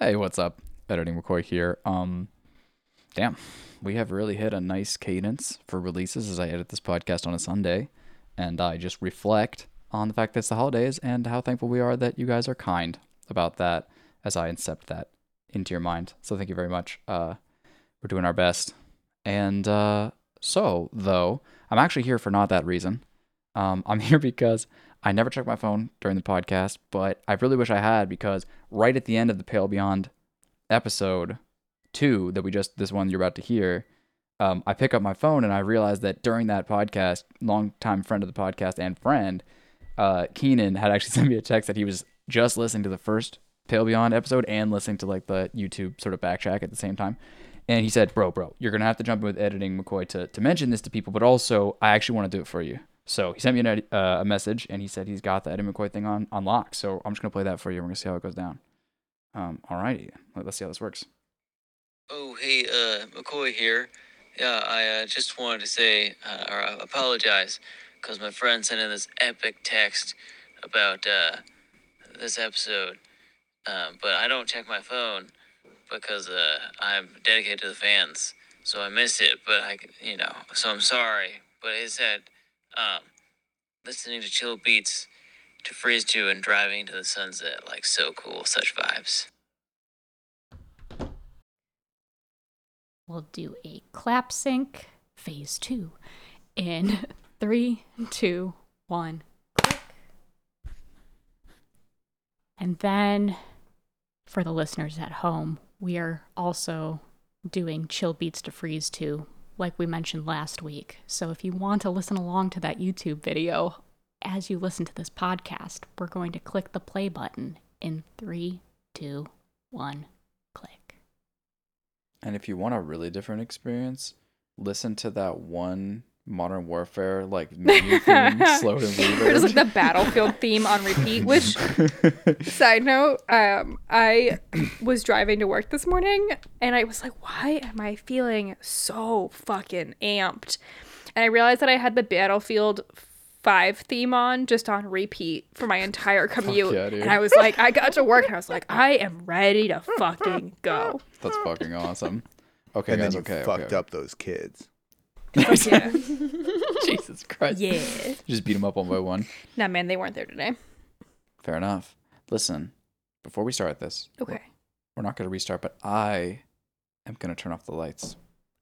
Hey, what's up? Editing McCoy here. Um, damn, we have really hit a nice cadence for releases as I edit this podcast on a Sunday, and I just reflect on the fact that it's the holidays and how thankful we are that you guys are kind about that as I incept that into your mind. So thank you very much. Uh, we're doing our best, and uh, so though I'm actually here for not that reason. Um, I'm here because I never checked my phone during the podcast, but I really wish I had because right at the end of the Pale Beyond episode two that we just this one you're about to hear, um, I pick up my phone and I realize that during that podcast, longtime friend of the podcast and friend, uh, Keenan had actually sent me a text that he was just listening to the first Pale Beyond episode and listening to like the YouTube sort of backtrack at the same time. And he said, "Bro, bro, you're gonna have to jump in with editing McCoy to to mention this to people, but also I actually want to do it for you." So he sent me an, uh, a message and he said he's got the Eddie McCoy thing on, on lock. So I'm just going to play that for you. We're going to see how it goes down. Um, alrighty. Let- Let's see how this works. Oh, hey, uh, McCoy here. Yeah, I uh, just wanted to say, uh, or uh, apologize, because my friend sent in this epic text about uh, this episode. Um, but I don't check my phone because I'm dedicated to the fans. So I missed it, but I, you know, so I'm sorry. But it said, um, listening to chill beats to freeze to and driving to the sunset, like so cool, such vibes. We'll do a clap sync phase two in three, two, one, click. And then for the listeners at home, we are also doing chill beats to freeze to, like we mentioned last week. So if you want to listen along to that YouTube video as you listen to this podcast, we're going to click the play button in three, two, one, click. And if you want a really different experience, listen to that one Modern Warfare like menu theme, Slogan Or just like the battlefield theme on repeat. Which, side note, um, I was driving to work this morning and I was like, why am I feeling so fucking amped? And I realized that I had the Battlefield 5 theme on just on repeat for my entire commute. yeah, and I was like, I got to work and I was like, I am ready to fucking go. That's fucking awesome. Okay, and guys. then you okay, fucked okay. up those kids. Yeah. Jesus Christ. yeah. Just beat them up one by one. Nah, man, they weren't there today. Fair enough. Listen, before we start this, Okay. we're not going to restart, but I am going to turn off the lights.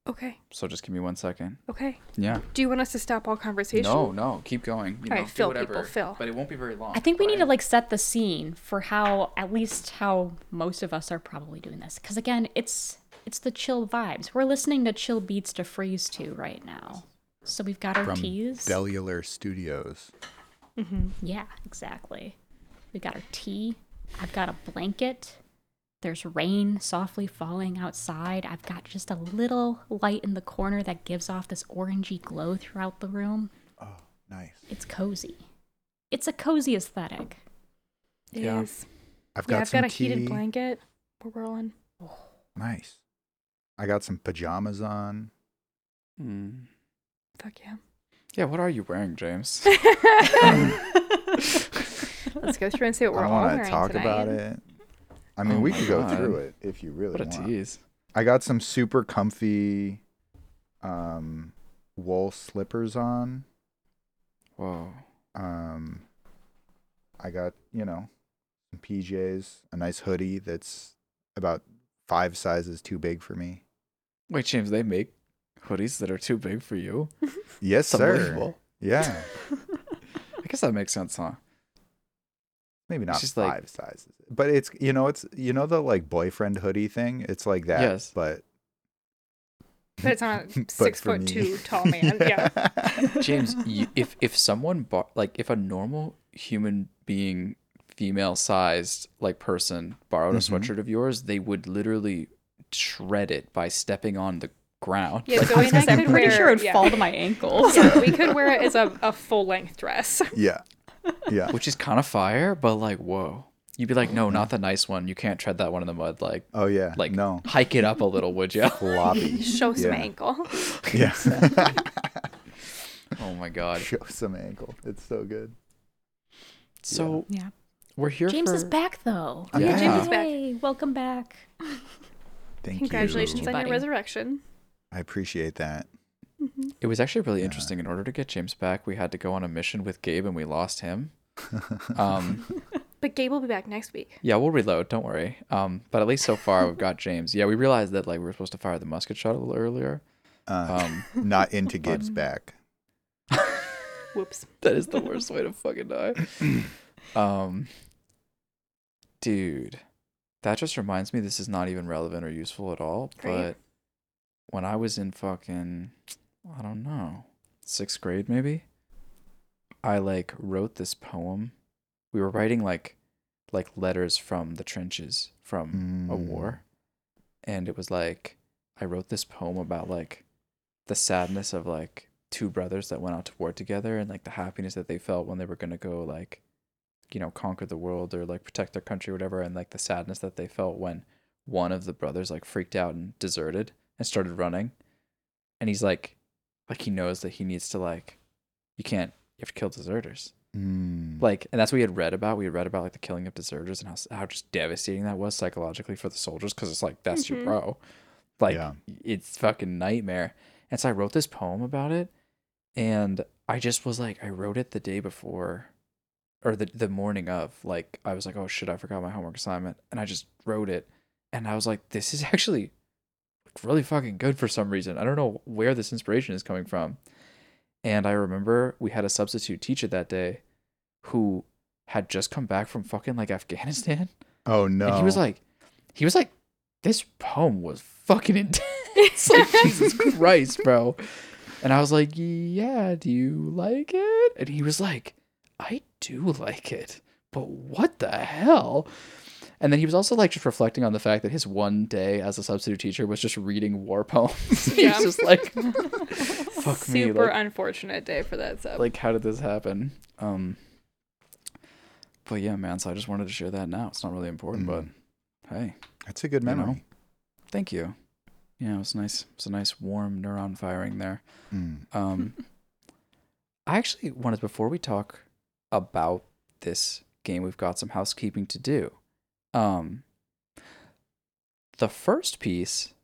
Okay. So just give me one second. Okay. Yeah. Do you want us to stop all conversation? No, no, keep going. You All know, right, whatever, people, fill. But it won't be very long. I think we need to like set the scene for how at least how most of us are probably doing this because again it's it's the chill vibes we're listening to chill beats to freeze to right now so we've got our From teas Cellular Studios. Mm-hmm. yeah exactly we've got our tea i've got a blanket there's rain softly falling outside i've got just a little light in the corner that gives off this orangey glow throughout the room Oh, nice. it's cozy it's a cozy aesthetic It Yeah. is. I've Yeah, got I've some got a tea. heated blanket. We're rolling. Nice. I got some pajamas on. Hmm. Fuck yeah. Yeah, what are you wearing, James? Let's go through and see what we're don't all want to talk tonight. about it. I mean, Oh we my could go through it if you really what a want. tease. I got some super comfy um, wool slippers on. Whoa. Um, I got, you know, some PJs, a nice hoodie that's about five sizes too big for me. Wait, James, they make hoodies that are too big for you? Yes, It's sir. unbelievable. Yeah. I guess that makes sense, huh? Maybe not just five like- sizes. But it's, you know, it's, you know, the like boyfriend hoodie thing? It's like that. Yes. But, But it's on a six foot me. two tall man. Yeah. James, you, if if someone bought like if a normal human being, female sized like person borrowed a Mhm. sweatshirt of yours, they would literally shred it by stepping on the ground. Yeah, Like, so I I'm pretty wear, sure it'd yeah. fall to my ankles. Yeah, we could wear it as a, a full length dress. yeah. Yeah. which is kind of fire, but like whoa. You'd be like, no, not the nice one. You can't tread that one in the mud. Like, Oh, yeah. like no. hike it up a little, would you? Floppy. Show some Yeah. ankle. yeah. oh my god. Show some ankle. It's so good. So Yeah. we're here James for is back though. Yeah, James is back. Yay, Welcome back. Thank Congratulations you. on your resurrection. I appreciate that. It was actually really Yeah. interesting. In order to get James back, we had to go on a mission with Gabe, and we lost him. Um, But Gabe will be back next week. yeah, we'll reload. Don't worry. Um, but at least so far, we've got James. Yeah, we realized that like we were supposed to fire the musket shot a little earlier. Uh, Um, not into Gabe's back. Whoops. that is the worst way to fucking die. Um, dude, that just reminds me. This is not even relevant or useful at all. Great. But when I was in fucking, I don't know, sixth grade maybe, I like wrote this poem. We were writing like, like letters from the trenches from a Mm. war, and it was like I wrote this poem about like the sadness of like two brothers that went out to war together and like the happiness that they felt when they were gonna go like you know conquer the world or like protect their country or whatever and like the sadness that they felt when one of the brothers like freaked out and deserted and started running and he's like like he knows that he needs to like you can't you have to kill deserters Mm. like and that's what we had read about we had read about like the killing of deserters and how, how just devastating that was psychologically for the soldiers because it's like that's your Mhm. bro like Yeah. it's fucking nightmare and so i wrote this poem about it and i just was like i wrote it the day before or the, the morning of like i was like oh shit i forgot my homework assignment and i just wrote it and i was like this is actually really fucking good for some reason i don't know where this inspiration is coming from and i remember we had a substitute teacher that day who had just come back from fucking like afghanistan Oh no. and he was like, he was like, this poem was fucking intense. like, Jesus Christ, bro. And I was like, yeah, do you like it? And he was like, I do like it, but what the hell? And then he was also like just reflecting on the fact that his one day as a substitute teacher was just reading war poems. he Yeah. was just like, fuck me. Super Like, unfortunate day for that sub. like, how did this happen? Um, but yeah, man. So I just wanted to share that now. It's not really important, Mm. but hey, That's a good you know. memory. Thank you. Yeah, it was nice. It's a nice warm neuron firing there. Mm. Um, I actually wanted before we talk about this game, we've got some housekeeping to do. Um, the first piece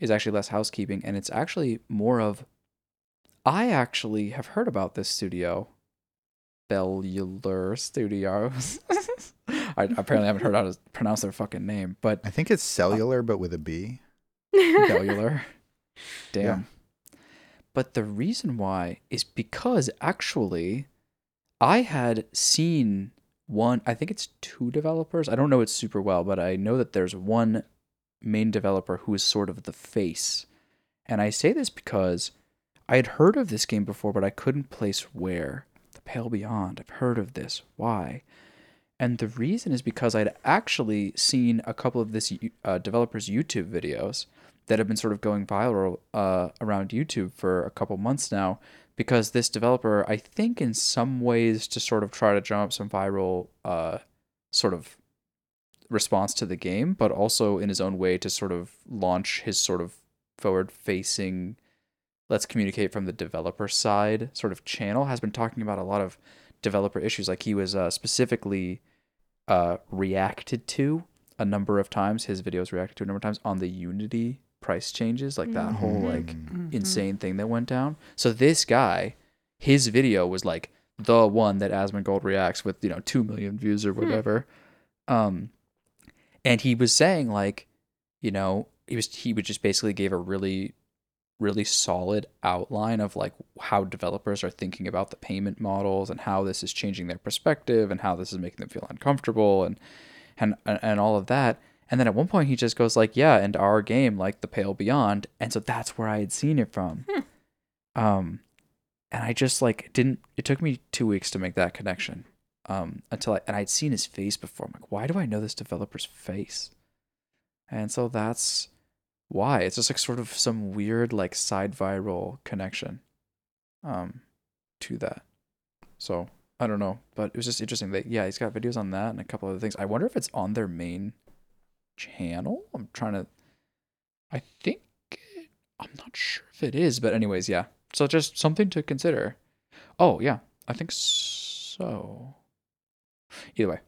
is actually less housekeeping, and it's actually more of. I actually have heard about this studio, Bellular Studios. I apparently haven't heard how to pronounce their fucking name, but I think it's cellular, but with a B. Cellular. Damn. Yeah. But the reason why is because actually I had seen one, I think it's two developers. I don't know it super well, but I know that there's one main developer who is sort of the face. And I say this because I had heard of this game before, but I couldn't place where. The Pale Beyond. I've heard of this. Why? And the reason is because I'd actually seen a couple of this uh, developer's YouTube videos that have been sort of going viral uh, around YouTube for a couple months now because this developer, I think, in some ways, to sort of try to drum up some viral uh, sort of response to the game, but also in his own way to sort of launch his sort of forward facing, let's communicate from the developer side sort of channel, has been talking about a lot of developer issues. Like he was uh, specifically uh, reacted to a number of times, his videos reacted to a number of times on the Unity price changes, like that whole like Mm. insane thing that went down. So this guy, his video was like the one that Asmongold reacts with, you know, two million views or whatever. Um, and he was saying like, you know, he was he would just basically gave a really, really solid outline of like how developers are thinking about the payment models and how this is changing their perspective and how this is making them feel uncomfortable and and and all of that. And then at one point he just goes like, "Yeah, and our game like The Pale Beyond," and so that's where I had seen it from. Um, and I just like didn't. It took me two weeks to make that connection. Um, until I and I'd seen his face before. I'm like, why do I know this developer's face? And so that's why it's just like sort of some weird like side viral connection, um, to that. So I don't know, but it was just interesting that yeah, he's got videos on that and a couple other things. I wonder if it's on their main channel. I'm trying to. I think I'm not sure if it is, but anyways, yeah. So just something to consider. Oh yeah, I think so. Either way,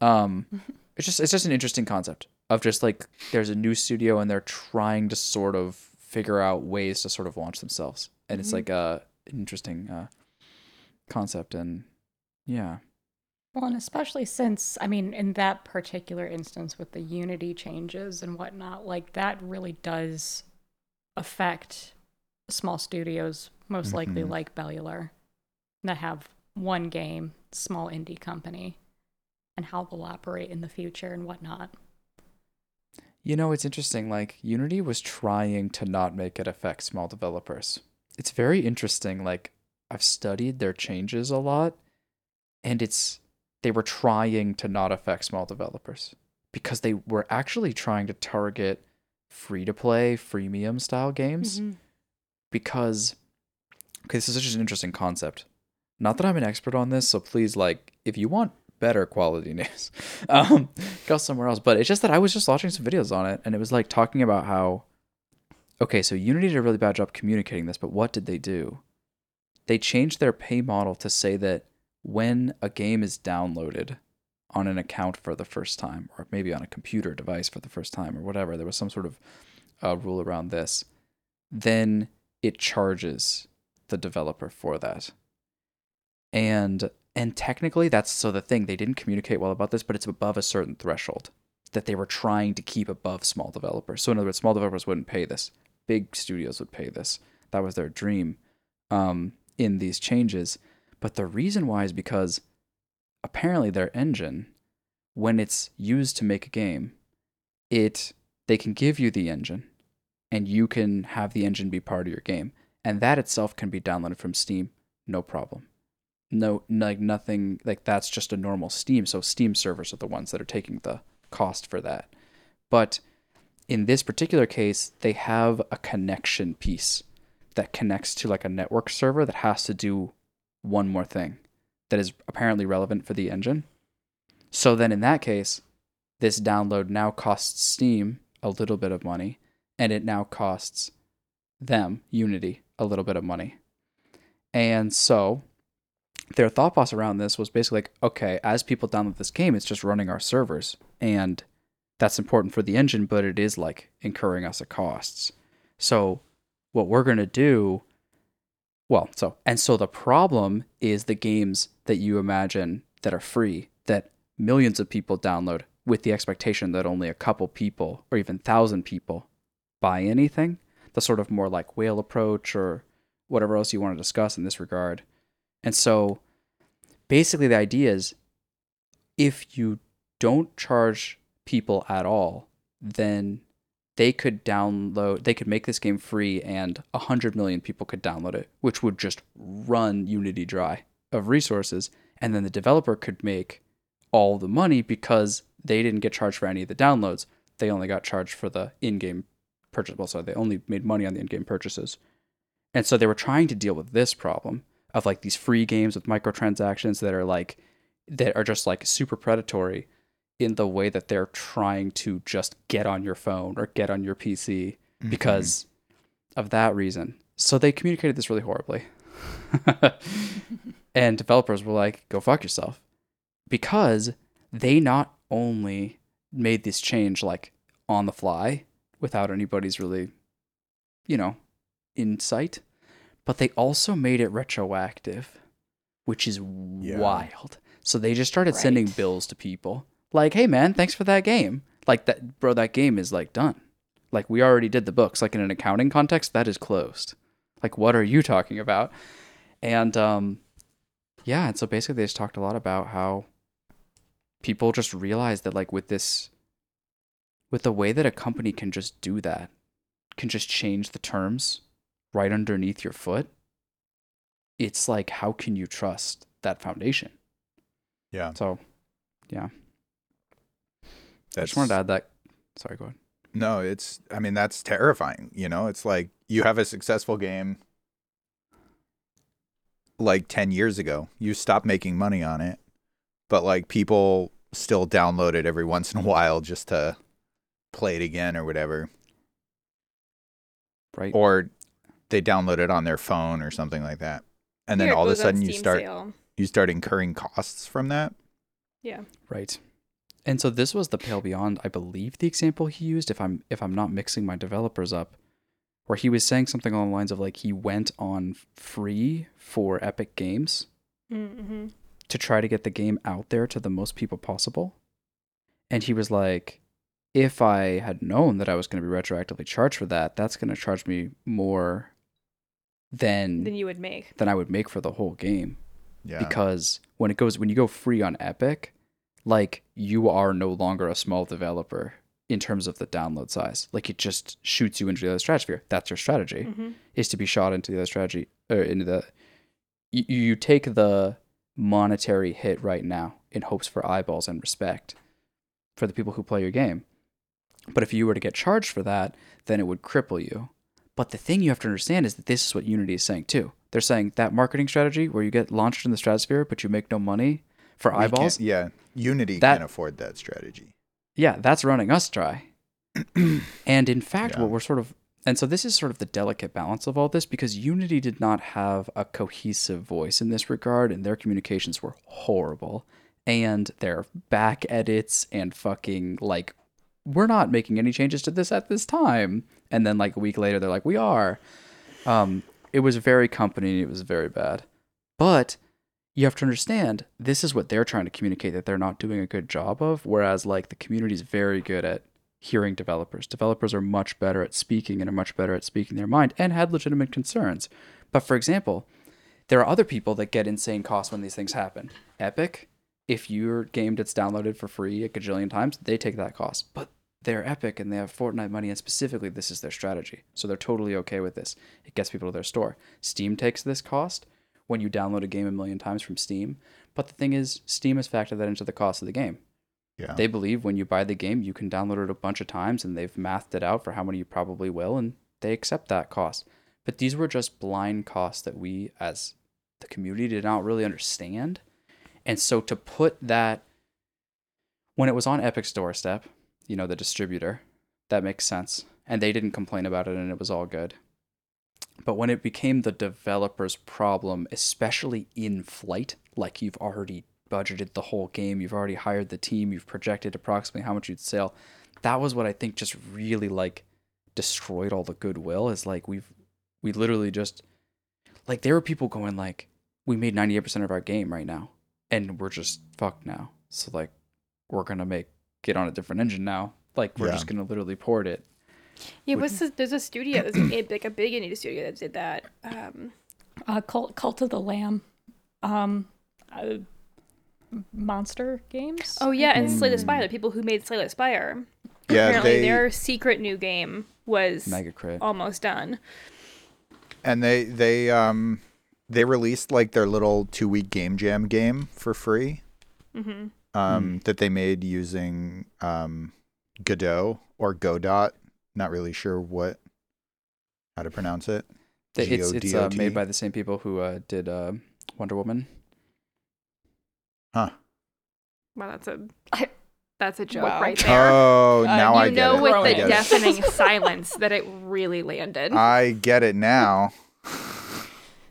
Um, it's just it's just an interesting concept of just like there's a new studio and they're trying to sort of figure out ways to sort of launch themselves, and it's Mhm. like a interesting uh, concept and yeah. Well, and especially since, I mean, in that particular instance with the Unity changes and whatnot, like that really does affect small studios, most likely Mhm. like Bellular, that have one game, small indie company, and how they'll operate in the future and whatnot. You know, it's interesting. Like, Unity was trying to not make it affect small developers. It's very interesting. Like, I've studied their changes a lot, and it's they were trying to not affect small developers because they were actually trying to target free to play, freemium style games. Because, okay, this is such an interesting concept. Not that I'm an expert on this, so please, like, if you want better quality news, um, go somewhere else. But it's just that I was just watching some videos on it, and it was like talking about how, okay, so Unity did a really bad job communicating this, but what did they do? They changed their pay model to say that when a game is downloaded on an account for the first time, or maybe on a computer device for the first time, or whatever, there was some sort of uh, rule around this, then it charges the developer for that. And and technically that's so the thing they didn't communicate well about this, but it's above a certain threshold that they were trying to keep above small developers. So in other words, small developers wouldn't pay this. Big studios would pay this. That was their dream um, in these changes. But the reason why is because apparently their engine, when it's used to make a game, it they can give you the engine and you can have the engine be part of your game. And that itself can be downloaded from Steam, no problem. No, like nothing, like that's just a normal Steam. So Steam servers are the ones that are taking the cost for that. But in this particular case, they have a connection piece that connects to like a network server that has to do one more thing that is apparently relevant for the engine. So then in that case, this download now costs Steam a little bit of money and it now costs them, Unity, a little bit of money. And so their thought process around this was basically like, okay, as people download this game, it's just running our servers. And that's important for the engine, but it is like incurring us a costs. So what we're going to do, well, so, and so the problem is the games that you imagine that are free, that millions of people download with the expectation that only a couple people or even thousand people buy anything, the sort of more like whale approach or whatever else you want to discuss in this regard. And so basically the idea is if you don't charge people at all, then they could download they could make this game free and 100 million people could download it, which would just run Unity dry of resources and then the developer could make all the money because they didn't get charged for any of the downloads. They only got charged for the in-game purchase. Well, so they only made money on the in-game purchases. And so they were trying to deal with this problem of like these free games with microtransactions that are like that are just like super predatory in the way that they're trying to just get on your phone or get on your PC mm-hmm. because of that reason. So they communicated this really horribly. and developers were like, go fuck yourself. Because they not only made this change like on the fly without anybody's really, you know, insight, but they also made it retroactive, which is Yeah. wild. So they just started sending bills to people like, hey man, thanks for that game. Like that, bro, that game is like done. Like we already did the books. Like in an accounting context, that is closed. Like what are you talking about? And um, yeah, and so basically they just talked a lot about how people just realized that like with this, with the way that a company can just do that, can just change the terms right underneath your foot. It's like how can you trust that foundation? Yeah, So, yeah. I just wanted to add that. Sorry, go ahead. no. It's I mean that's terrifying. You know, it's like you have a successful game like ten years ago. You stop making money on it, but like people still download it every once in a while just to play it again or whatever, Right. or they download it on their phone or something like that. And then Here it all of a sudden you start sale. you start incurring costs from that. Yeah. Right. And so this was the Pale Beyond, I believe, the example he used. If I'm if I'm not mixing my developers up, where he was saying something along the lines of like he went on free for Epic Games Mm-hmm. to try to get the game out there to the most people possible. And he was like, if I had known that I was going to be retroactively charged for that, that's going to charge me more than Then you would make. than I would make for the whole game. Yeah. Because when it goes when you go free on Epic, like you are no longer a small developer in terms of the download size. Like it just shoots you into the other stratosphere. That's your strategy Mm-hmm. is to be shot into the other strategy or into the you, you take the monetary hit right now in hopes for eyeballs and respect for the people who play your game. But if you were to get charged for that, then it would cripple you. But the thing you have to understand is that this is what Unity is saying too. They're saying that marketing strategy where you get launched in the stratosphere but you make no money for We eyeballs. Yeah. Unity That- can't afford that strategy. Yeah, that's running us dry. and in fact, Yeah. what we're sort of and so this is sort of the delicate balance of all this because Unity did not have a cohesive voice in this regard, and their communications were horrible. And their back edits and fucking like, we're not making any changes to this at this time. And then like a week later, they're like, we are. Um, it was very company. It was very bad. But you have to understand this is what they're trying to communicate that they're not doing a good job of whereas like the community is very good at hearing developers. Developers are much better at speaking and are much better at speaking their mind and had legitimate concerns. But for example there are other people that get insane costs when these things happen. Epic if your game gets downloaded for free a gajillion times they take that cost. But they're epic and they have fortnite money and specifically this is their strategy. So they're totally okay with this. It gets people to their store. Steam takes this cost when you download a game a million times from Steam. But the thing is, Steam has factored that into the cost of the game. Yeah. They believe when you buy the game, you can download it a bunch of times and they've mathed it out for how many you probably will, and they accept that cost. But these were just blind costs that we, as the community, did not really understand. And so to put that, when it was on Epic's doorstep, you know, the distributor, that makes sense. And they didn't complain about it and it was all good. But when it became the developer's problem, especially in flight, like you've already budgeted the whole game, you've already hired the team, you've projected approximately how much you'd sell, that was what I think just really like destroyed all the goodwill. Is like we've we literally just like there were people going like we made 98% of our game right now and we're just fucked now. So like we're gonna make get on a different engine now. Like we're Yeah. just gonna literally port it. Yeah, Would- what's this, there's a studio, there's a, like a big indie studio that did that. Um, Uh, Cult, Cult of the Lamb. Um, uh, Monster Games. oh yeah, and Slay the Mm. Spire, the people who made Slay the Spire. Yeah, Apparently, they their secret new game was Mega crit. almost done. and they they um they released like their little two week game jam game for free. hmm Um, that they made using um Godot or Godot. Not really sure what how to pronounce it. Th- It's it's uh, made by the same people who uh, did uh, Wonder Woman. Huh. Wow, that's a I- that's a joke Wow. right there. Oh, Uh, now you I get know it. with Throw the it in. I get it. deafening silence that it really landed. I get it now.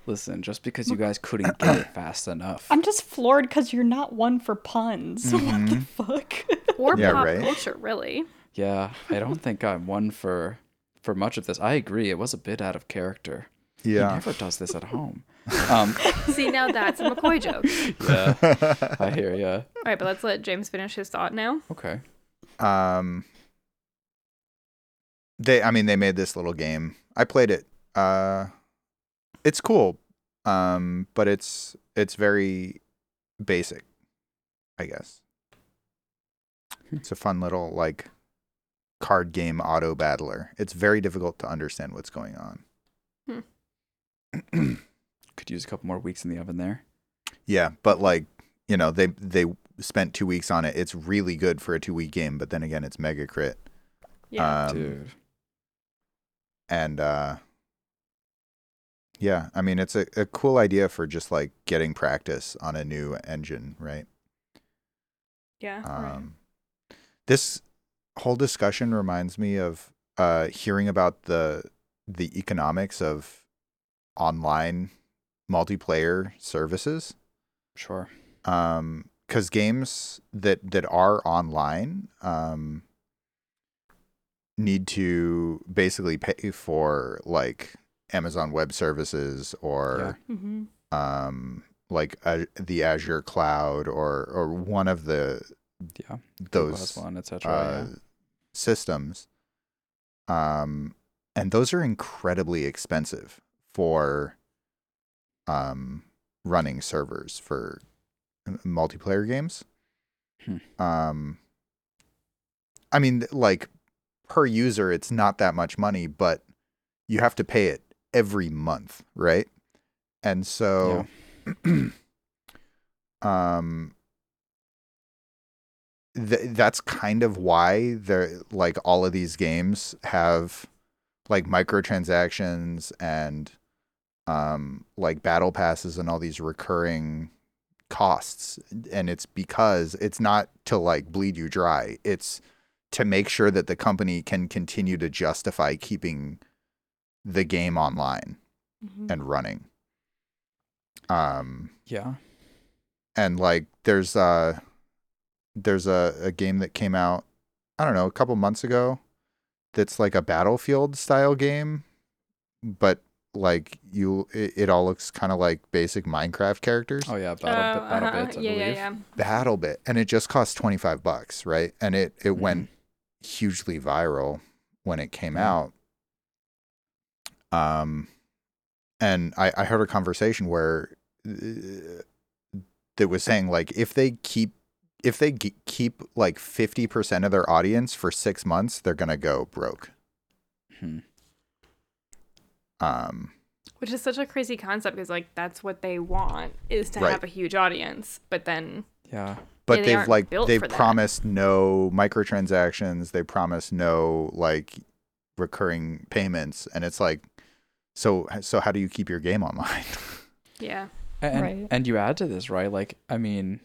Listen, just because you guys couldn't get it fast enough. I'm just floored because you're not one for puns. What the fuck? or Yeah, pop right. culture, really. Yeah, I don't think I'm one for for much of this. I agree. It was a bit out of character. Yeah, he never does this at home. Um, See, now that's a McCoy joke. yeah, I hear ya. All right, but let's let James finish his thought now. Okay. um they i mean they made this little game i played it uh it's cool um but it's it's very basic i guess it's a fun little like card game auto battler it's very difficult to understand what's going on Could use a couple more weeks in the oven there. yeah but like you know they they spent two weeks on it it's really good for a two week game but then again it's mega crit Yeah. um, Dude. and uh yeah i mean it's a, a cool idea for just like getting practice on a new engine right yeah. right. um this whole discussion reminds me of uh hearing about the the economics of online multiplayer services Sure. um because games that that are online um, need to basically pay for like Amazon Web Services or Mm-hmm. um, like uh, the Azure cloud or or one of the Yeah. Those one, etc. uh, systems. Um, and those are incredibly expensive for um, running servers for multiplayer games. Hmm. Um, I mean, like per user, it's not that much money, but you have to pay it every month, right? And so, um, th- that's kind of why they're like all of these games have like microtransactions and um like battle passes and all these recurring costs and it's because it's not to like bleed you dry it's to make sure that the company can continue to justify keeping the game online Mm-hmm. and running um yeah. and like there's uh there's a, a game that came out i don't know a couple months ago that's like a battlefield style game but like you it, it all looks kind of like basic minecraft characters Oh yeah. Battle, Oh, battle uh-huh. bits. I yeah, yeah, believe. yeah. BattleBit and it just cost 25 bucks right and it it went hugely viral when it came Yeah. out um and i i heard a conversation where uh, that was saying like if they keep if they ge- keep like 50% of their audience for 6 months they're going to go broke Hmm. um Which is such a crazy concept because like that's what they want is to Right. have a huge audience, but then Yeah. but they they've like they've for that. promised no microtransactions they promise no like recurring payments and it's like so so how do you keep your game online yeah. And Right. and you add to this, right? Like, I mean,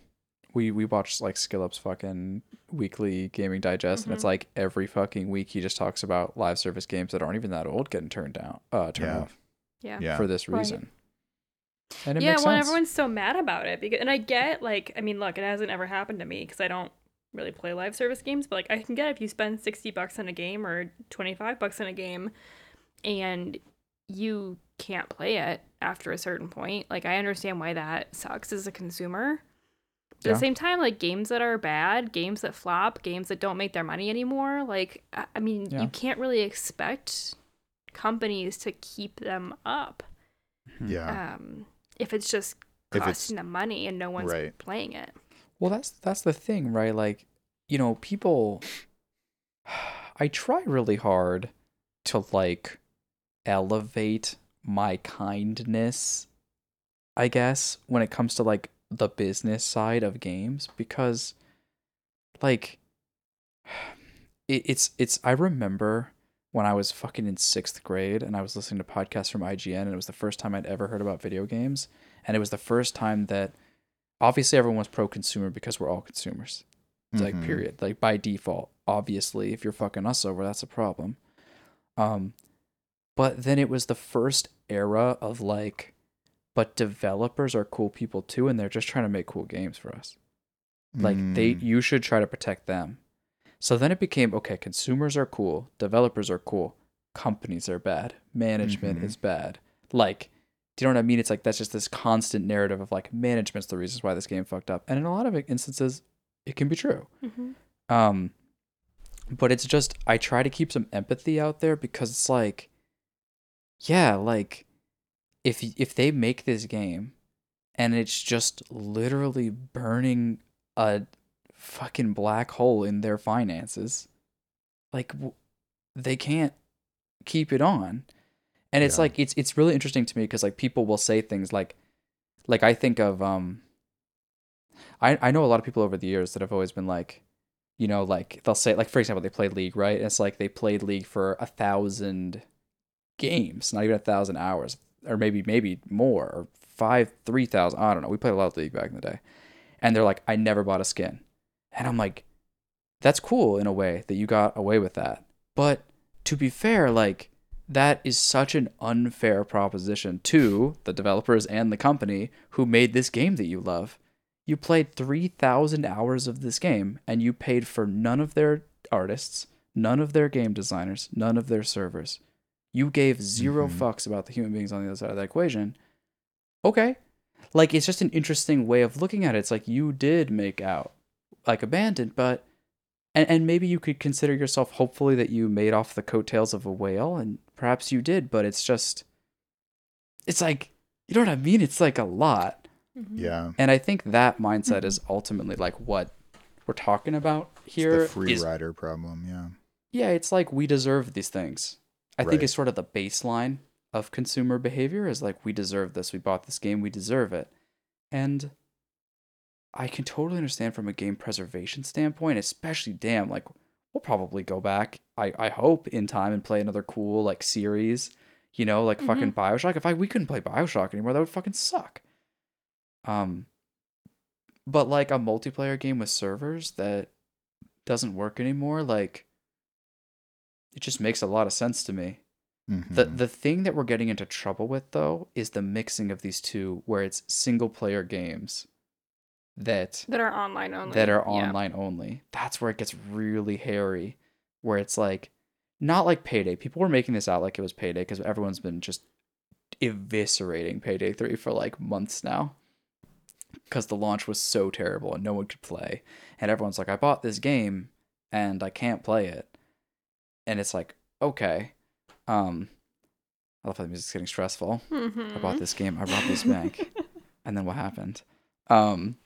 we we watched like Skillup's fucking weekly gaming digest, and it's Mhm. like every fucking week he just talks about live service games that aren't even that old getting turned down, uh, turned Yeah. off Yeah. yeah for this Right. reason. And it yeah, makes well, sense. everyone's so mad about it because, and I get like, I mean, look, it hasn't ever happened to me because I don't really play live service games, but like, I can get if you spend sixty bucks on a game or twenty five bucks on a game, and you can't play it after a certain point. Like, I understand why that sucks as a consumer. But at Yeah. the same time, like games that are bad, games that flop, games that don't make their money anymore, like, I I mean, Yeah. you can't really expect companies to keep them up Hmm. yeah um, if it's just If it's- costing them money and no one's Right. playing it. Well, that's that's the thing, right? Like, you know, people I try really hard to like elevate my kindness, I guess, when it comes to like the business side of games because like it, it's it's I remember when I was fucking in 6th grade and I was listening to podcasts from IGN and it was the first time I'd ever heard about video games and it was the first time that obviously everyone was pro consumer because we're all consumers. It's like period. Like by default, obviously, if you're fucking us over, that's a problem. Um, but then it was the first era of like, but developers are cool people too, and they're just trying to make cool games for us. Like they, Mm, you should try to protect them. So then it became okay. Consumers are cool, developers are cool, companies are bad, management Mhm. is bad. Like, do you know what I mean? It's like that's just this constant narrative of like management's the reasons why this game fucked up, and in a lot of instances, it can be true. Mm-hmm. Um, but it's just I try to keep some empathy out there because it's like, yeah, like if if they make this game and it's just literally burning a fucking black hole in their finances, like w- they can't keep it on. And it's Yeah. like it's it's really interesting to me because like people will say things like like I think of um I I know a lot of people over the years that have always been like, you know, like they'll say like for example they played League, right? And it's like they played League for a thousand games, not even a thousand hours, or maybe maybe more, or five, three thousand. I don't know. We played a lot of League back in the day, and they're like, I never bought a skin, and I'm like, that's cool in a way that you got away with that, but to be fair, like that is such an unfair proposition to the developers and the company who made this game that you love. You played 3,000 hours of this game and you paid for none of their artists, none of their game designers, none of their servers. You gave 0 Mhm. fucks about the human beings on the other side of that equation. Okay. Like, it's just an interesting way of looking at it. It's like you did make out like abandoned, but. And, and maybe you could consider yourself hopefully that you made off the coattails of a whale, and perhaps you did, but it's just. It's like, you know what I mean? It's like a lot. Yeah. And I think that mindset is ultimately like what we're talking about here. It's the free is- rider problem. Yeah. yeah, it's like we deserve these things. I think Right. it's sort of the baseline of consumer behavior is like we deserve this. We bought this game, we deserve it. And I can totally understand from a game preservation standpoint, especially damn, like we'll probably go back, I, I hope, in time and play another cool like series. You know, like fucking Bioshock. If I we couldn't play Bioshock anymore, that would fucking suck. Um but like a multiplayer game with servers that doesn't work anymore, like it just makes a lot of sense to me. The Mhm. the thing that we're getting into trouble with though is the mixing of these two where it's single player games that That are online only. that are Yeah. online only. That's where it gets really hairy where it's like not like payday. People were making this out like it was payday because everyone's been just eviscerating payday 3 for like months now because the launch was so terrible and no one could play and everyone's like i bought this game and i can't play it and it's like okay um i love how the music's getting stressful i Mhm. bought this game. I robbed this bank. And then what happened? Um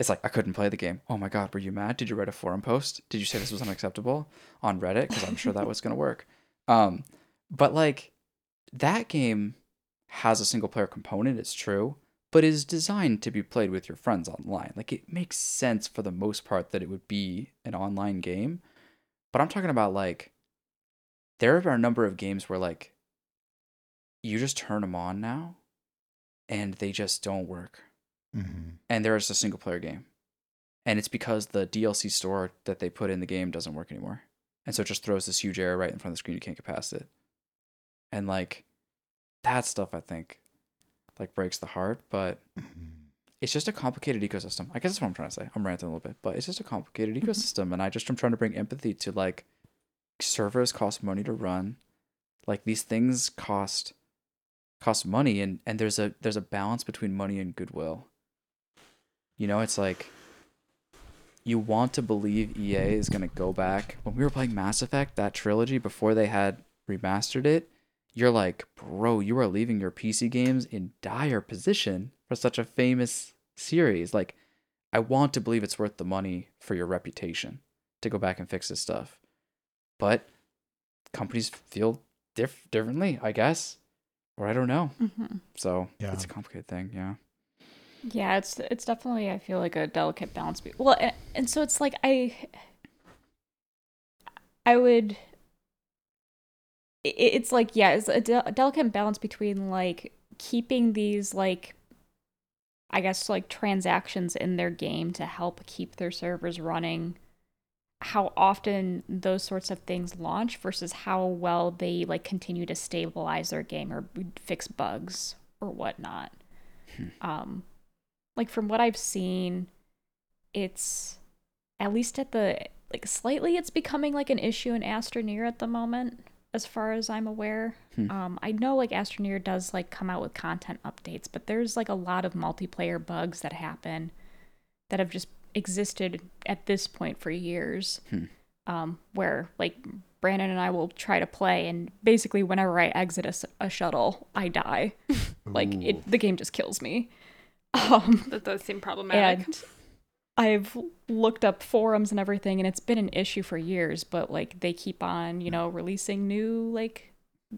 it's like i couldn't play the game. Oh my god were you mad? Did you write a forum post? Did you say this was unacceptable on reddit? Because i'm sure that was going to work. Um but like that game has a single player component it's true but is designed to be played with your friends online. Like it makes sense for the most part that it would be an online game. But i'm talking about like there are a number of games where like you just turn them on now and they just don't work. Mhm. and there is a single player game. And it's because the dlc store that they put in the game doesn't work anymore. And so it just throws this huge error right in front of the screen. You can't get past it. And like that stuff i think like breaks the heart but Mhm. it's just a complicated ecosystem. I guess that's what i'm trying to say. I'm ranting a little bit but it's just a complicated ecosystem and i just am trying to bring empathy to like servers cost money to run. Like these things cost cost money and and there's a there's a balance between money and goodwill. You know it's like you want to believe ea is going to go back. When we were playing mass effect that trilogy before they had remastered it you're like bro you are leaving your pc games in dire position for such a famous series. Like i want to believe it's worth the money for your reputation to go back and fix this stuff but companies feel diff- differently i guess or i don't know Mhm. so Yeah. it's a complicated thing yeah Yeah, it's it's definitely I feel like a delicate balance. be- Well, and, and so it's like I I would it's like yeah, it's a, de- a delicate balance between like keeping these like I guess like transactions in their game to help keep their servers running how often those sorts of things launch versus how well they like continue to stabilize their game or fix bugs or whatnot. Um like from what i've seen it's at least at the like slightly it's becoming like an issue in astroneer at the moment as far as i'm aware. Hmm. um i know like astroneer does like come out with content updates but there's like a lot of multiplayer bugs that happen that have just existed at this point for years Hmm. um where like brandon and i will try to play and basically whenever i exit a shuttle i die like it the game just kills me um That does seem problematic. and I've looked up forums and everything, and it's been an issue for years. But like, they keep on, you know, releasing new like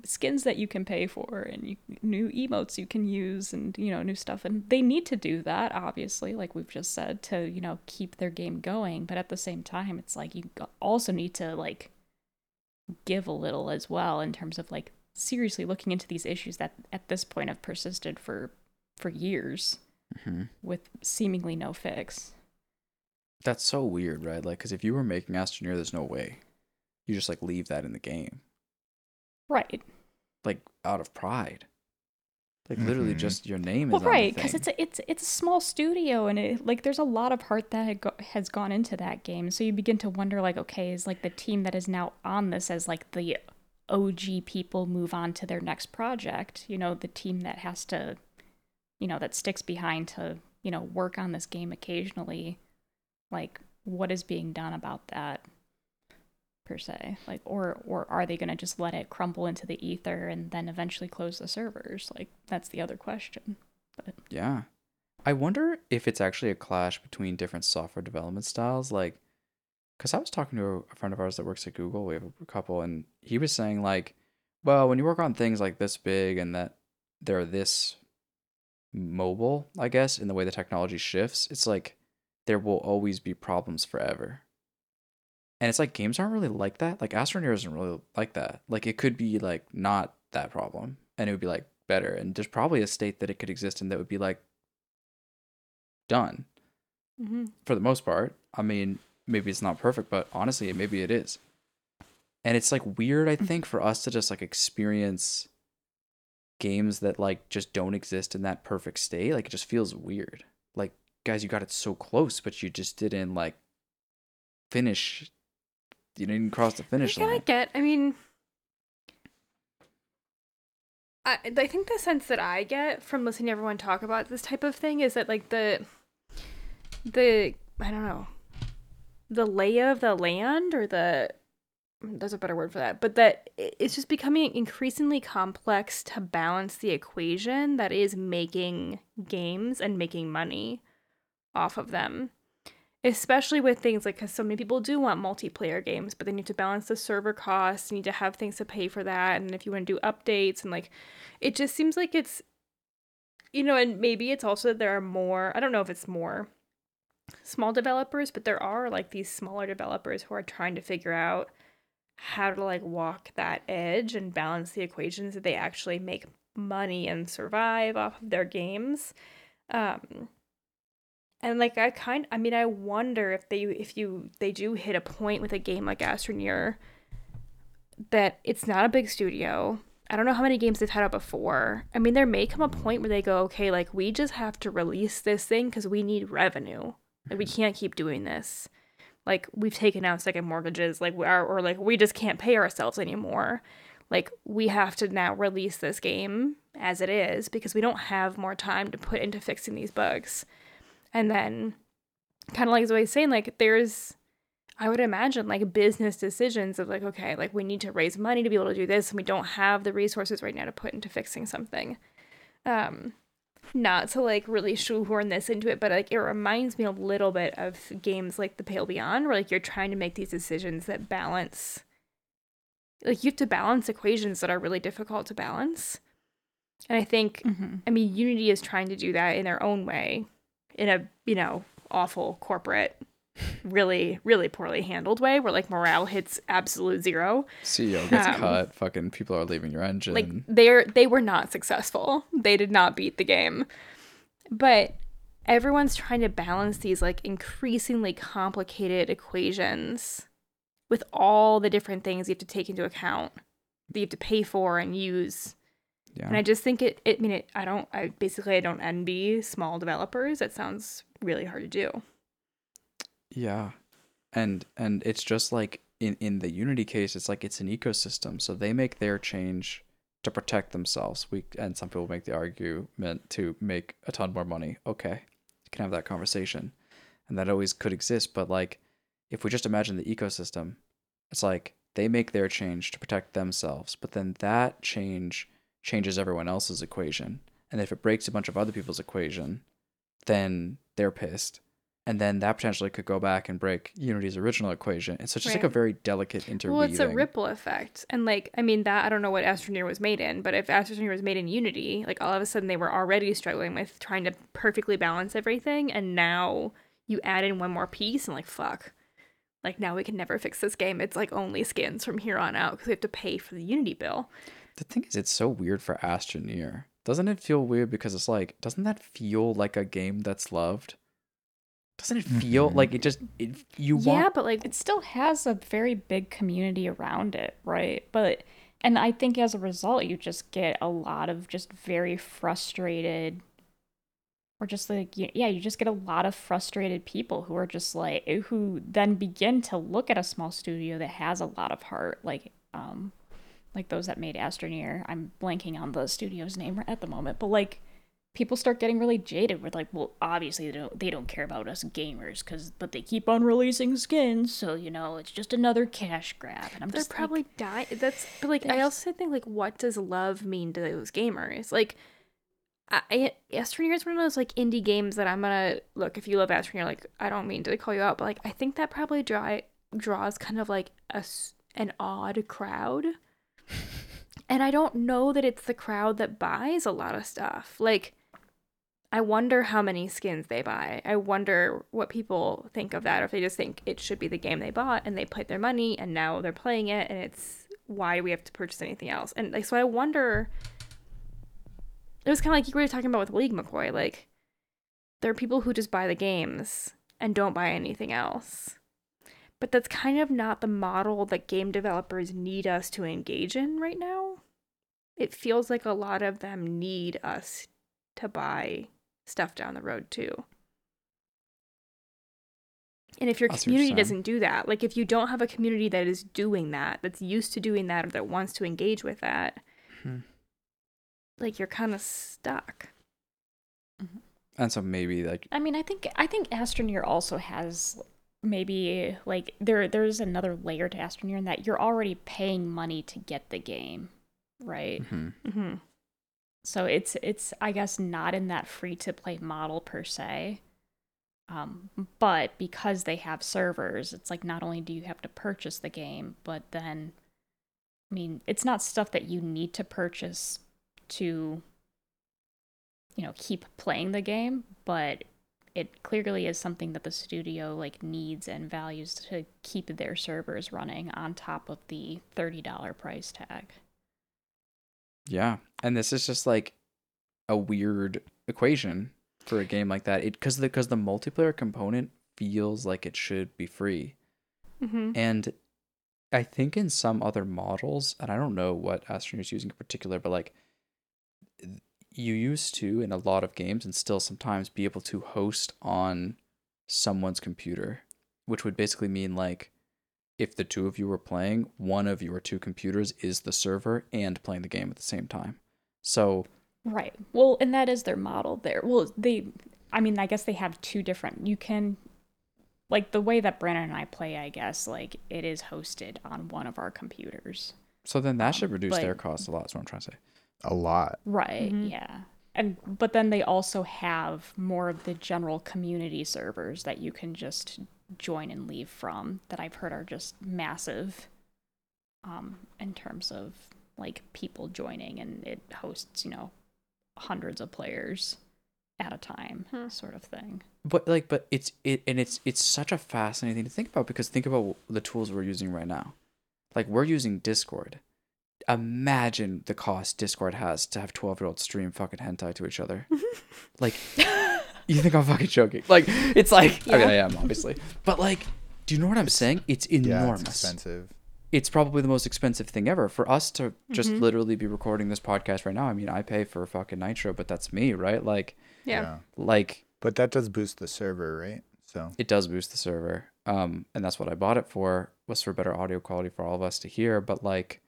skins that you can pay for, and you, new emotes you can use, and you know, new stuff. And they need to do that, obviously, like we've just said, to you know keep their game going. But at the same time, it's like you also need to like give a little as well in terms of like seriously looking into these issues that at this point have persisted for for years hmm with seemingly no fix. that's so weird right like because if you were making astroneer there's no way you just like leave that in the game Right. like out of pride Like literally Mhm. just your name Well, is right, because it's a, it's it's a small studio, and it, like there's a lot of heart that go- has gone into that game. So you begin to wonder, like, okay, is like the team that is now on this as like the OG people move on to their next project? You know, the team that has to, you know, that sticks behind to you know work on this game occasionally. Like, what is being done about that? Per se like or or are they going to just let it crumble into the ether and then eventually close the servers like that's the other question Yeah. I wonder if it's actually a clash between different software development styles. Like, because I was talking to a friend of ours that works at Google, we have a couple, and he was saying, like, well, when you work on things like this big and that they're this mobile, I guess, in the way the technology shifts, it's like there will always be problems forever. And it's like games aren't really like that. Like Astroneer isn't really like that. Like it could be like not that problem and it would be like better. And there's probably a state that it could exist in that would be like done Mm-hmm. for the most part. I mean, maybe it's not perfect, but honestly, maybe it is. And it's like weird, I think, for us to just like experience games that like just don't exist in that perfect state. Like it just feels weird. Like, guys, you got it so close, but you just didn't like finish. You didn't cross the finish I line. get. I mean, I I think the sense that I get from listening to everyone talk about this type of thing is that like the the I don't know the lay of the land or the there's a better word for that, but that it's just becoming increasingly complex to balance the equation that is making games and making money off of them especially with things like because so many people do want multiplayer games but they need to balance the server costs you need to have things to pay for that and if you want to do updates and like it just seems like it's you know and maybe it's also that there are more i don't know if it's more small developers but there are like these smaller developers who are trying to figure out how to like walk that edge and balance the equations that they actually make money and survive off of their games. Um and like I kind I mean I wonder if they if you they do hit a point with a game like Astroneer that it's not a big studio. I don't know how many games they've had out before. I mean there may come a point where they go, okay, like we just have to release this thing because we need revenue. Like we can't keep doing this. Like we've taken out second mortgages, like we are or like we just can't pay ourselves anymore. Like we have to now release this game as it is because we don't have more time to put into fixing these bugs. And then, kind of like as I was saying, like there's, I would imagine like business decisions of like, okay, like we need to raise money to be able to do this, and we don't have the resources right now to put into fixing something. Um, not to like really shoehorn this into it, but like it reminds me a little bit of games like The Pale Beyond, where like you're trying to make these decisions that balance, like you have to balance equations that are really difficult to balance. And I think mm-hmm. I mean, Unity is trying to do that in their own way, in a you know awful corporate, really really poorly handled way, where like morale hits absolute zero. CEO gets Um, cut. Fucking people are leaving your engine. Like they're they were not successful. They did not beat the game, but everyone's trying to balance these like increasingly complicated equations with all the different things you have to take into account that you have to pay for and use yeah. and I just think it, it I mean, it, I don't, I basically, I don't envy small developers. That sounds really hard to do. Yeah. And and it's just like in in the Unity case, it's like it's an ecosystem. So they make their change to protect themselves. We and some people make the argument to make a ton more money. Okay. You can have that conversation. And that always could exist, but like if we just imagine the ecosystem, it's like they make their change to protect themselves, but then that change changes everyone else's equation. And if it breaks a bunch of other people's equation, then they're pissed. And then that potentially could go back and break Unity's original equation. And so it's just like a very delicate interweaving. Well, it's a ripple effect. And like, I mean, that, I don't know what Astroneer was made in, but if Astroneer was made in Unity, like all of a sudden they were already struggling with trying to perfectly balance everything. And now you add in one more piece and like, fuck. Like now we can never fix this game. It's like only skins from here on out because we have to pay for the Unity bill. The thing is, it's so weird for Astroneer. Doesn't it feel weird because it's like, doesn't that feel like a game that's loved? Doesn't it feel Mhm. like it just it, you yeah, want? but like, it still has a very big community around it, right? But and I think as a result, you just get a lot of just very frustrated, or just like, yeah, you just get a lot of frustrated people who are just like, who then begin to look at a small studio that has a lot of heart, like, um, like those that made Astroneer. I'm blanking on the studio's name at the moment, but like, people start getting really jaded with like well obviously they don't they don't care about us gamers because but they keep on releasing skins so you know it's just another cash grab and i'm They're just like, probably dying. That's but like I also think like what does love mean to those gamers? Like, I, Astroneer is one of those like indie games that I'm gonna look. If you love Astroneer, like I don't mean to call you out, but like I think that probably draw draws kind of like a an odd crowd. And I don't know that it's the crowd that buys a lot of stuff. Like, I wonder how many skins they buy. I wonder what people think of that. or If they just think it should be the game they bought and they put their money and now they're playing it and it's why do we have to purchase anything else? And like, so I wonder. It was kind of like you were talking about with League McCoy. Like, there are people who just buy the games and don't buy anything else. But that's kind of not the model that game developers need us to engage in right now. It feels like a lot of them need us to buy stuff down the road too. And if your I see community saying. doesn't do that, like if you don't have a community that is doing that, that's used to doing that, or that wants to engage with that, Hmm. like you're kind of stuck. And so maybe like I mean, I think I think Astroneer also has maybe like there there's another layer to Astroneer in that you're already paying money to get the game, right? mhm. Mm-hmm. So it's it's I guess not in that free to play model per se. Um, but because they have servers, it's like not only do you have to purchase the game, but then I mean, it's not stuff that you need to purchase to you know, keep playing the game, but it clearly is something that the studio like needs and values to keep their servers running on top of the $30 price tag. Yeah, and this is just like a weird equation for a game like that. It because the because the multiplayer component feels like it should be free, Mm-hmm. and I think in some other models, and I don't know what Astroneer is using in particular, but like you used to in a lot of games, and still sometimes be able to host on someone's computer, which would basically mean like if the two of you were playing, one of your two computers is the server and playing the game at the same time. So Right. Well, and that is their model there. Well, they, I mean, I guess they have two different. You can, like, the way that Brandon and I play, I guess, like, it is hosted on one of our computers. so then that Um, should reduce their costs a lot. Is what I'm trying to say. A lot. Right. Mhm. Yeah. And, but then they also have more of the general community servers that you can just join and leave from that I've heard are just massive um, in terms of, like, people joining, and it hosts, you know, hundreds of players at a time, Hmm. sort of thing. But like, but it's it and it's it's such a fascinating thing to think about because think about the tools we're using right now. Like we're using Discord. Imagine the cost Discord has to have twelve year olds stream fucking hentai to each other. like, you think I'm fucking joking? Like, it's like I mean, Yeah. I am obviously, but like, do you know what I'm saying? It's enormous. Yeah, enormous. it's expensive. it's probably the most expensive thing ever for us to just Mhm. literally be recording this podcast right now. I mean, I pay for fucking Nitro, but that's me, right? Like, Yeah. like But that does boost the server, right? So it does boost the server. Um, and that's what I bought it for was for better audio quality for all of us to hear. But like,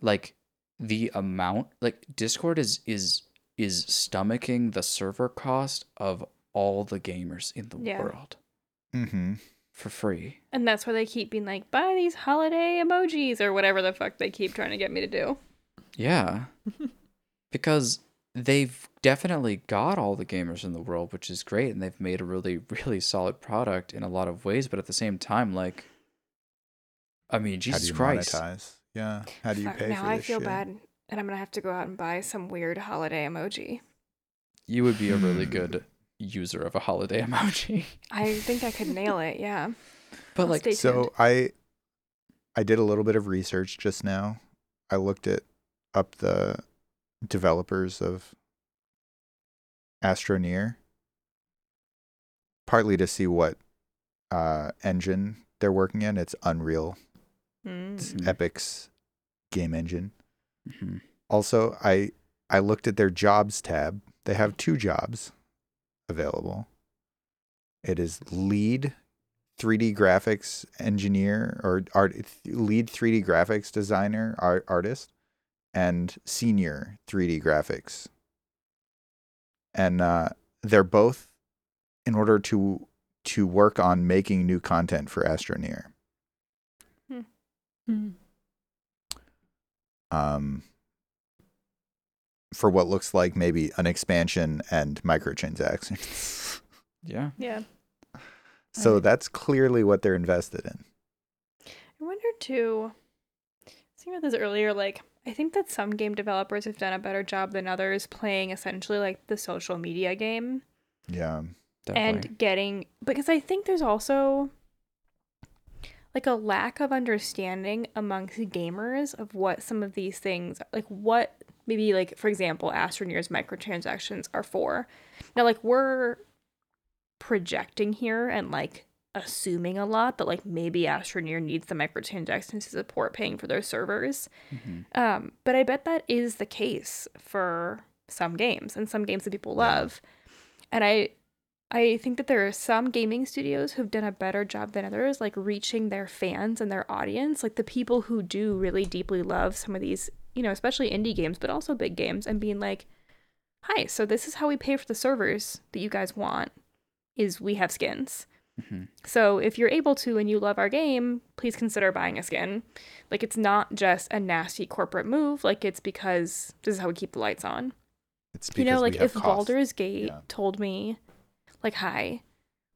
like the amount, like Discord is is is stomaching the server cost of all the gamers in the Yeah. world mm-hmm. for free. And that's why they keep being like, buy these holiday emojis or whatever the fuck they keep trying to get me to do. Yeah. because they've definitely got all the gamers in the world, which is great, and they've made a really, really solid product in a lot of ways, but at the same time, like I mean, How do Jesus you Christ. monetize? Yeah. How do you Fuck, pay now for I this feel shit? bad and I'm gonna have to go out and buy some weird holiday emoji. You would be a really Hmm. good user of a holiday emoji. I think I could nail it, yeah. But I'll like So. I I did a little bit of research just now. I looked at up the developers of Astroneer partly to see what uh engine they're working in. It's Unreal. It's Mm. Epic's game engine. Mhm. Also, I I looked at their jobs tab. They have two jobs available. It is lead 3D graphics engineer or art lead 3D graphics designer art, artist and senior 3D graphics. And uh, they're both in order to to work on making new content for Astroneer. Hmm. um, for what looks like maybe an expansion and microtransactions. Yeah. Yeah. so Right. that's clearly what they're invested in. I wonder too. Seeing about this earlier, like I think that some game developers have done a better job than others playing essentially like the social media game Yeah. Definitely. and getting because I think there's also like a lack of understanding amongst gamers of what some of these things like what maybe like for example Astroneer's microtransactions are for. Now like we're projecting here and like assuming a lot that like maybe Astroneer needs the microtransactions to support paying for their servers. Mhm. Um, but I bet that is the case for some games and some games that people Yeah. love. And I I think that there are some gaming studios who've done a better job than others, like reaching their fans and their audience, like the people who do really deeply love some of these, you know, especially indie games, but also big games, and being like, "Hi, so this is how we pay for the servers that you guys want. Is we have skins. Mhm. So if you're able to and you love our game, please consider buying a skin. Like it's not just a nasty corporate move. Like it's because this is how we keep the lights on. It's because you know, like if costs. Baldur's Gate Yeah. told me, like, hi,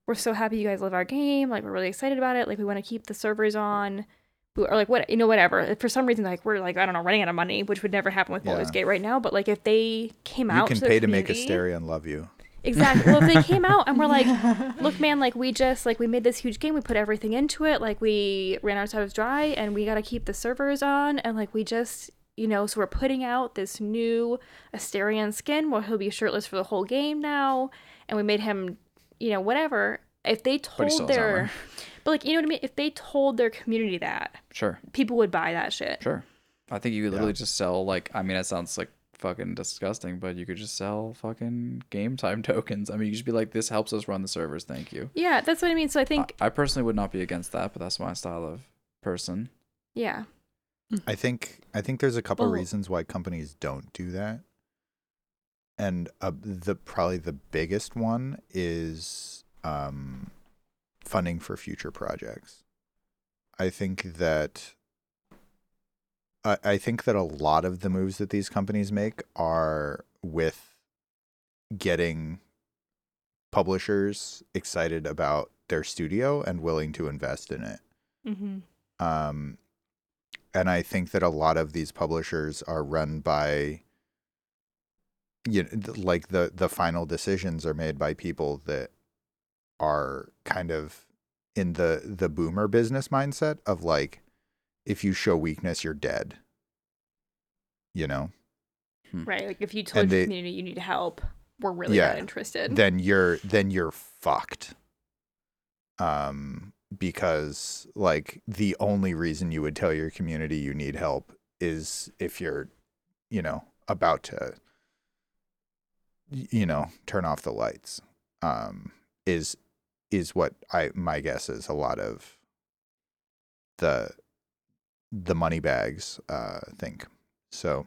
we're so happy you guys love our game. Like we're really excited about it. Like we want to keep the servers on. Or like what you know, whatever. For some reason, like we're like I don't know, running out of money, which would never happen with Baldur's Gate right now. But like if they came you out, can to pay to make Astarion love you. Exactly. Well, if they came out and we're like, look, man, like we just like we made this huge game, we put everything into it, like we ran ourselves dry, and we got to keep the servers on, and like we just, you know, so we're putting out this new Astarion skin where he'll be shirtless for the whole game now, and we made him, you know, whatever. If they But he still told has their, but like you know what I mean, if they told their community that, Sure. people would buy that shit. Sure. I think you could Yeah. literally just sell like I mean it sounds like fucking disgusting, but you could just sell fucking game time tokens. I mean you just be like, this helps us run the servers, thank you. Yeah, that's what I mean. So I think, I, I personally would not be against that, but that's my style of person. yeah, I think I think there's a couple Well- reasons why companies don't do that. And uh, the probably the biggest one is um, funding for future projects. I think that I, I think that a lot of the moves that these companies make are with getting publishers excited about their studio and willing to invest in it. mm-hmm. Um, and I think that a lot of these publishers are run by, you know, like the the final decisions are made by people that are kind of in the the boomer business mindset of like, if you show weakness, you're dead. You know, right. Like if you told And your community you need help, we're really Yeah. not interested. then you're then you're fucked. Um, because like the only reason you would tell your community you need help is if you're, you know, about to, y- you know, turn off the lights. Um, is is what I my guess is a lot of the the money bags uh think. So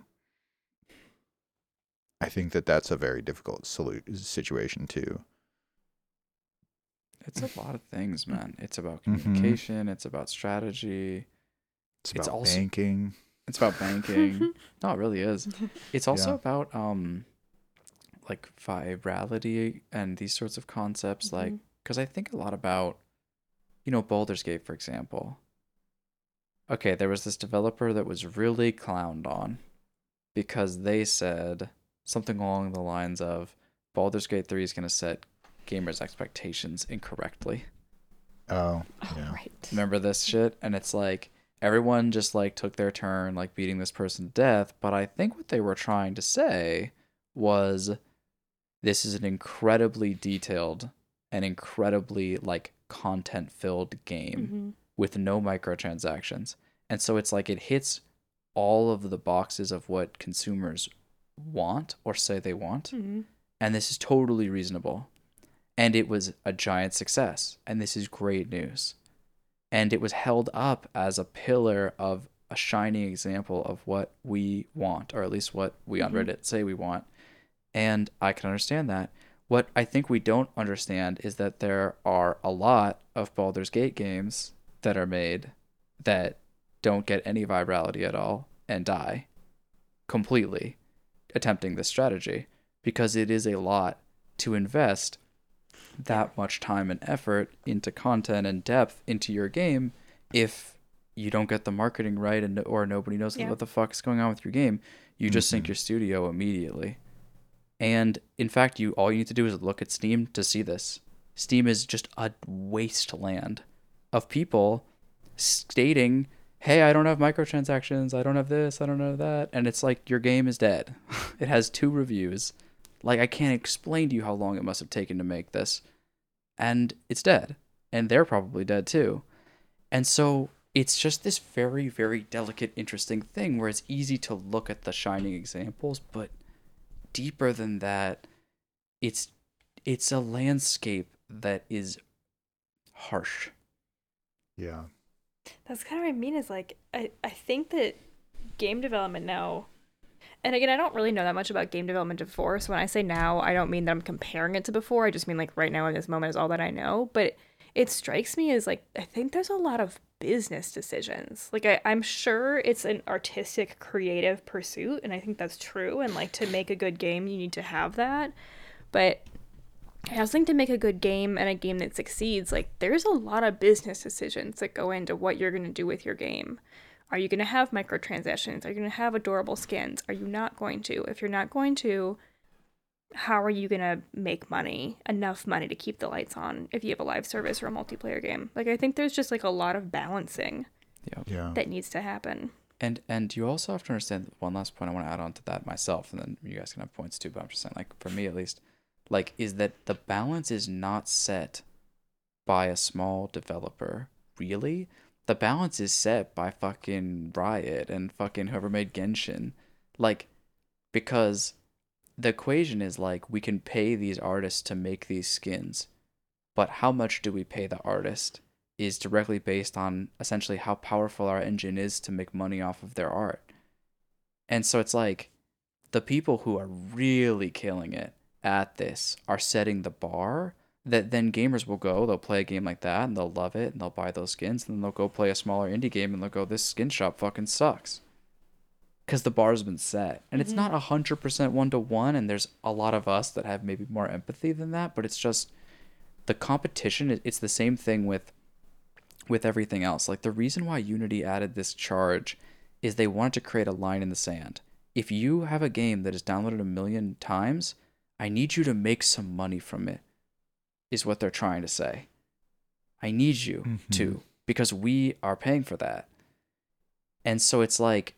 I think that that's a very difficult solu- situation too. It's a lot of things, man. It's about Mhm. communication, it's about strategy, It's It's about also- banking. it's about banking. no, it really is. It's also Yeah. about um like virality and these sorts of concepts like Mhm. because I think a lot about you know Baldur's Gate for example. Okay, there was this developer that was really clowned on because they said something along the lines of Baldur's Gate 3 is going to set gamers expectations incorrectly. Oh, Oh, right. Remember this shit? And it's like everyone just like took their turn like beating this person to death, but I think what they were trying to say was this is an incredibly detailed and incredibly like content filled game Mhm. with no microtransactions. And so it's like it hits all of the boxes of what consumers want or say they want. Mhm. And this is totally reasonable. And it was a giant success. And this is great news. And it was held up as a pillar of a shining example of what we want, or at least what we on Mhm. Reddit say we want. And I can understand that. What I think we don't understand is that there are a lot of Baldur's Gate games that are made that don't get any virality at all and die completely attempting this strategy because it is a lot to invest that much time and effort into content and depth into your game if you don't get the marketing right and or nobody knows Yeah. what the fuck is going on with your game you just sink Mhm. your studio immediately and in fact you all you need to do is look at steam to see this. Steam is just a wasteland of people stating hey i don't have microtransactions. I don't have this. I don't have that. And it's like your game is dead. It has two reviews. Like i can't explain to you how long it must have taken to make this. And it's dead. And they're probably dead too. And so it's just this very very delicate interesting thing where it's easy to look at the shining examples but deeper than that it's it's a landscape that is harsh Yeah. That's kind of what I mean. Is like I I think that game development now, and again, I don't really know that much about game development before. So when I say now, I don't mean that I'm comparing it to before. I just mean like right now in this moment is all that I know. But it strikes me as like I think there's a lot of business decisions. Like I, I'm sure it's an artistic, creative pursuit, and I think that's true. And like to make a good game, you need to have that. But I also think to make a good game and a game that succeeds, like there's a lot of business decisions that go into what you're going to do with your game. Are you going to have microtransactions? Are you going to have adorable skins? Are you not going to? If you're not going to, how are you going to make money, enough money to keep the lights on if you have a live service or a multiplayer game? Like I think there's just like a lot of balancing yeah Yeah. that needs to happen. And and you also have to understand one last point I want to add on to that myself, and then you guys can have points too. But I'm just saying, like for me at least, like is that the balance is not set by a small developer. Really, the balance is set by fucking Riot and fucking whoever made Genshin, like because the equation is like we can pay these artists to make these skins, but how much do we pay the artist? is directly based on essentially how powerful our engine is to make money off of their art. And so it's like the people who are really killing it at this are setting the bar that then gamers will go, they'll play a game like that and they'll love it and they'll buy those skins and then they'll go play a smaller indie game and they'll go, this skin shop fucking sucks. Because the bar's been set. And it's Mhm. not 100% one to one, and there's a lot of us that have maybe more empathy than that, but it's just the competition, it's the same thing with with everything else. Like the reason why Unity added this charge is they wanted to create a line in the sand. If you have a game that is downloaded a million times, I need you to make some money from it. Is what they're trying to say. I need you Mhm. to because we are paying for that. And so it's like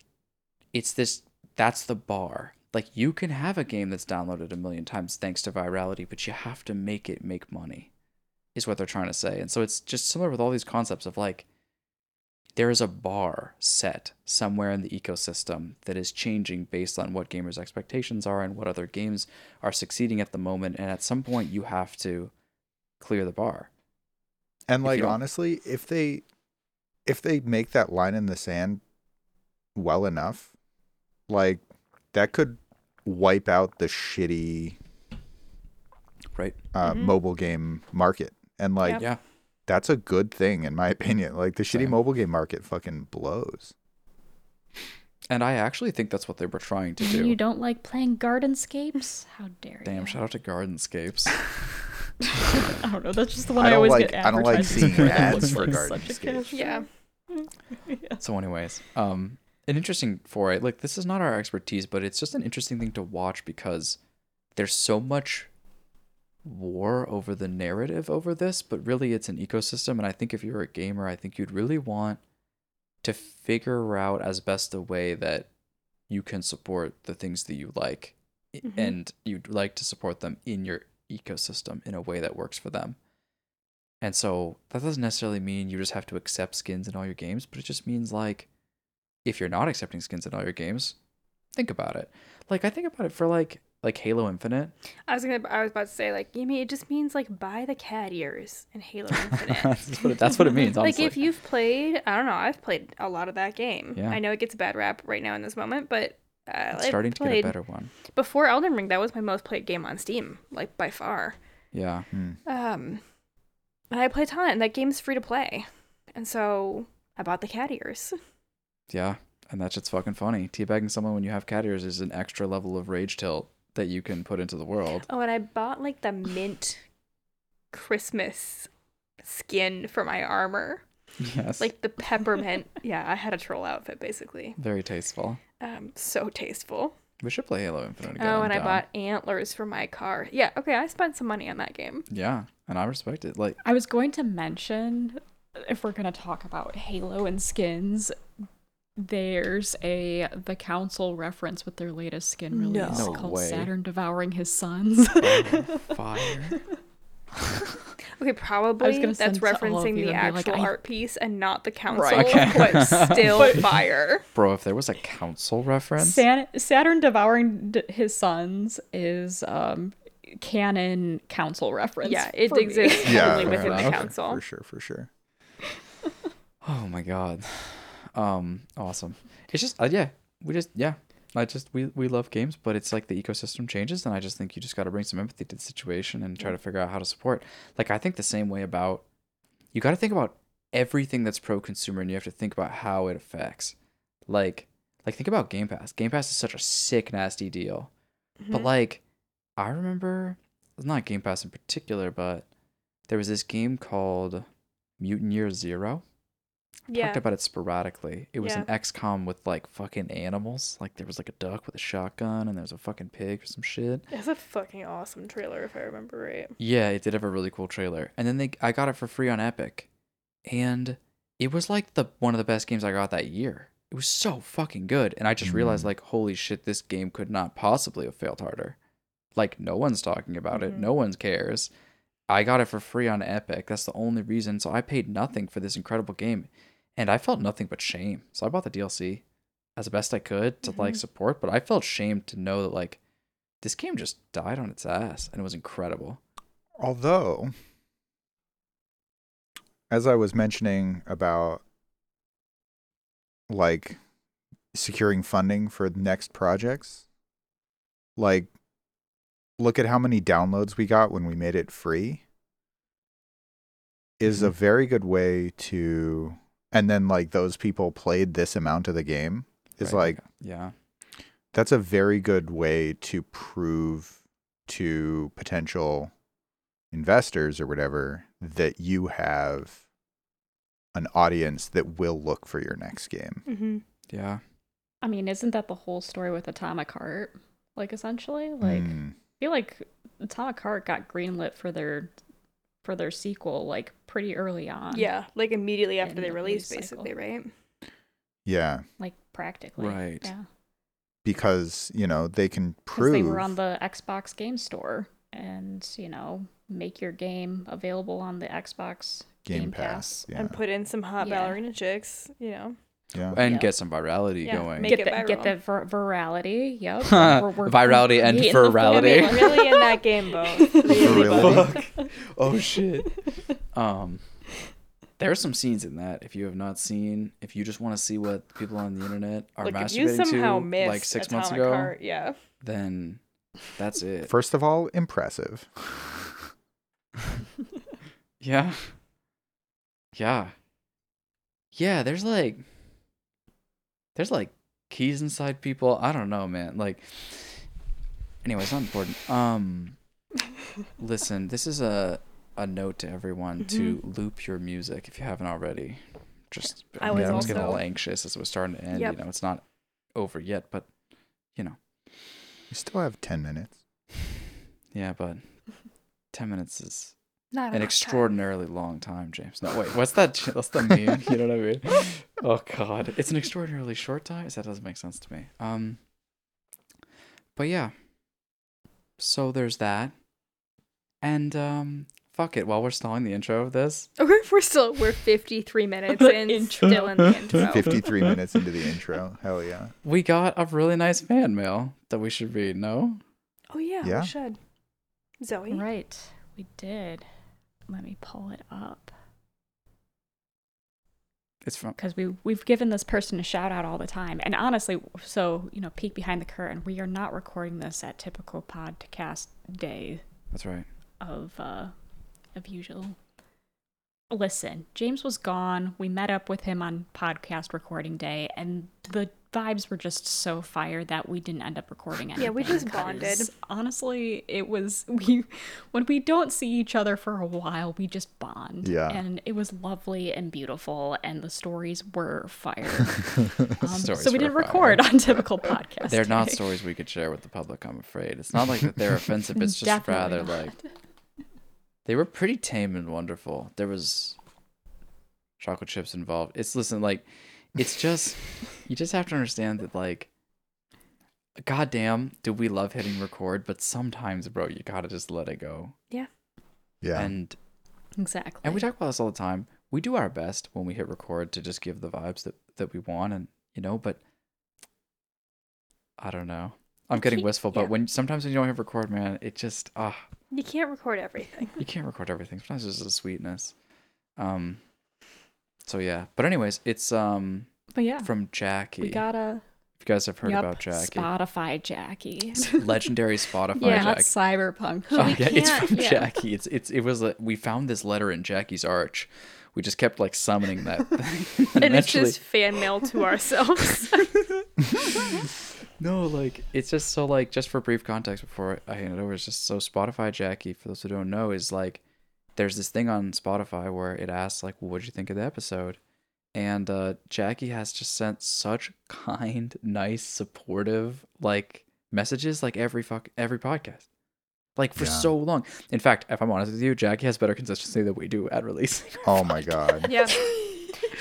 it's this that's the bar. Like you can have a game that's downloaded a million times thanks to virality, but you have to make it make money is what they're trying to say. And so it's just similar with all these concepts of like there is a bar set somewhere in the ecosystem that is changing based on what gamers' expectations are and what other games are succeeding at the moment. And at some point, you have to clear the bar. And If like honestly, if they if they make that line in the sand well enough, like that could wipe out the shitty Right. uh, Mhm. mobile game market. And like Yep. Yeah. that's a good thing in my opinion. Like the shitty Same. mobile game market fucking blows. And I actually think that's what they were trying to do. You don't like playing Gardenscapes? How dare Damn, you? Damn, shout out to Gardenscapes. I don't know. That's just the one I I, always like- get I don't like seeing for ads looks for like such a Gardenscapes. Yeah. yeah. so anyways um an interesting foray like this is not our expertise but it's just an interesting thing to watch because there's so much war over the narrative over this but really it's an ecosystem and i think if you're a gamer i think you'd really want to figure out as best a way that you can support the things that you like Mhm. and you'd like to support them in your ecosystem in a way that works for them and so that doesn't necessarily mean you just have to accept skins in all your games, but it just means like if you're not accepting skins in all your games, think about it. Like I think about it for like like Halo Infinite. I was gonna. I was about to say like you mean it just means like buy the cat ears in Halo Infinite. that's, what it, that's what it means. Like if you've played, I don't know. I've played a lot of that game. Yeah. I know it gets a bad rap right now in this moment, but uh, starting to get a better one. Before Elden Ring, that was my most played game on Steam, like by far. Yeah. Hmm. Um, and I play a ton, and that game's free to play, and so I bought the cat ears. Yeah. And that shit's fucking funny. Teabagging someone when you have cat ears is an extra level of rage tilt that you can put into the world. Oh, and I bought like the mint Christmas skin for my armor, Yes. like the peppermint. yeah, I had a troll outfit basically. very tasteful. Um, so tasteful. We should play Halo Infinite again. oh, and I bought antlers for my car. Yeah, okay, I spent some money on that game. Yeah, and I respect it. Like, I was going to mention if we're going to talk about Halo and skins, there's a the council reference with their latest skin No. release No called way. Saturn devouring his sons. fire. Okay, probably gonna that's send to all of referencing the and be like, actual I- art piece and not the council, Right. Okay. but still fire. Bro, if there was a council reference, San- Saturn devouring d- his sons is um canon council reference. Yeah, it for me. exists Yeah, only fair within the council. For sure, for sure. oh my god, um, awesome. It's just, uh, yeah, we just, yeah, I just, we we love games, but it's like the ecosystem changes, and I just think you just got to bring some empathy to the situation and try to figure out how to support. Like, I think the same way about, you got to think about everything that's pro consumer, and you have to think about how it affects. Like, like think about Game Pass. Game Pass is such a sick, nasty deal. But Mhm. like, I remember it's not Game Pass in particular, but there was this game called Mutant Year Zero. I yeah, talked about it sporadically. It was an Yeah. XCOM with like fucking animals. Like there was like a duck with a shotgun, and there was a fucking pig or some shit. it's a fucking awesome trailer if I remember right. Yeah, it did have a really cool trailer. And then they I got it for free on Epic. And it was like the one of the best games I got that year. It was so fucking good. And I just realized Mm. like holy shit, this game could not possibly have failed harder. Like no one's talking about it. Mhm. No one cares. I got it for free on Epic. That's the only reason. So I paid nothing for this incredible game. And I felt nothing but shame. So I bought the DLC as best I could to like Mhm. support, but I felt shamed to know that like this game just died on its ass and it was incredible. Although, as I was mentioning about like securing funding for next projects, like look at how many downloads we got when we made it free is a Mhm. very good way to and then like those people played this amount of the game is Right, like yeah. that's a very good way to prove to potential investors or whatever that you have an audience that will look for your next game. Mm-hmm. Yeah. I mean, isn't that the whole story with Atomic Heart? Like essentially, like Hmm. I feel like Atomic Heart got greenlit for their for their sequel like pretty early on. Yeah, like immediately after they the released, release cycle. basically, right? yeah, like practically. Right. Yeah. because you know they can prove they were on the Xbox Game Store, and you know, make your game available on the Xbox Game, Game Pass. Pass. Yeah, And put in some hot Yeah. ballerina chicks, you know. Yeah. And Yeah. get some virality Yeah, going. make- get it that get viral. that vir- virality. Yep. We're- we're- Virality and hitting the virality. really in that game both. Really Really? oh shit. Um there are some scenes in that if you have not seen, if you just want to see what people on the internet are Look, masturbating to like six Atomic months ago, Heart, yeah. then that's it. First of all, impressive. Yeah. Yeah. Yeah, there's like there's like keys inside people. I don't know, man. Like anyway, it's not important. Um listen, this is a a note to everyone to loop your music if you haven't already. Just Mm-hmm. I was I was getting a little anxious as it was starting to end. Yep. You know, it's not over yet, but you know. We still have ten minutes. Yeah, but ten minutes is Not an enough extraordinarily long time, James. No, wait, what's that? What's the meme? You know what I mean? Oh God, it's an extraordinarily short time. That doesn't make sense to me. Um, but yeah. So there's that, and um, fuck it. While we're stalling the intro of this, Okay, we're still we're 53 minutes The in, intro. still in the intro. 53 minutes into the intro. Hell yeah. we got a really nice fan mail that we should read. No, Oh yeah, Yeah. we should. Zoe. Right, we did. Let me pull it up it's from. because we we've given this person a shout out all the time, and honestly, so you know, peek behind the curtain. We are not recording this at typical podcast day That's right. of uh of usual. Listen, James was gone. We met up with him on podcast recording day, and the vibes were just so fire that we didn't end up recording anything. Yeah, we just bonded. Honestly, it was we when we don't see each other for a while, we just bond. Yeah. and it was lovely and beautiful, and the stories were fire. Um, Stories so we didn't fire. record on typical podcast. They're not stories we could share with the public. I'm afraid it's not like that they're offensive. It's just Definitely rather not. like they were pretty tame and wonderful. There was chocolate chips involved. It's listen like it's just you just have to understand that like goddamn do we love hitting record, but sometimes bro, you gotta just let it go. Yeah. Yeah. And exactly. and we talk about this all the time. We do our best when we hit record to just give the vibes that that we want and you know, but I don't know. I'm getting wistful, but yeah. when sometimes when you don't hit record, man, it just ah You can't record everything. you can't record everything. Sometimes there's a sweetness. Um so yeah. But anyways, it's um but yeah, from Jackie. we gotta. if you guys have heard Yup, about Jackie. Spotify Jackie. Legendary Spotify Yeah, Jackie. cyberpunk. Who Oh, we yeah, it's from yeah. Jackie. It's it's it was a, we found this letter in Jackie's arch. We just kept like summoning that thing. And it's eventually- just fan mail to ourselves. No, like it's just so like just for brief context before I hand it over, it's just so Spotify Jackie, for those who don't know, is like there's this thing on Spotify where it asks like, well, what'd you think of the episode? And uh Jackie has just sent such kind, nice, supportive like messages like every fuck every podcast. Like for Yeah. so long. In fact, if I'm honest with you, Jackie has better consistency than we do at releasing. Oh my god. yeah.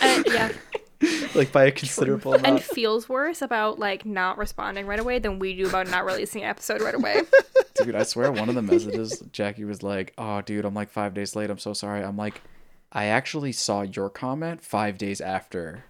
Uh, yeah. like by a considerable amount. And feels worse about like not responding right away than we do about not releasing an episode right away. Dude, I swear one of the messages, Jackie was like, "Oh, dude, I'm like five days late. I'm so sorry." I'm like, I actually saw your comment five days after,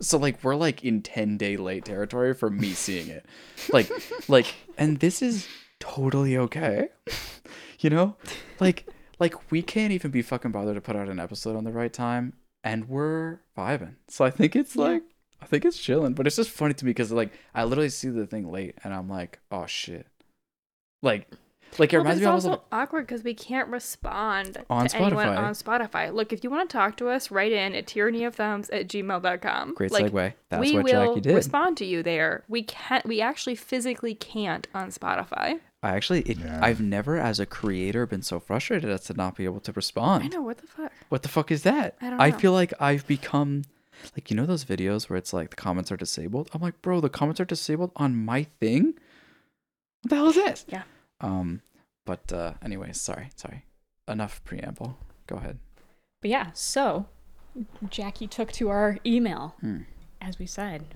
so like we're like in ten day late territory for me seeing it, like, like, and this is totally okay, you know, like, like we can't even be fucking bothered to put out an episode on the right time, and we're vibing. So I think it's like. I think it's chilling, but it's just funny to me because like I literally see the thing late and I'm like, oh shit, like, like it Well, reminds it's me almost also of awkward because we can't respond On to anyone Spotify. on Spotify. Look, if you want to talk to us, write in at tyrannyofthumbs at gmail.com. great like, segue. That's we what will Jackie did. respond to you there. We can't. We actually physically can't on Spotify. I actually, it, Yeah. I've never, as a creator, been so frustrated as to not be able to respond. I know what the fuck. What the fuck is that? I don't Know. I feel like I've become, like you know those videos where it's like the comments are disabled. I'm like, bro, the comments are disabled on my thing. What the hell is this? Yeah. Um, but uh, anyways, sorry, sorry. Enough preamble. Go ahead. But yeah, so Jackie took to our email, Hmm. as we said.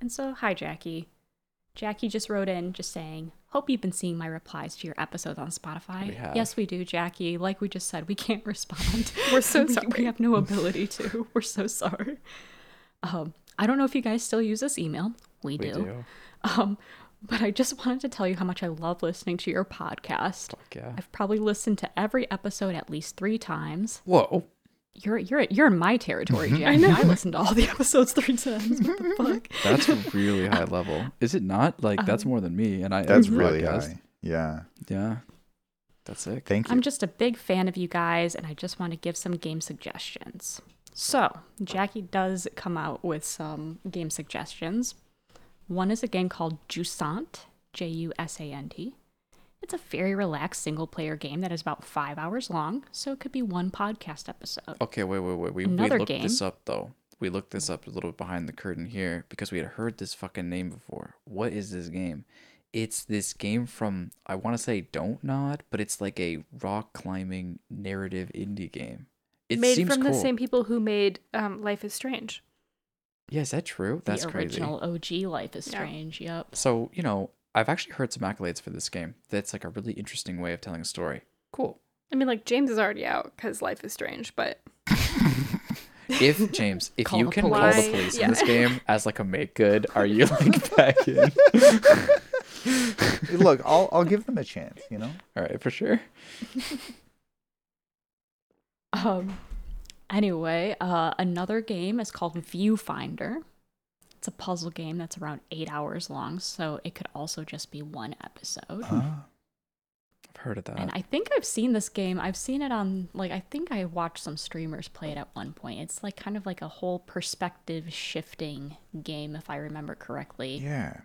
And so, hi, Jackie. Jackie just wrote in just saying, Hope you've been seeing my replies to your episodes on Spotify. We. Yes, we do, Jackie. Like we just said, we can't respond. We're so we, sorry. We have no ability to. We're so sorry. Um, I don't know if you guys still use this email. We, We do. do. Um, but I just wanted to tell you how much I love listening to your podcast. Fuck yeah. I've probably listened to every episode at least three times. Whoa. You're you're you're in my territory, Jack. I know. I listened to all the episodes three times. What the fuck? That's really high level. Is it not? Like that's Um, more than me, and I. That's really podcast. high. Yeah. Yeah. That's it. Thank you. I'm just a big fan of you guys, and I just want to give some game suggestions. So Jackie does come out with some game suggestions. One is a game called Jusant, J U S A N T. It's a very relaxed single player game that is about five hours long, so it could be one podcast episode. Okay, wait, wait, wait. We, we Another looked this up though. We looked this up a little bit behind the curtain here because we had heard this fucking name before. What is this game? It's this game from I want to say Don't Nod, but it's like a rock climbing narrative indie game. It made seems from cool. the same people who made um, Life is Strange. Yeah, is that true? That's the crazy. original OG Life is Yeah. Strange. Yep. So, you know, I've actually heard some accolades for this game. That's like a really interesting way of telling a story. Cool. I mean, like James is already out because life is strange, but If James, if Call you the can call the police Yeah. in this game as like a make good, are you like back in? Look, I'll I'll give them a chance. You know. All right, for sure. Um, anyway, uh, another game is called Viewfinder. It's a puzzle game that's around eight hours long, so it could also just be one episode. Ah. I've heard of that. And I think I've seen this game. I've seen it on, like, I think I watched some streamers play it at one point. It's like kind of like a whole perspective shifting game, if I remember correctly. yeah.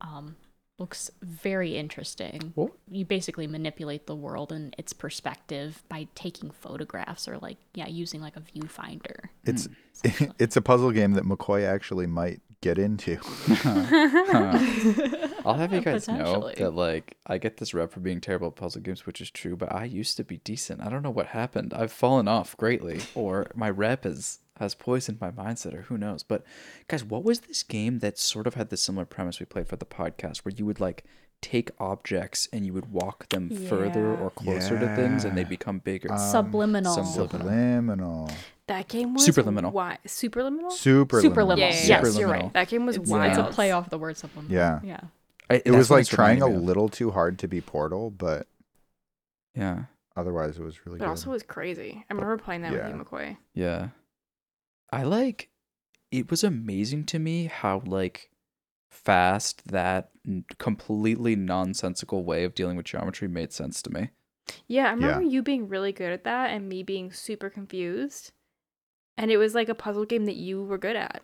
Um, looks very interesting. What? You basically manipulate the world and its perspective by taking photographs or, like, yeah, using like a viewfinder. It's essentially. Hmm. it's a puzzle game that McCoy actually might get into. I'll have you guys know that like I get this rep for being terrible at puzzle games, which is true, but I used to be decent. I don't know what happened. I've fallen off greatly, or my rep is has poisoned my mindset, or who knows. But guys, what was this game that sort of had the similar premise we played for the podcast, where you would like take objects and you would walk them further or closer to things, and they Yeah. become bigger. Um, Subliminal. Subliminal. Subliminal. that game was Superliminal. Why? Superliminal? Super. Superliminal. Yeah, yeah, Yes. Superliminal. you're right. That game was It's, wild. it's a play off the word subliminal. Yeah. Yeah. I- It was like trying a reminding me of. little too hard to be Portal, but Yeah, otherwise it was really But good. also was crazy. I remember playing that Yeah. with you, McCoy. yeah. I like. It was amazing to me how like fast that n- completely nonsensical way of dealing with geometry made sense to me. Yeah, I remember Yeah. you being really good at that and me being super confused. And it was like a puzzle game that you were good at.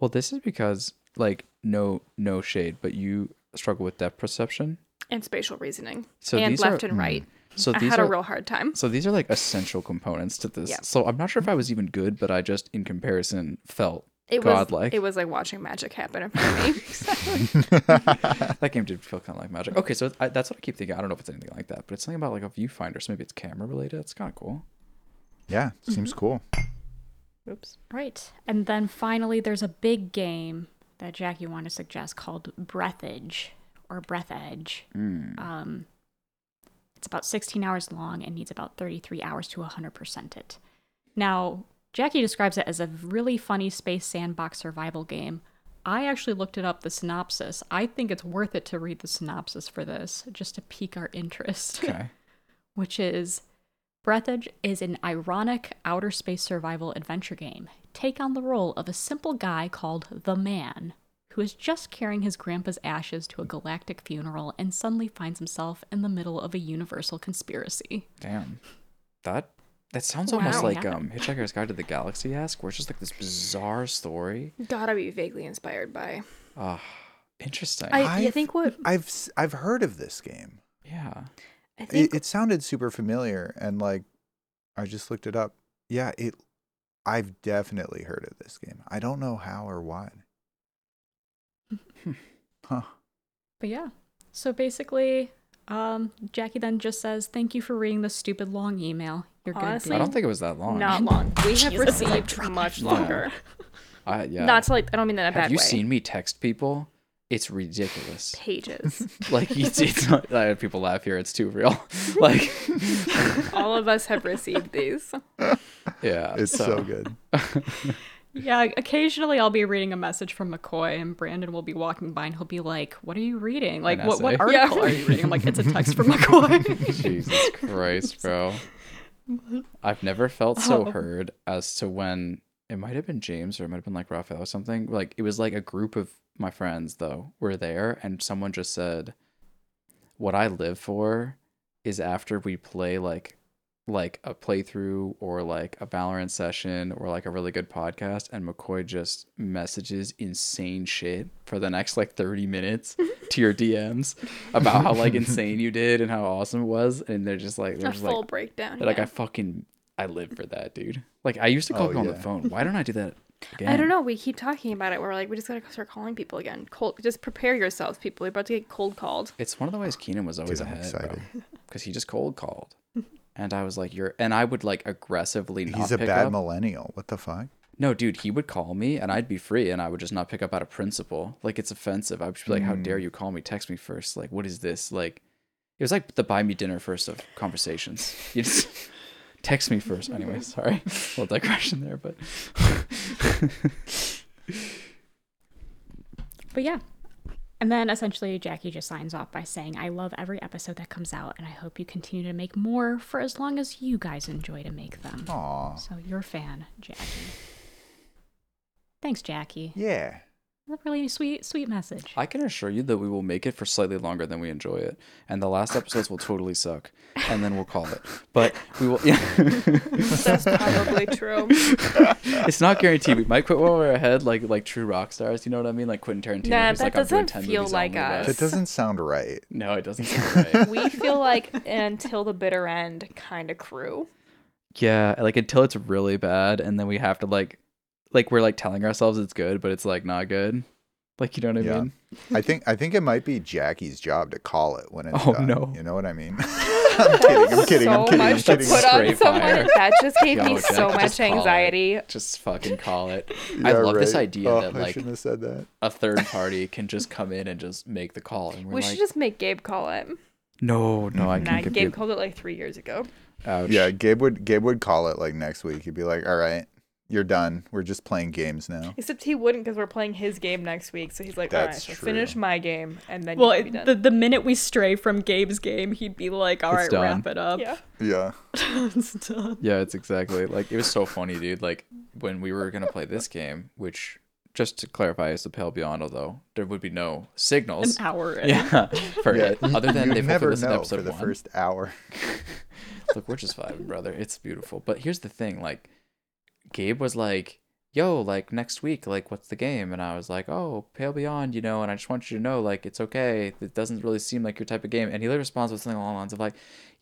Well, this is because like no no shade, but you struggle with depth perception. And spatial reasoning. So and these left are and right. Hmm. So I these had are a real hard time. so these are like essential components to this. Yeah. So I'm not sure if I was even good, but I just in comparison felt It was godlike. it was like watching magic happen in front of me. that game did feel kind of like magic. Okay, so I, that's what I keep thinking. I don't know if it's anything like that, but it's something about like a viewfinder. So maybe it's camera related. It's kind of cool. yeah, seems Mm-hmm. cool. Oops. Right. And then finally, there's a big game that Jackie wanted to suggest called Breathage or Breath Edge. Mm. Um, it's about 16 hours long and needs about 33 hours to 100% it. Now, Jackie describes it as a really funny space sandbox survival game. I actually looked it up, the synopsis. I think it's worth it to read the synopsis for this, just to pique our interest. Okay. which is Breathedge is an ironic outer space survival adventure game. Take on the role of a simple guy called The Man, who is just carrying his grandpa's ashes to a galactic funeral and suddenly finds himself in the middle of a universal conspiracy. Damn. That that sounds almost like Yeah. um Hitchhiker's Guide to the Galaxy esque, where it's just like this bizarre story. Gotta be vaguely inspired by. Ah, interesting. I, I think what I've s- I've heard of this game. yeah. I think It, it sounded super familiar, and like I just looked it up. Yeah, it. I've definitely heard of this game. I don't know how or why. Huh. But yeah. So basically, um, Jackie then just says, Thank you for reading the stupid long email. You're Honestly, good. I don't think it was that long. not long. We have received much longer. I, yeah. Not to like I don't mean that in a Have bad you seen me text people? It's ridiculous. pages? like it's, it's not, I have people laugh here. It's too real. like All of us have received these. yeah, It's so, good. Yeah, occasionally I'll be reading a message from McCoy, and Brandon will be walking by, and he'll be like, "What are you reading? Like, what, what article Yeah. are you reading?" I'm like, "It's a text from McCoy." Jesus Christ, bro. I've never felt so Oh. heard as to when it might have been James or it might have been like Raphael or something. Like it was like a group of my friends though were there and someone just said, What I live for is after we play like like a playthrough or like a Valorant session or like a really good podcast and McCoy just messages insane shit for the next like 30 minutes to your DMs about how like insane you did and how awesome it was and they're just like they're A just full like breakdown. they're like I fucking I live for that dude like I used to call Oh, people on the phone why don't I do that again I don't know. We keep talking about it. We're like, we just gotta start calling people again. Cold. Just prepare yourselves, people. You're about to get cold called. it's one of the ways Keenan was always Dude, ahead excited. because he just cold called and I was like you're and I would like aggressively not He's a pick bad up. millennial. What the fuck? No, dude, he would call me and I'd be free and I would just not pick up out of principle. Like it's offensive. I would just be like, "How dare hmm. you call me? Text me first. Like, what is this? Like, It was like the buy me dinner first of conversations. You just text me first. Anyway, sorry, little digression there, but But yeah. And then essentially, Jackie just signs off by saying, I love every episode that comes out, and I hope you continue to make more for as long as you guys enjoy to make them. Aw. So, your fan, Jackie. Thanks, Jackie. Yeah. That's a really sweet, sweet message. I can assure you that we will make it for slightly longer than we enjoy it, and the last episodes will totally suck, and then we'll call it. But we will. Yeah, That's probably true. it's not guaranteed. We might quit while we're ahead, like like true rock stars. You know what I mean? Like Quentin Tarantino. Nah, who's that like, doesn't feel like only us. list. That doesn't sound right. No, it doesn't sound right. We feel like until the bitter end kind of crew. yeah, like until it's really bad, and then we have to like, like we're like telling ourselves it's good, but it's like not good. Like you know what I Yeah. mean? I think I think it might be Jackie's job to call it when it's Oh, done. no. You know what I mean? I'm kidding. I'm kidding. so I'm kidding. I'm much to kidding. put on someone. fire. That just gave Yo, me Jack, so much just it. anxiety. Just fucking call it. Yeah, I love this idea Oh, that like have said that. a third party can just come in and just make the call, and we're We like, should just make Gabe call it. no, no, I can't get Gabe Gabe. called it like three years ago. Ouch. Yeah, Gabe would Gabe would call it like next week. He'd be like, "All right, you're done. We're just playing games now." Except he wouldn't because we're playing his game next week. So he's like, all right, That's so true. finish my game and then Well, you can be done. the, the minute we stray from Gabe's game, he'd be like, "All It's right, done. wrap it up." yeah. Yeah. it's done. Yeah, it's exactly like it was so funny, dude. Like when we were gonna play this game, which just to clarify is the Pale Beyond, although there would be no signals. An hour in. Yeah, for Yeah, it. Other than you they've never listened know episode for the one. first hour. Look, we're just vibing, brother. It's beautiful. But here's the thing, like Gabe was like, "Yo, like next week, like what's the game?" And I was like, "Oh, Pale Beyond, you know." And I just want you to know, like, it's okay. It doesn't really seem like your type of game. And he literally responds with something along the lines of like,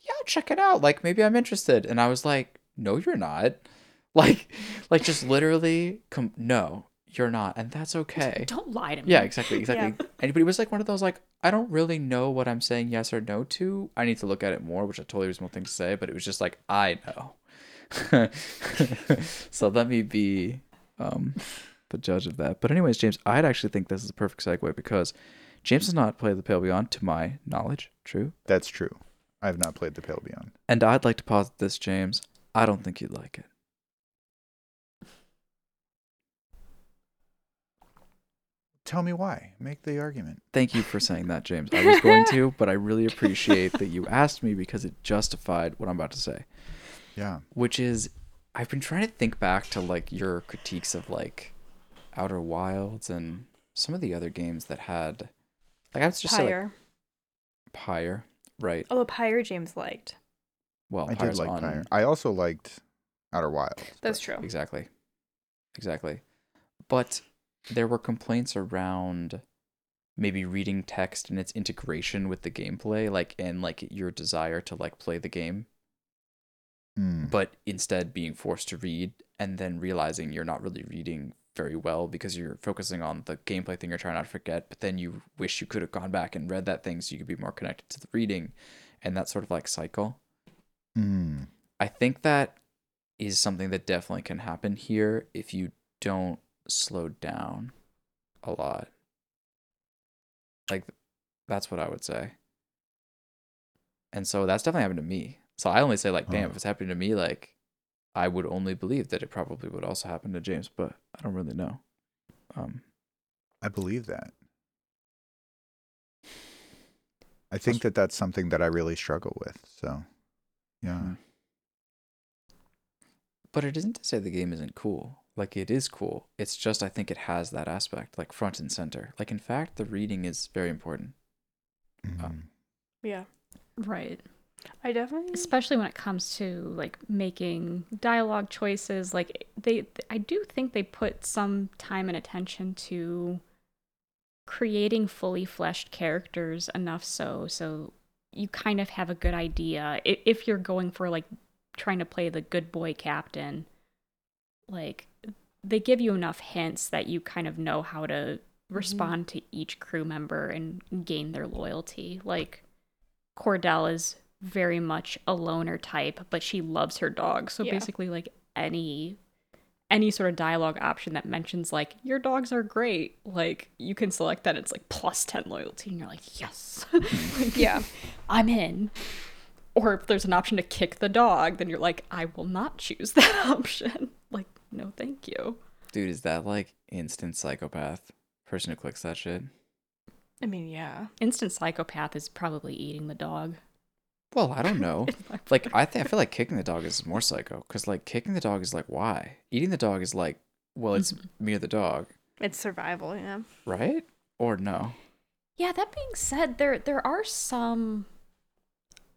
"Yeah, check it out. Like maybe I'm interested." And I was like, "No, you're not." Like, like just literally, com- no, you're not, and that's okay. Don't lie to me. Yeah, exactly, exactly. And but it was like one of those like I don't really know what I'm saying yes or no to. I need to look at it more, which a totally reasonable thing to say. But it was just like I know. so let me be um, the judge of that. But anyways, James, I'd actually think this is a perfect segue because James has not played the Pale Beyond, to my knowledge. True. That's true. I have not played the Pale Beyond. And I'd like to posit this, James. I don't think you'd like it. Tell me why. Make the argument. Thank you for saying that, James. I was going to, but I really appreciate that you asked me because it justified what I'm about to say. Yeah. which is I've been trying to think back to like your critiques of like Outer Wilds and some of the other games that had like I was just say, like, Pyre. Pyre, right? Although Pyre James liked. Well, I did like on Pyre. I also liked Outer Wilds. That's but- true. exactly, exactly. But there were complaints around maybe reading text and its integration with the gameplay, like and like your desire to like play the game Hmm. but instead being forced to read and then realizing you're not really reading very well because you're focusing on the gameplay thing you're trying not to forget but then you wish you could have gone back and read that thing so you could be more connected to the reading and that sort of like cycle Hmm. i think that is something that definitely can happen here if you don't slow down a lot like that's what i would say and so that's definitely happened to me so i only say like damn Huh. if it's happening to me like i would only believe that it probably would also happen to james but i don't really know um I believe that. I think that that's something that I really struggle with. So, yeah. Hmm. but it isn't to say the game isn't cool like it is cool it's just i think it has that aspect like front and center like in fact the reading is very important Mhm. Yeah. Right. I definitely. Especially when it comes to like making dialogue choices. Like they, I do think they put some time and attention to creating fully fleshed characters enough so so you kind of have a good idea if you're going for like trying to play the good boy captain like they give you enough hints that you kind of know how to mm-hmm. respond to each crew member and gain their loyalty like cordell is very much a loner type but she loves her dog so Yeah. basically like any any sort of dialogue option that mentions like your dogs are great, like you can select that. It's like plus ten loyalty, and you're like, yes, Like, Yeah. I'm in. Or if there's an option to kick the dog, then you're like, I will not choose that option. Like, no, thank you. Dude, is that like instant psychopath person who clicks that shit? I mean, yeah. Instant psychopath is probably eating the dog. Well, I don't know. like I think I feel like kicking the dog is more psycho because like kicking the dog is like why? Eating the dog is like well it's mm-hmm. me or the dog. It's survival, yeah. right? Or no? Yeah, that being said, there there are some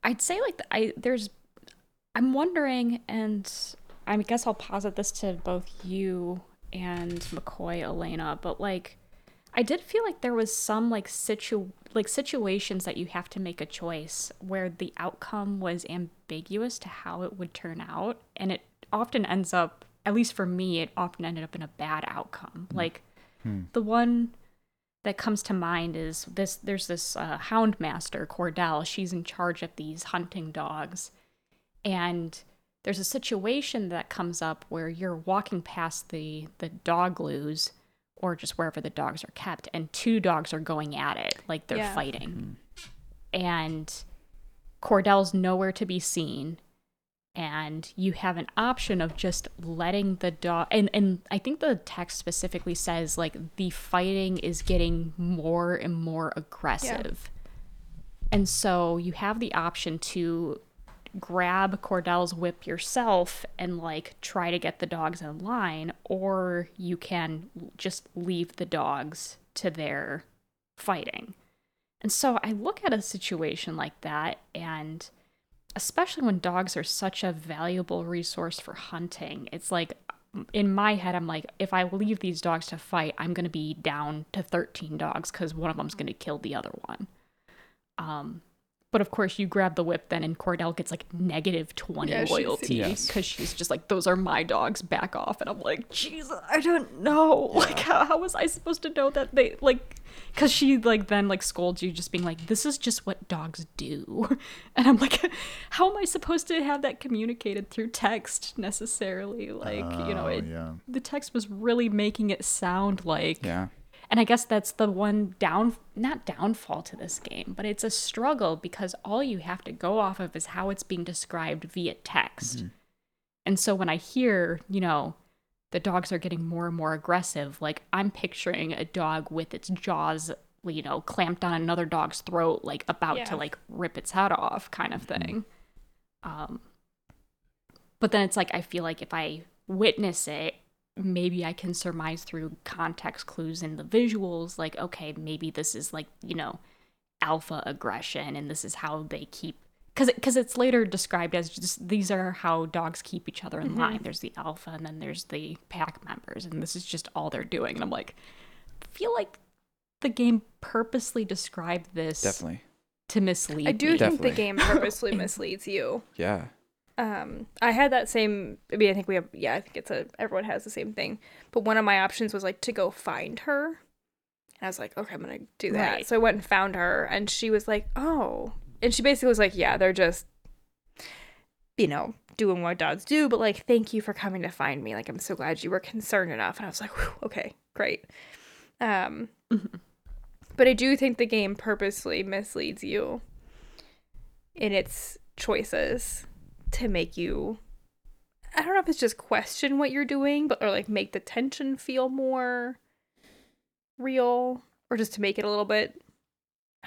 I'd say like the- I there's I'm wondering and I guess I'll posit this to both you and McCoy Elena, but like I did feel like there was some like situ like situations that you have to make a choice where the outcome was ambiguous to how it would turn out and it often ends up at least for me it often ended up in a bad outcome. Like the one that comes to mind is this there's this uh, hound master cordell. She's in charge of these hunting dogs. And there's a situation that comes up where you're walking past the the dog loos or just wherever the dogs are kept and two dogs are going at it like they're Yeah. fighting hmm. and cordell's nowhere to be seen and you have an option of just letting the dog and and I think the text specifically says like the fighting is getting more and more aggressive. And so you have the option to grab Cordell's whip yourself and like try to get the dogs in line or you can just leave the dogs to their fighting. And so I look at a situation like that and especially when dogs are such a valuable resource for hunting. It's like in my head, I'm like, if I leave these dogs to fight, I'm going to be down to 13 dogs because one of them's going to kill the other one. Um, but of course, you grab the whip then, and Cordell gets like negative 20 Yeah, loyalty Yes. because she's just like, those are my dogs, back off. And I'm like, Jesus, I don't know. Like, how, how was I supposed to know that they, like, because she like then like scolds you just being like this is just what dogs do and i'm like how am i supposed to have that communicated through text necessarily like you know Oh, it, yeah. the text was really making it sound like yeah and i guess that's the one down not downfall to this game but it's a struggle because all you have to go off of is how it's being described via text. And so when i hear you know the dogs are getting more and more aggressive like i'm picturing a dog with its jaws you know clamped on another dog's throat like about Yeah. to like rip its head off kind of thing. Um but then it's like i feel like if i witness it maybe i can surmise through context clues in the visuals like okay maybe this is like you know alpha aggression and this is how they keep because because it's later described as just these are how dogs keep each other in mm-hmm. line. There's the alpha and then there's the pack members and this is just all they're doing. And i'm like I feel like the game purposely described this definitely. to mislead I do me. think the game purposely misleads you. yeah Um, I had that same. I mean, I think we have. Yeah, I think it's a. Everyone has the same thing. But one of my options was like to go find her. And I was like, okay, I'm gonna do that. Right. So I went and found her, and she was like, oh, and she basically was like, yeah, they're just, you know, doing what dogs do. But like, thank you for coming to find me. Like, I'm so glad you were concerned enough. And I was like, okay, great. Um, but I do think the game purposely misleads you in its choices to make you I don't know if it's just question what you're doing, but or like make the tension feel more real or just to make it a little bit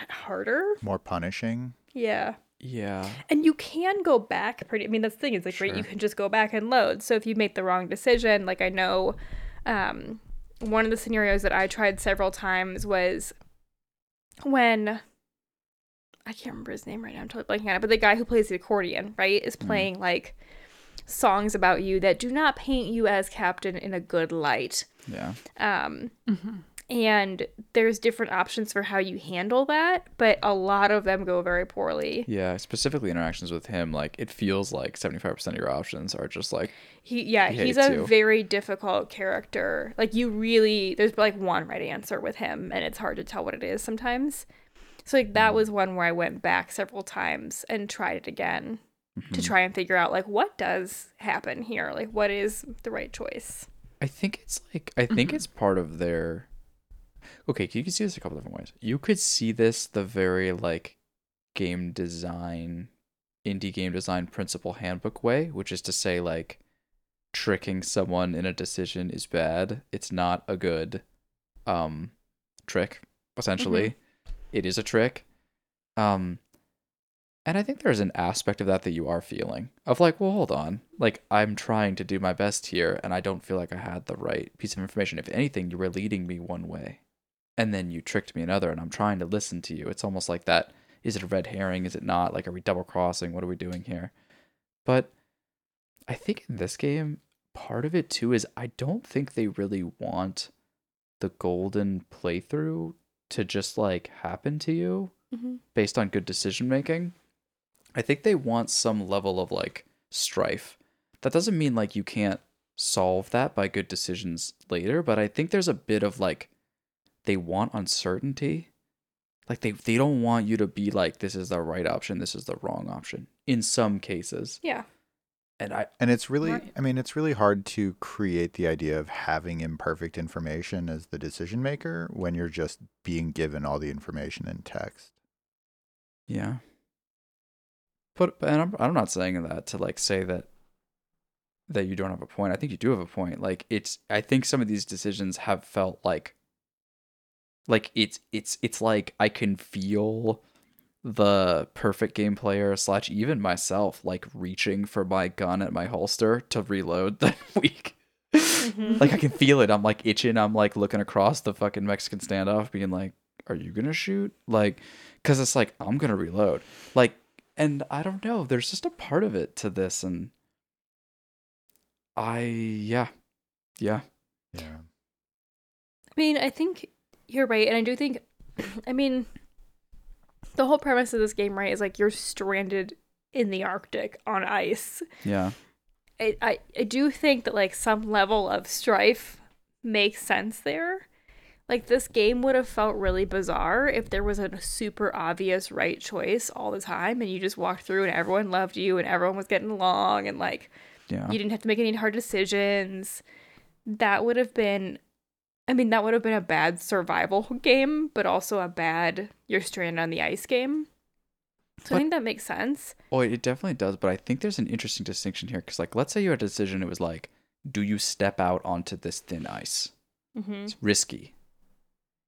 harder. More punishing. Yeah. yeah And you can go back pretty I mean that's the thing, it's like right, you can just go back and load. So if you make the wrong decision, like I know um one of the scenarios that I tried several times was when I can't remember his name right now, I'm totally blanking on it, but the guy who plays the accordion, right, is playing like songs about you that do not paint you as captain in a good light. yeah Um Mhm. and there's different options for how you handle that, but a lot of them go very poorly. yeah specifically interactions with him like it feels like 75% of your options are just like He yeah, He he's a you. very difficult character. Like you really there's like one right answer with him and it's hard to tell what it is sometimes. So like that was one where I went back several times and tried it again Mm-hmm. to try and figure out like what does happen here? Like what is the right choice? I think it's like I think Mhm. it's part of their. Okay, you can see this a couple different ways. You could see this the very like game design, indie game design principle handbook way, which is to say like tricking someone in a decision is bad. It's not a good um trick essentially. It is a trick. Um and I think there's an aspect of that that you are feeling of like, well, hold on. Like, I'm trying to do my best here, and I don't feel like I had the right piece of information. If anything, you were leading me one way, and then you tricked me another, and I'm trying to listen to you. It's almost like that. Is it a red herring? Is it not? Like, are we double crossing? What are we doing here? But I think in this game, part of it too is I don't think they really want the golden playthrough to just like happen to you Mm-hmm. based on good decision making. I think they want some level of like strife. That doesn't mean like you can't solve that by good decisions later, but I think there's a bit of like they want uncertainty. Like they they don't want you to be like this is the right option, this is the wrong option in some cases. Yeah. And I And it's really, Right. I mean, it's really hard to create the idea of having imperfect information as the decision maker when you're just being given all the information in text. Yeah. But and I'm I'm not saying that to like say that that you don't have a point. I think you do have a point. Like it's I think some of these decisions have felt like like it's it's it's like I can feel the perfect game player slash even myself like reaching for my gun at my holster to reload that week. Mm-hmm. like I can feel it. I'm like itching. I'm like looking across the fucking Mexican standoff, being like, "Are you gonna shoot?" Like, because it's like I'm gonna reload. Like, and I don't know. There's just a part of it to this, and I yeah, yeah, Yeah. I mean, I think you're right, and I do think, I mean, the whole premise of this game, right, is like you're stranded in the Arctic on ice. yeah, I, I, I do think that like some level of strife makes sense there. Like this game would have felt really bizarre if there was a super obvious right choice all the time and you just walked through and everyone loved you and everyone was getting along and like yeah. you didn't have to make any hard decisions. That would have been I mean, that would have been a bad survival game, but also a bad you're stranded on the ice game. So But- I think that makes sense. Oh, it definitely does. But I think there's an interesting distinction here because, like, let's say you had a decision. It was like, do you step out onto this thin ice? Mm-hmm. It's risky.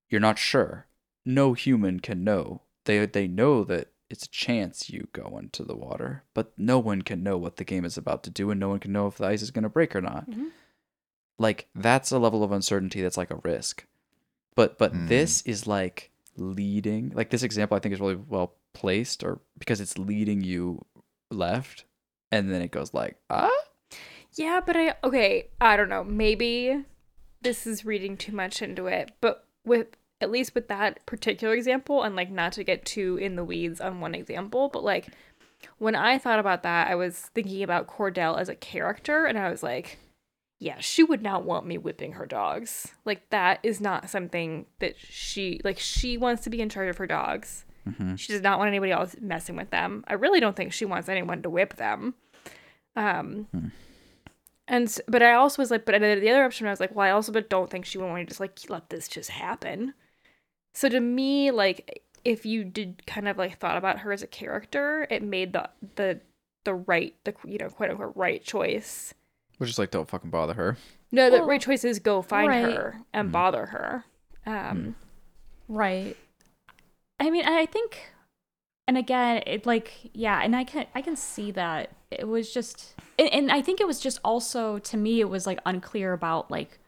You're not sure. No human can know. They they know that it's a chance you go into the water, but no one can know what the game is about to do, and no one can know if the ice is going to break or not. Mhm. Like that's a level of uncertainty that's like a risk. But but Hmm. this is like leading. Like this example, I think is really well placed, or because it's leading you left, and then it goes like ah. Yeah, but I okay, I don't know. Maybe this is reading too much into it, but with at least with that particular example and like not to get too in the weeds on one example, but like when I thought about that, I was thinking about Cordell as a character and I was like, yeah, she would not want me whipping her dogs. Like that is not something that she like she wants to be in charge of her dogs. Mm-hmm. She does not want anybody else messing with them. I really don't think she wants anyone to whip them. Um, Hmm. and but I also was like, but the the other option I was like, well, I also but don't think she would want to just like let this just happen. So to me, like if you did kind of like thought about her as a character, it made the the the right the you know quote unquote right choice. Which is like don't fucking bother her. No, the Well, right choice is go find right. her and Hmm. bother her. Um, Right. I mean, I think and again, it like yeah, and I can I can see that it was just and, and I think it was just also to me it was like unclear about like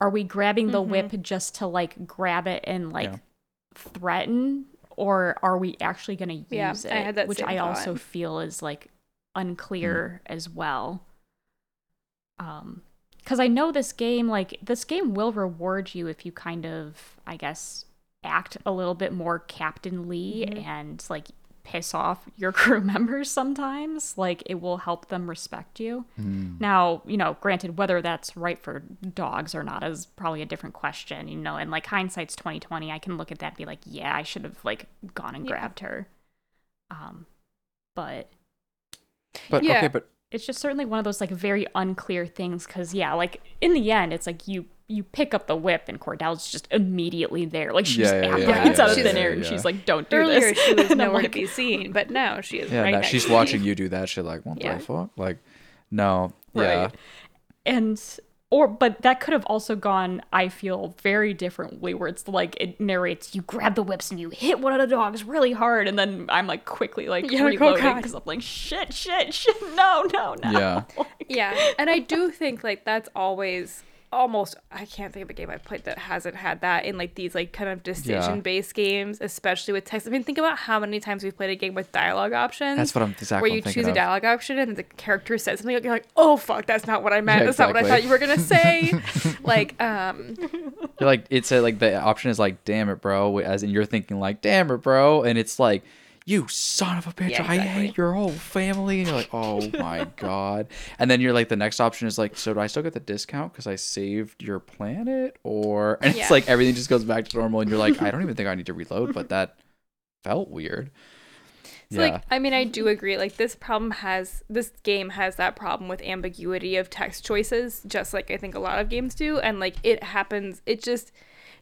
are we grabbing the Mhm. whip just to like grab it and like Yeah. threaten or are we actually going to use Yeah, it I had that which same I also feel is like unclear as well. Um cuz I know this game like this game will reward you if you kind of I guess act a little bit more Captain Lee Mhm. and like piss off your crew members sometimes like it will help them respect you. Hmm. Now, you know, granted, whether that's right for dogs or not is probably a different question, you know, and like hindsight's 2020, I can look at that and be like, yeah, I should have like gone and Yeah. grabbed her. Um, but But Yeah. okay, but it's just certainly one of those like very unclear things because yeah, like in the end, it's like you you pick up the whip and Cordell's just immediately there, like she Yeah, just yeah, yeah, apparates yeah, out of yeah, thin yeah, air, and she's like, "Don't do Earlier, this." she was nowhere like, to be seen, but now she is Yeah, right now next she's to me. watching you do that shit. Like, what Yeah. the fuck? Like, no, yeah, and or but that could have also gone i feel very differently where it's like it narrates you grab the whips and you hit one of the dogs really hard and then i'm like quickly like Yeah, oh, reloading God. because i'm like shit shit shit no no no Yeah. Yeah, and I do think like that's always almost I can't think of a game I've played that hasn't had that in like these like kind of decision based games, especially with text. I mean, think about how many times we've played a game with dialogue options. That's what I'm exactly where you choose a of. dialogue option and the character says something you're like, oh fuck, that's not what I meant. Yeah, that's not what I thought you were gonna say. like, um, You're like it's said like the option is like damn it bro as in you're thinking like damn it bro and it's like you son of a bitch Yeah, I hate your whole family. And you're like oh my god. And then you're like the next option is like so do I still get the discount because I saved your planet? Or and Yeah. it's like everything just goes back to normal and you're like I don't even think I need to reload but that felt weird. So like I mean I do agree like this problem has this game has that problem with ambiguity of text choices just like I think a lot of games do and like it happens it just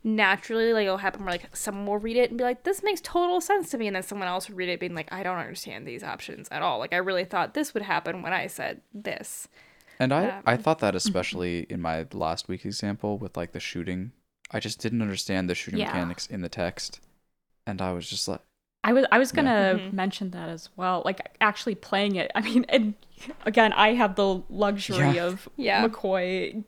naturally like it'll happen where like someone will read it and be like this makes total sense to me and then someone else will read it being like I don't understand these options at all like I really thought this would happen when I said this And I, Um, I thought that especially in my last week example with like the shooting, I just didn't understand the shooting Yeah. mechanics in the text, and I was just like, I was I was gonna Mhm. mention that as well. Like actually playing it. I mean, and again, I have the luxury Yeah. of Yeah. McCoy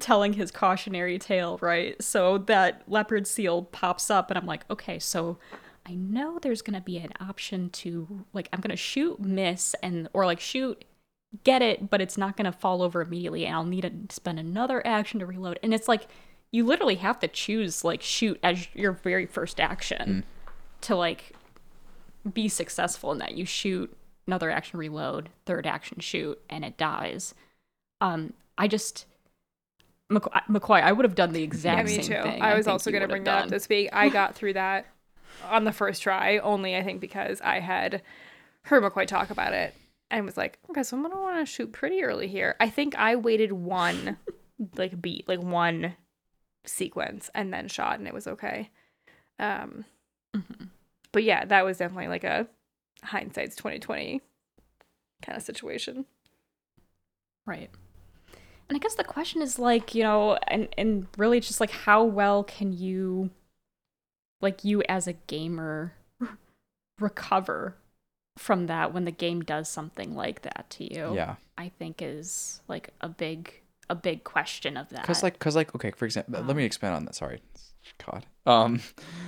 telling his cautionary tale, right? So that leopard seal pops up, and I'm like, okay, so I know there's gonna be an option to like I'm gonna shoot, miss, and or like shoot, get it, but it's not gonna fall over immediately, and I'll need to spend another action to reload. And it's like you literally have to choose like shoot as your very first action to like be successful in that you shoot another action reload third action shoot and it dies um i just mccoy, i would have done the exact same thing. yeah me same too. thing. I was think also going to bring that up this week. I got through that on the first try only I think because I had heard McCoy talk about it and was like okay so I'm going to want to shoot pretty early here. I think I waited one like beat like one sequence and then shot and it was okay. Um Mhm. but yeah that was definitely like a hindsight's 2020 kind of situation. Right and i guess the question is like you know and and really it's just like how well can you like you as a gamer recover from that when the game does something like that to you yeah, i think is like a big a big question of that because like, because like, okay, for example, let me Um, expand on that. Sorry, God, um,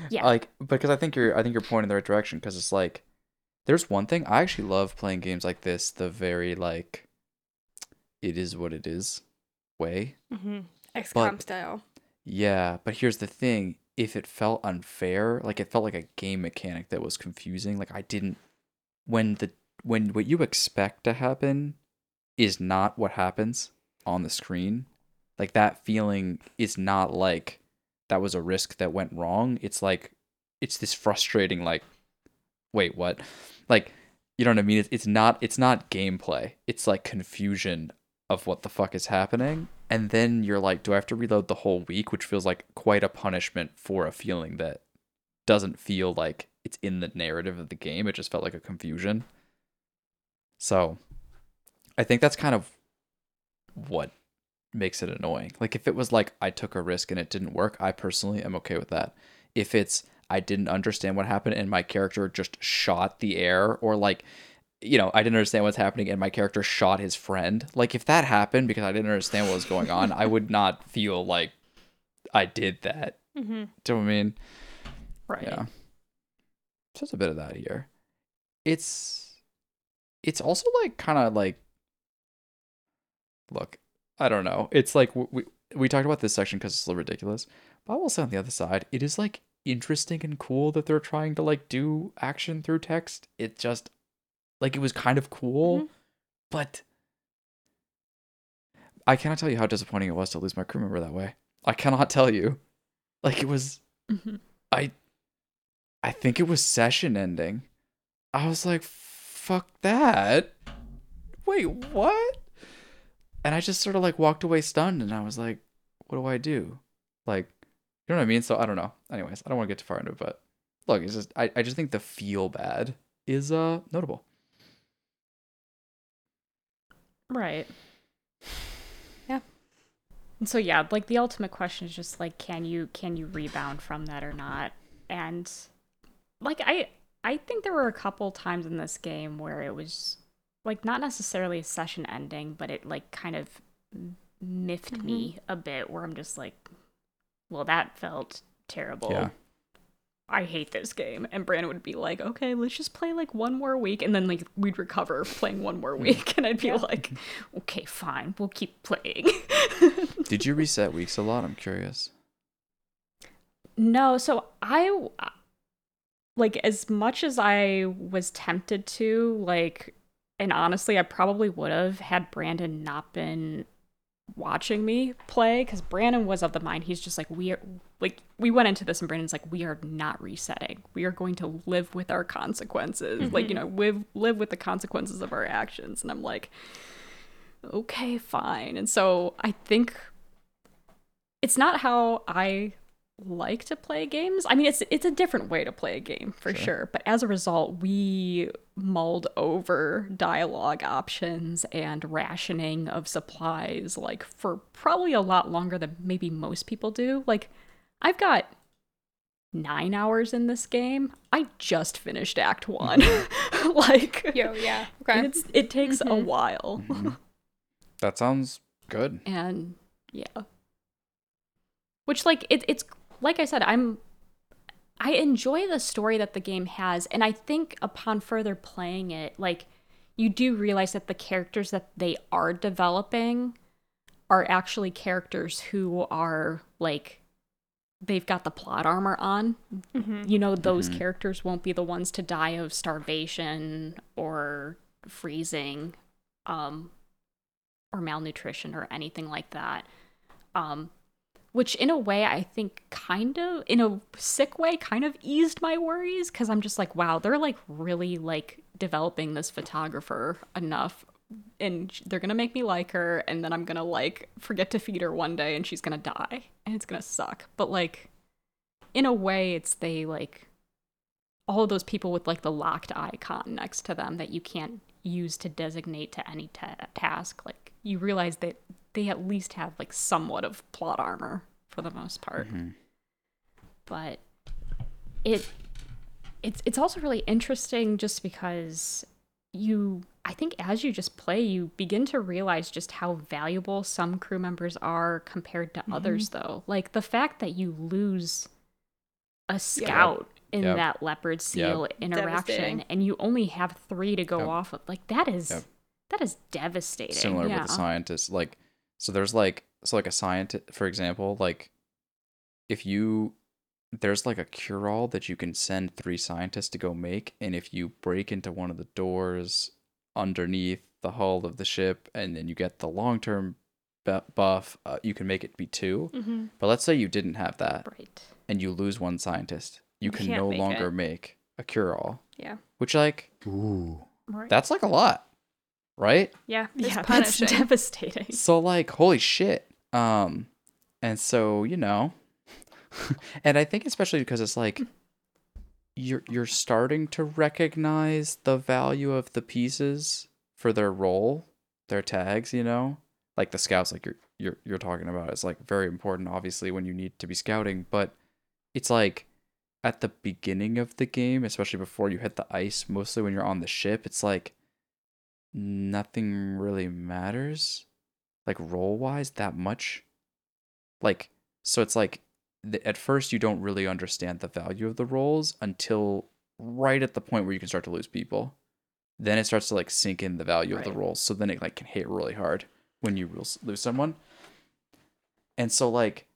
Yeah. like because I think you're, I think you're pointing in the right direction. Because it's like, there's one thing I actually love playing games like this. The very like, it is what it is, way. mm-hmm. XCOM But- style Yeah, but here's the thing. If it felt unfair, like it felt like a game mechanic that was confusing, like I didn't when the when what you expect to happen is not what happens on the screen, like that feeling is not like that was a risk that went wrong. It's like it's this frustrating like wait, what? Like you know what I mean? It's, it's not it's not gameplay. It's like confusion of what the fuck is happening. And then you're like, do I have to reload the whole week? Which feels like quite a punishment for a feeling that doesn't feel like it's in the narrative of the game. It just felt like a confusion. So I think that's kind of what makes it annoying. Like if it was like I took a risk and it didn't work, I personally am okay with that. If it's I didn't understand what happened and my character just shot the air or like you know, I didn't understand what's happening and my character shot his friend. Like if that happened because I didn't understand what was going on, I would not feel like I did that. mm-hmm. Do you know what I mean? right Yeah. So it's a bit of that here. It's it's also like kind of like look, I don't know. It's like we we talked about this section because it's a little ridiculous. But I will say on the other side, it is like interesting and cool that they're trying to like do action through text. It just like it was kind of cool, Mhm. but I cannot tell you how disappointing it was to lose my crew member that way. I cannot tell you. Like it was Mhm. I I think it was session ending. I was like, fuck that. wait, what? And I just sort of like walked away stunned and I was like, what do I do? Like, you know what I mean? So I don't know. Anyways, I don't want to get too far into it, but look, it's just I, I just think the feel bad is uh notable. Right. Yeah. And so yeah, like the ultimate question is just like can you can you rebound from that or not? And like I I think there were a couple times in this game where it was like not necessarily a session ending, but it like kind of m- miffed me mm-hmm. a bit where I'm just like well that felt terrible. Yeah. I hate this game. And Brandon would be like, okay, let's just play like one more week. And then like we'd recover playing one more hmm. week. And I'd be like, okay, fine, we'll keep playing. Did you reset weeks a lot? I'm curious. no, so I like as much as I was tempted to, like, and honestly, I probably would have had Brandon not been watching me play because Brandon was of the mind he's just like we are like we went into this and Brandon's like we are not resetting. We are going to live with our consequences like you mm-hmm. know live live with the consequences of our actions. And I'm like okay fine. And so I think it's not how I like to play games. I mean, it's it's a different way to play a game for sure. But as a result, we mulled over dialogue options and rationing of supplies like for probably a lot longer than maybe most people do. Like, I've got nine hours in this game. I just finished Act One. Mm-hmm. like, Yo, yeah. Okay. it's it takes a mm-hmm. while. Mm-hmm. That sounds good. and yeah which like it, it's like i said i'm i enjoy the story that the game has and i think upon further playing it like you do realize that the characters that they are developing are actually characters who are like they've got the plot armor on. You know those characters won't be the ones to die of starvation or freezing um or malnutrition or anything like that. Um, which in a way I think kind of in a sick way kind of eased my worries because I'm just like, wow, they're like really like developing this photographer enough and they're gonna make me like her and then I'm gonna like forget to feed her one day and she's gonna die and it's gonna suck. But like in a way it's they like all those people with like the locked icon next to them that you can't use to designate to any ta- task like you realize that they at least have like somewhat of plot armor for the most part mm-hmm. but it it's it's also really interesting just because you I think as you just play you begin to realize just how valuable some crew members are compared to mm-hmm. others though like the fact that you lose a scout in Yep. that leopard seal interaction and you only have 3 to go Yep. off of like that is Yep. that is devastating Similar yeah. with the scientists. Like so there's like so like a scientist for example, like if you there's like a cure all that you can send three scientists to go make, and if you break into one of the doors underneath the hull of the ship, and then you get the long term buff, uh, you can make it be 2 Mhm. But let's say you didn't have that, right and you lose one scientist, you can can't no make longer it. make a cure all. Yeah. Which like Ooh. right that's like a lot, right? Yeah. It's yeah punishing. that's devastating So like, holy shit. Um, and so you know, and I think especially because it's like you're you're starting to recognize the value of the pieces for their role, their tags. You know, like the scouts, like you're you're you're talking about, is like very important, obviously, when you need to be scouting. But it's like at the beginning of the game, especially before you hit the ice, mostly when you're on the ship, it's like nothing really matters like role wise that much. Like so it's like th- at first you don't really understand the value of the roles until right at the point where you can start to lose people. Then it starts to like sink in the value of the Right. roles so then it like can hit really hard when you lose lose someone. And so like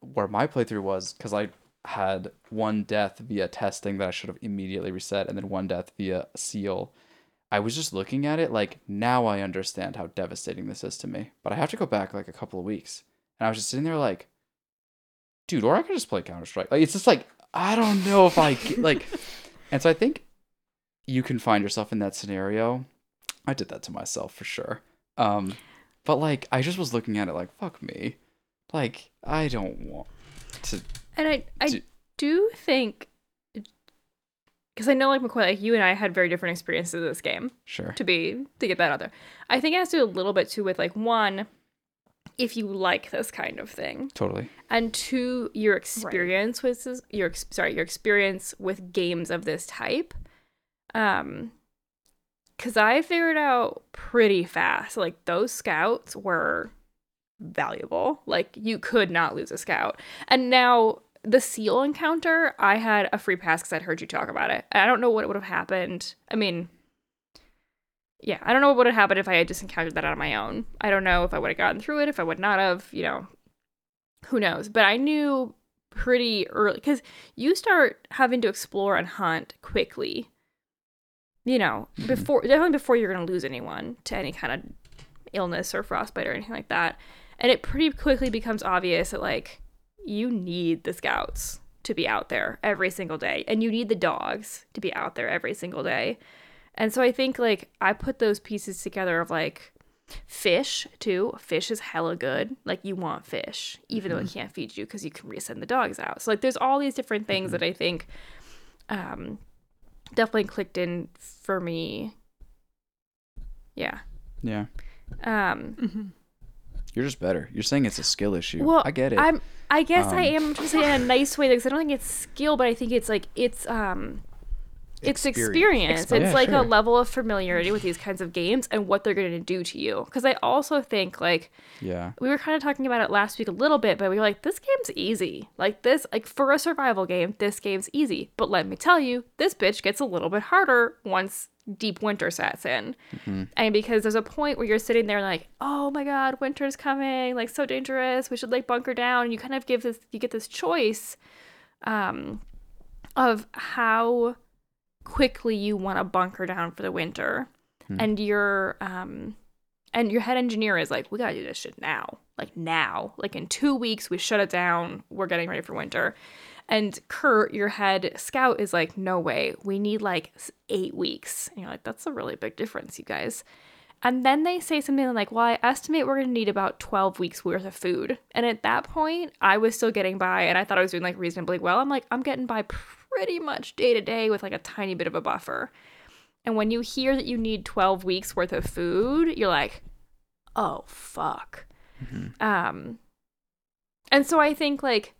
where my playthrough was because i had one death via testing that i should have immediately reset and then one death via seal I was just looking at it like now I understand how devastating this is to me. But I have to go back like a couple of weeks. And I was just sitting there like, dude, or I could just play Counter Strike. Like it's just like I don't know if I get, like. And so I think you can find yourself in that scenario. I did that to myself for sure. Um, but like I just was looking at it like fuck me, like I don't want to. And I I Do- do think because I know like McCoy, like you and I had very different experiences of this game. Sure. To be to get that out there, I think it has to do a little bit too with like one, if you like this kind of thing, Totally. and two, your experience with this, your sorry, your experience with games of this type. Um, because I figured out pretty fast, like those scouts were valuable. Like you could not lose a scout. And now the seal encounter, I had a free pass because I'd heard you talk about it. I don't know what would have happened. I mean, yeah, I don't know what would have happened if I had just encountered that on my own. I don't know if I would have gotten through it, if I would not have, you know, who knows. But I knew pretty early because you start having to explore and hunt quickly. You know, Mhm. before definitely before you're gonna lose anyone to any kind of illness or frostbite or anything like that. And it pretty quickly becomes obvious that like you need the scouts to be out there every single day and you need the dogs to be out there every single day. And so I think like I put those pieces together of like fish too. Fish is hella good. Like you want fish, even though it can't feed you because you can resend the dogs out. So like there's all these different things that I think um definitely clicked in for me. Yeah. Yeah. Um You're just better. You're saying it's a skill issue. well, I get it. I'm I guess I Um, am trying to say in a nice way because I don't think it's skill, but I think it's like it's um it's experience. Experience. It's Yeah, like sure. a level of familiarity with these kinds of games and what they're going to do to you. Because I also think like yeah. we were kind of talking about it last week a little bit, but we were like, this game's easy. Like this, like for a survival game, this game's easy. But let me tell you, this bitch gets a little bit harder once deep winter sets in. And because there's a point where you're sitting there like, oh my god, winter's coming, like so dangerous. We should like bunker down. And you kind of give this, you get this choice, um, of how quickly you want to bunker down for the winter. And your um and your head engineer is like we gotta do this shit now. Like now. Like in two weeks we shut it down. We're getting ready for winter. And kurt your head scout is like no way. We need like eight weeks. And you're like that's a really big difference you guys and then they say something like well i estimate we're going to need about 12 weeks worth of food. And at that point i was still getting by and i thought i was doing like reasonably well. I'm like i'm getting by pretty much day to day with like a tiny bit of a buffer. And when you hear that you need 12 weeks worth of food, you're like, oh, fuck. Um, and so I think, like,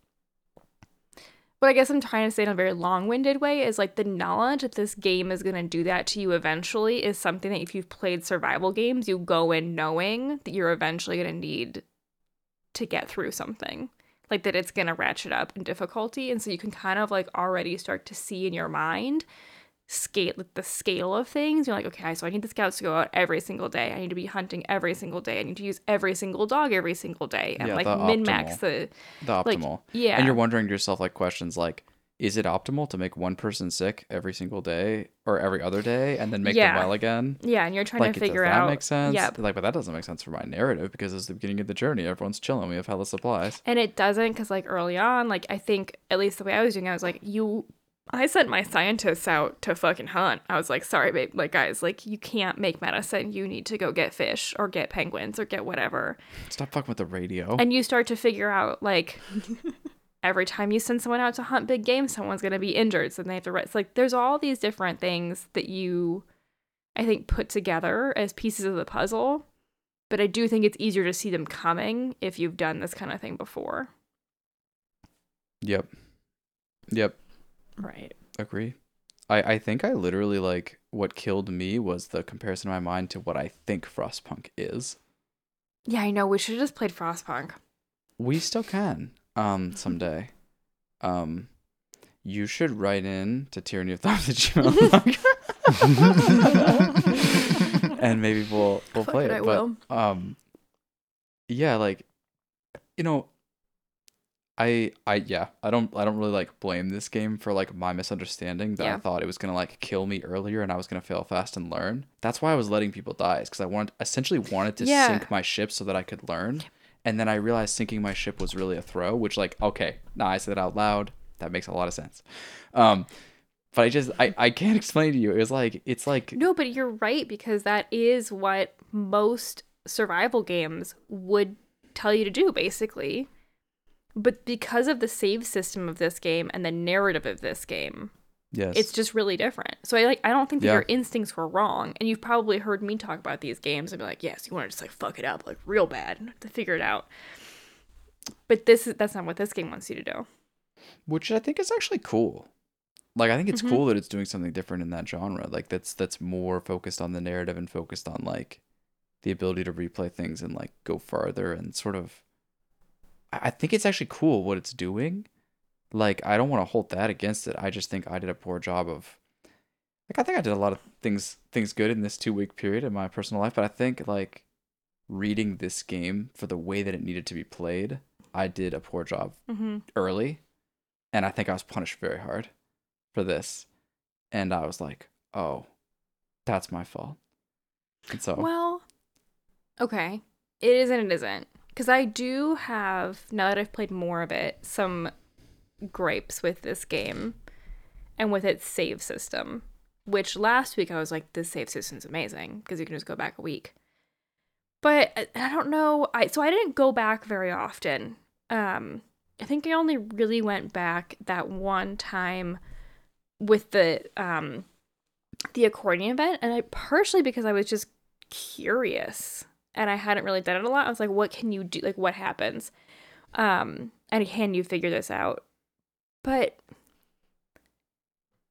what I guess I'm trying to say in a very long winded way is like the knowledge that this game is going to do that to you eventually is something that if you've played survival games, you go in knowing that you're eventually going to need to get through something. Like that it's going to ratchet up in difficulty. And so you can kind of like already start to see in your mind scale the scale of things. You're like, okay, so I need the scouts to go out every single day. I need to be hunting every single day. I need to use every single dog every single day and Yeah, like min max the The like optimal. yeah. And you're wondering to yourself like questions like, is it optimal to make one person sick every single day or every other day and then make Yeah. them well again? yeah, and you're trying like, to does figure that out make sense? Yeah, Like, but that doesn't make sense for my narrative because it's the beginning of the journey. Everyone's chilling. We have hella supplies. And it doesn't because, like, early on, like, I think, at least the way I was doing it, I was like, you, I sent my scientists out to fucking hunt. I was like, sorry, babe. Like, guys, like, you can't make medicine. You need to go get fish or get penguins or get whatever. Stop fucking with the radio. And you start to figure out, like, every time you send someone out to hunt big game, someone's going to be injured. So then they have to rest. Like, there's all these different things that you, I think, put together as pieces of the puzzle. But I do think it's easier to see them coming if you've done this kind of thing before. Yep. Yep. Right. Agree. I, I think I literally like what killed me was the comparison in my mind to what I think Frostpunk is. Yeah, I know. We should have just played Frostpunk. We still can. Um, someday. Um, you should write in to tyranny of thumbs at gmail. and maybe we'll we'll play it, it. I but will. um, yeah, like, you know, I I yeah, I don't I don't really like blame this game for like my misunderstanding that I thought it was gonna like kill me earlier and I was gonna fail fast and learn. That's why I was letting people die, is because I wanted essentially wanted to Yeah. sink my ship so that I could learn. And then I realized sinking my ship was really a throw, which like okay, now I said it out loud. That makes a lot of sense. Um, but I just I, I can't explain to you. It was like it's like No, but you're right because that is what most survival games would tell you to do, basically. But because of the save system of this game and the narrative of this game, yes, it's just really different. So I like I don't think that Yeah. your instincts were wrong. And you've probably heard me talk about these games and be like, yes, you want to just like fuck it up like real bad to figure it out. But this is that's not what this game wants you to do. which I think is actually cool. Like I think it's Mhm. cool that it's doing something different in that genre. Like that's that's more focused on the narrative and focused on like the ability to replay things and like go farther and sort of I think it's actually cool what it's doing. Like I don't want to hold that against it. I just think I did a poor job of like I think I did a lot of things things good in this 2 week period in my personal life, but I think like reading this game for the way that it needed to be played, I did a poor job Mm-hmm. early and I think I was punished very hard for this. And I was like, oh, that's my fault. And so, Well, okay. It is and it isn't. Because I do have, now that I've played more of it, some gripes with this game and with its save system. Which last week I was like, this save system's amazing because you can just go back a week. But I, I don't know. I so I didn't go back very often. Um, I think I only really went back that one time with the um the accordion event and I partially because I was just curious and I hadn't really done it a lot. I was like, what can you do? Like what happens? Um and can you figure this out? But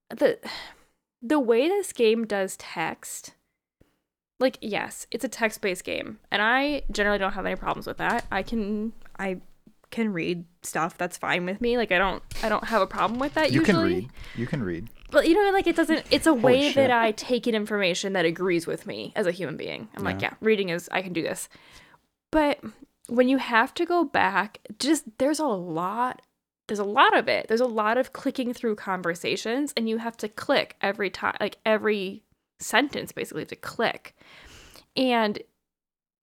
the the way this game does text like yes, it's a text-based game and I generally don't have any problems with that. I can I can read stuff that's fine with me. Like I don't I don't have a problem with that You usually. can read. You can read. But you know, like it doesn't. It's a way that I take in information that agrees with me as a human being. I'm like, Yeah. yeah, reading is I can do this. But when you have to go back, just there's a lot. There's a lot of it. There's a lot of clicking through conversations, and you have to click every time, like every sentence, basically, to click. And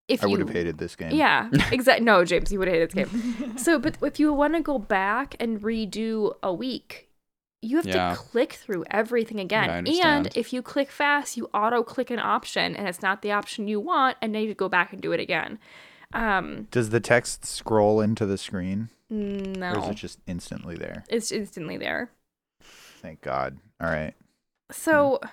if I you would have hated this game. yeah, exactly. No, James, you would have hated this game. so, but if you want to go back and redo a week, you have Yeah. to click through everything again. Yeah, and if you click fast, you auto click an option and it's not the option you want, and then you go back and do it again. Um, Does the text scroll into the screen, or is no, it just instantly there? it's instantly there. Thank God. All right. So Hmm.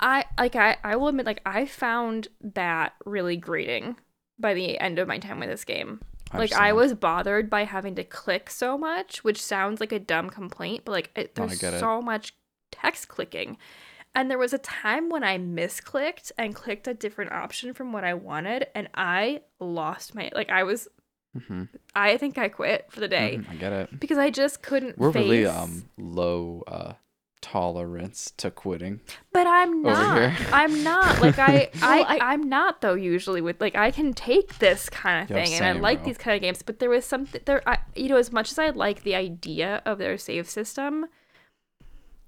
I like I I will admit like I found that really grating by the end of my time with this game. Like I was bothered by having to click so much, which sounds like a dumb complaint, but like it, No, there's it. so much text clicking. And there was a time when I misclicked and clicked a different option from what I wanted and I lost my like I was Mhm, I think I quit for the day mhm, I get it. because I just couldn't We're really um low uh tolerance to quitting. But I'm over not. here. I'm not. Like I, I, Well, I- I, am not though. Usually with like I can take this kind of Yeah, thing, and I like bro. these kind of games. But there was something there. I, you know, as much as I like the idea of their save system,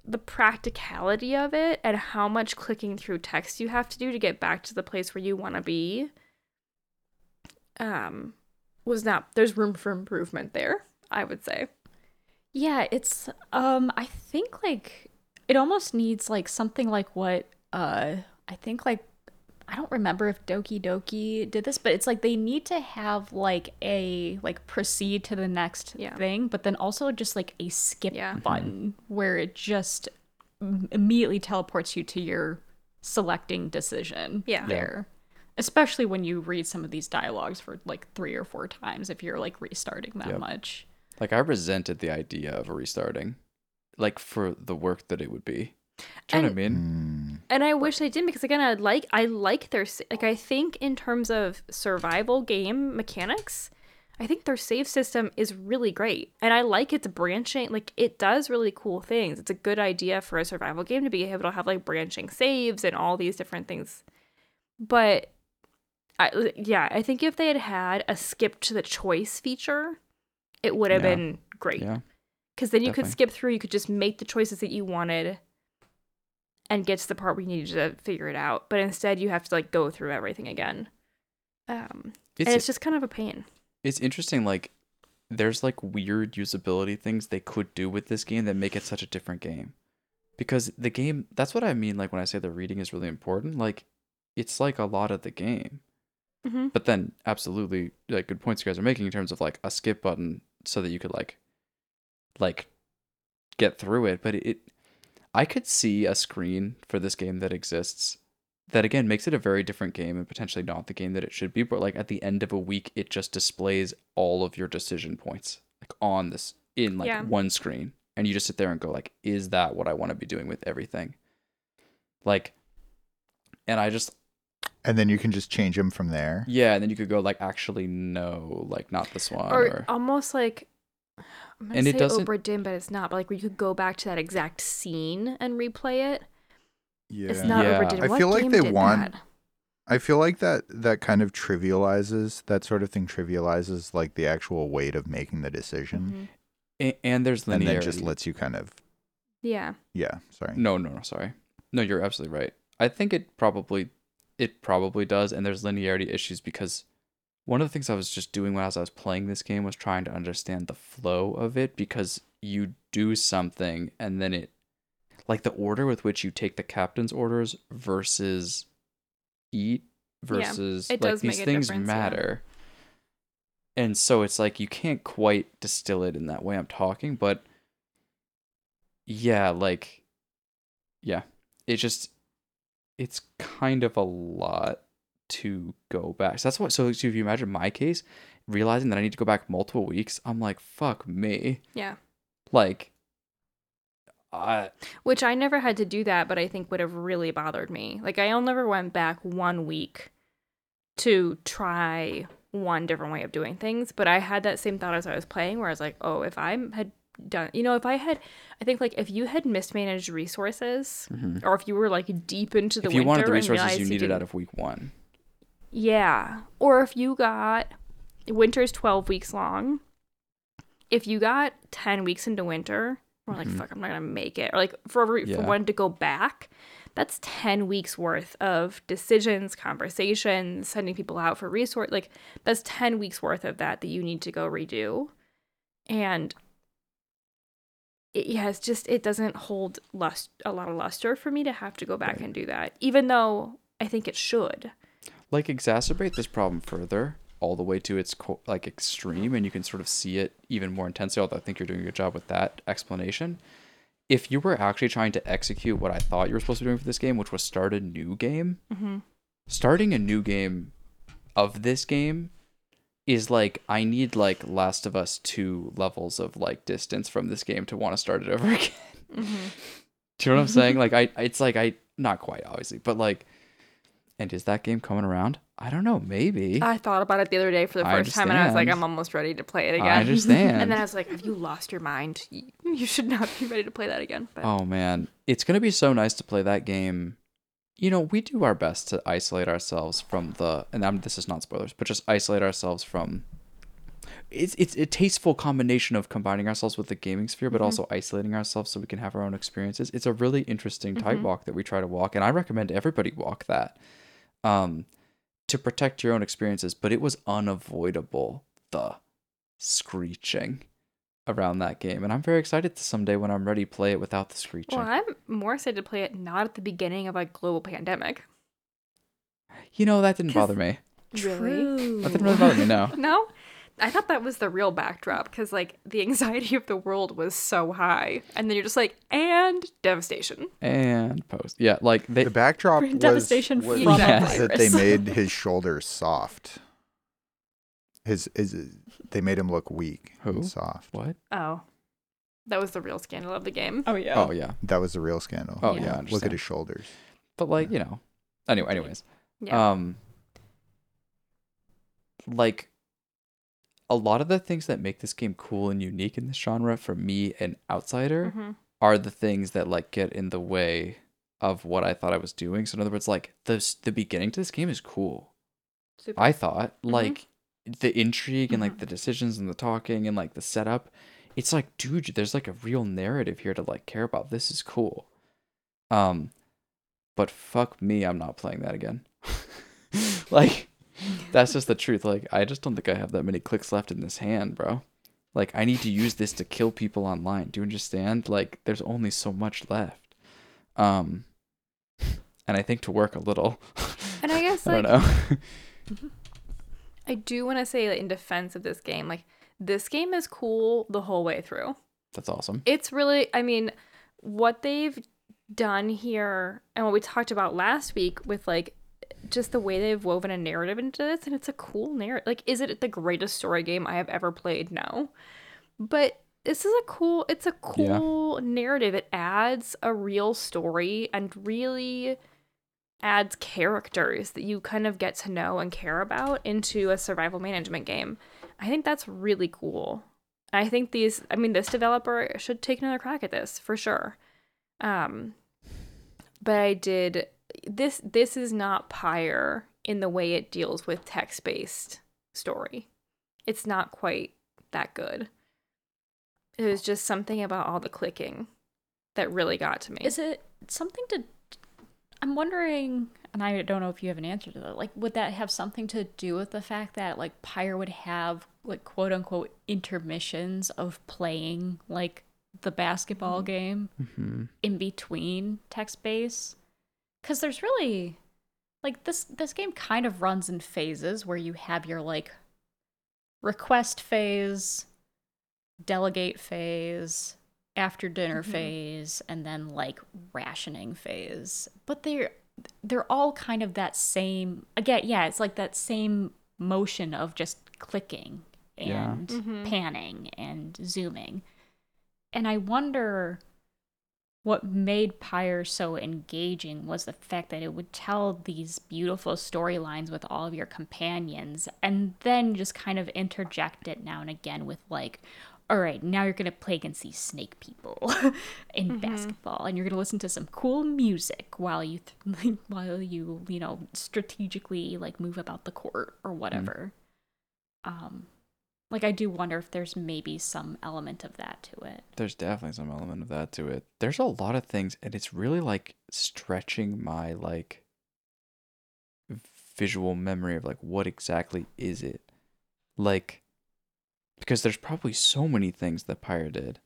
the practicality of it and how much clicking through text you have to do to get back to the place where you want to be, um, was not. There's room for improvement there. I would say. Yeah, it's um I think like it almost needs like something like what uh I think like I don't remember if Doki Doki did this, but it's like they need to have like a like proceed to the next Yeah. thing, but then also just like a skip Yeah. button where it just immediately teleports you to your selecting decision. Yeah. Yeah. There. Especially when you read some of these dialogues for like three or four times if you're like restarting that Yep. much. Like I resented the idea of a restarting, like for the work that it would be. Do you know what I mean? Mm. and I wish they didn't because again, I like I like their like I think in terms of survival game mechanics, I think their save system is really great, and I like its branching. Like it does really cool things. It's a good idea for a survival game to be able to have like branching saves and all these different things. But I yeah, I think if they had had a skip to the choice feature, it would have Yeah. been great Yeah. Because then you could skip through you could just make the choices that you wanted and get to the part where you needed to figure it out but instead you have to like go through everything again um It's and it's just kind of a pain it's interesting like there's like weird usability things they could do with this game that make it such a different game because the game that's what I mean like when I say the reading is really important. Like it's like a lot of the game. Mm-hmm. But then absolutely like good points you guys are making in terms of like a skip button so that you could like like get through it, but it I could see a screen for this game that exists that again makes it a very different game and potentially not the game that it should be, but like at the end of a week it just displays all of your decision points like on this in like Yeah. one screen and you just sit there and go like is that what I want to be doing with everything? Like and I just And then you can just change them from there. yeah, and then you could go like actually no, like not this one Or, or, almost like I'm gonna And it doesn't- Obra Dinn, but it's not. But like we could go back to that exact scene and replay it. Yeah. It's not Yeah. Obra Dinn. I feel like they want- that? I feel like that that kind of trivializes that sort of thing trivializes like the actual weight of making the decision Mhm. A- and there's linearity. and then just lets you kind of Yeah. yeah, sorry. No, no, no, sorry. No, you're absolutely right. I think it probably it probably does and there's linearity issues because one of the things I was just doing when I was, playing this game was trying to understand the flow of it because you do something and then it like the order with which you take the captain's orders versus eat versus it like these things difference, yeah. matter. And so it's like you can't quite distill it in that way I'm talking, but yeah, like yeah, it just it's kind of a lot to go back. So that's what. So, so if you imagine my case, realizing that I need to go back multiple weeks, I'm like, fuck me. Yeah. Like, I Which I never had to do that, but I think would have really bothered me. Like I never went back one week to try one different way of doing things, but I had that same thought as I was playing, where I was like, oh, if I had done, you know, if I had, I think like if you had mismanaged resources, mm-hmm. or if you were like deep into the if you wanted the winter resources you needed didn't- out of week one, Yeah. Or if you got winter's 12 weeks long, if you got 10 weeks into winter, we're like, Mhm. fuck, I'm not going to make it. Or like for, every, for one to go back, that's 10 weeks worth of decisions, conversations, sending people out for resource. Like that's 10 weeks worth of that that you need to go redo. And it, yeah, it's just, it doesn't hold lust, a lot of luster for me to have to go back Right. and do that, even though I think it should. Like exacerbate this problem further all the way to its co- like extreme and you can sort of see it even more intensely although i think you're doing a good job with that explanation if you were actually trying to execute what i thought you were supposed to be doing for this game which was start a new game Mm-hmm. starting a new game of this game is like I need like Last of Us 2 levels of like distance from this game to want to start it over again. Mm-hmm. Do you know what I'm saying? Like I it's like I not quite obviously, but like and is that game coming around? I don't know, maybe. I thought about it the other day for the first time, and I was like. I'm almost ready to play it again. I understand. And then I was like, Have you lost your mind? You should not be ready to play that again. But Oh man, it's gonna be so nice to play that game. You know, we do our best to isolate ourselves from the, and I'm, this is not spoilers, but just isolate ourselves from. It's it's a tasteful combination of combining ourselves with the gaming sphere, but Mhm. also isolating ourselves so we can have our own experiences. It's a really interesting Mhm. walk that we try to walk, and I recommend everybody walk that, um, to protect your own experiences. But it was unavoidable the screeching around that game, and I'm very excited to someday when I'm ready play it without the screeching. well, I'm more excited to play it not at the beginning of a global pandemic. You know, that didn't 'Cause- bother me. Really? That didn't really bother me, no. No, I thought that was the real backdrop because like the anxiety of the world was so high, and then you're just like, and devastation. And post. Yeah, like they The backdrop was, Devastation was from a that they made his shoulders soft. His his they made him look weak Who? and soft. what? Oh, that was the real scandal of the game. Oh yeah. Oh yeah. That was the real scandal. Oh Yeah. yeah. Look at his shoulders. But like, you know. Anyway, anyways. Yeah. Um like a lot of the things that make this game cool and unique in this genre for me an outsider Mhm. are the things that like get in the way of what I thought I was doing. So in other words, like the the beginning to this game is cool. Super. I thought Mhm. like the intrigue and like Mhm. the decisions and the talking and like the setup. It's like, dude, there's like a real narrative here to like care about. This is cool. Um, but fuck me, I'm not playing that again. like, that's just the truth. Like, I just don't think I have that many clicks left in this hand, bro. Like, I need to use this to kill people online. Do you understand? Like, there's only so much left. Um, and I think to work a little. And I guess I like don't know. I do want to say like, in defense of this game, like this game is cool the whole way through. That's awesome. It's really, I mean, what they've done here and what we talked about last week with like just the way they've woven a narrative into this, and it's a cool narrative. Like, is it the greatest story game I have ever played? No, but this is a cool. It's a Yeah. cool narrative. It adds a real story and really adds characters that you kind of get to know and care about into a survival management game. I think that's really cool. I think these I mean this developer should take another crack at this for sure. Um but I did this this is not Pyre in the way it deals with text-based story. It's not quite that good. It was just something about all the clicking that really got to me. Is it something to? I'm wondering, and I don't know if you have an answer to that. Like, would that have something to do with the fact that like Pyre would have like quote unquote intermissions of playing like the basketball game hmm in between text base? Because there's really like this this game kind of runs in phases where you have your like request phase, delegate phase, after dinner phase, and then like rationing phase. But they're they're all kind of that same again, yeah, it's like that same motion of just clicking Yeah. and Mhm. panning and zooming. And I wonder what made Pyre so engaging was the fact that it would tell these beautiful storylines with all of your companions and then just kind of interject it now and again with like all right now you're going to play against these snake people in basketball and you're going to listen to some cool music while you th- while you you know strategically like move about the court or whatever. Um like i do wonder if there's maybe some element of that to it There's definitely some element of that to it. There's a lot of things, and it's really like stretching my like visual memory of like what exactly is it, like because there's probably so many things that Pyre did.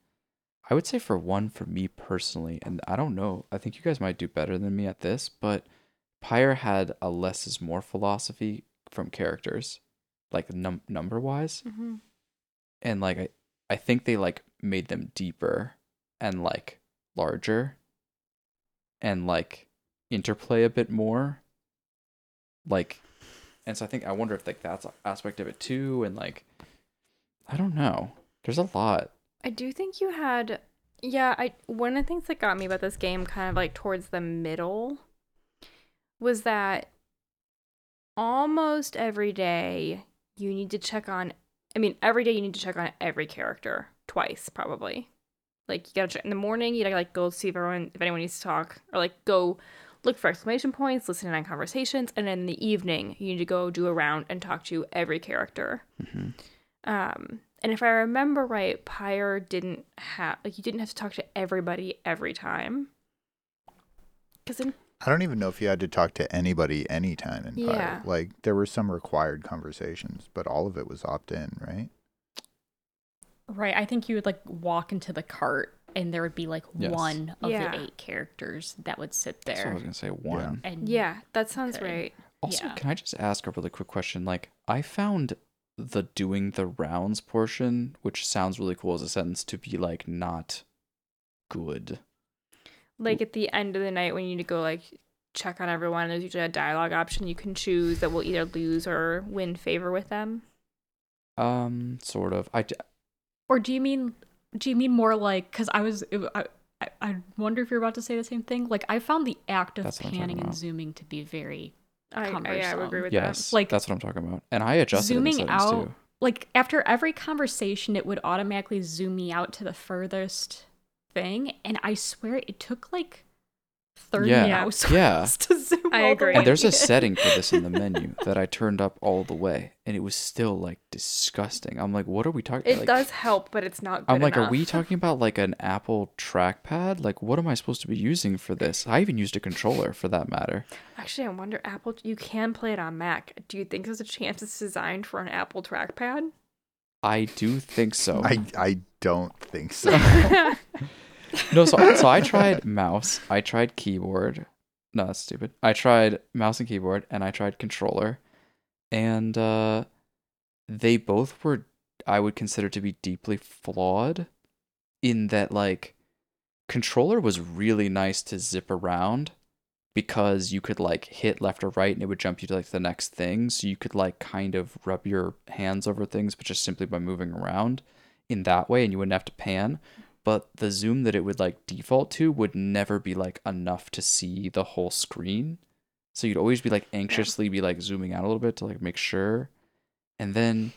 I would say for one, for me personally, and I don't know, I think you guys might do better than me at this, but Pyre had a less is more philosophy from characters, like num- number wise Mhm. and like I, I think they like made them deeper and like larger and like interplay a bit more. Like and so i think i wonder if like that's an aspect of it too and like i don't know. There's a lot. I do think you had yeah, I one of the things that got me about this game kind of like towards the middle was that almost every day you need to check on I mean, every day you need to check on every character twice probably. Like you gotta check in the morning, you gotta like go see if everyone if anyone needs to talk or like go look for exclamation points, listen in on conversations, and then in the evening you need to go do a round and talk to every character. Um, and if I remember right, Pyre didn't have like you didn't have to talk to everybody every time. Because in I don't even know if you had to talk to anybody anytime in Pyre. Yeah. Like there were some required conversations, but all of it was opt in, right? Right. I think you would like walk into the cart and there would be like Yes. one of Yeah. the eight characters that would sit that's what i was gonna say one Yeah. And yeah, that sounds Okay. right. Also, Yeah. can I just ask a really quick question? Like, I found the doing the rounds portion, which sounds really cool as a sentence, to be like not good. Like at the end of the night when you need to go like check on everyone, there's usually a dialogue option you can choose that will either lose or win favor with them. Um, sort of. I, d- Or do you mean do you mean more like cuz I was it, I, I I wonder if you're about to say the same thing. Like I found the act of That's what I'm talking panning and zooming to be very I, I, I would agree Cumbersome. with yes, Like, that's what I'm talking about. And I adjusted in the zooming out too. like after every conversation it would automatically zoom me out to the furthest thing and I swear it took like 30 Yeah. mouse Yeah. to zoom I all the agree. way And there's a setting for this in the menu that I turned up all the way, and it was still like disgusting. I'm like, what are we talking? that. It like, does help, but it's not good I'm like, are we talking about like an Apple trackpad? Like, what am I supposed to be using for this? I even used a controller for that matter. Actually, I wonder Apple you can play it on Mac. Do you think there's a chance it's designed for an Apple trackpad? I do think so. I I don't think so. No, so so I tried mouse, I tried keyboard. No, that's stupid. I tried mouse and keyboard, and I tried controller, and uh, they both were I would consider to be deeply flawed, in that like controller was really nice to zip around because you could like hit left or right and it would jump you to like the next thing. So you could like kind of rub your hands over things but just simply by moving around in that way and you wouldn't have to pan. But the zoom that it would like default to would never be like enough to see the whole screen. So you'd always be like anxiously be like zooming out a little bit to like make sure. And then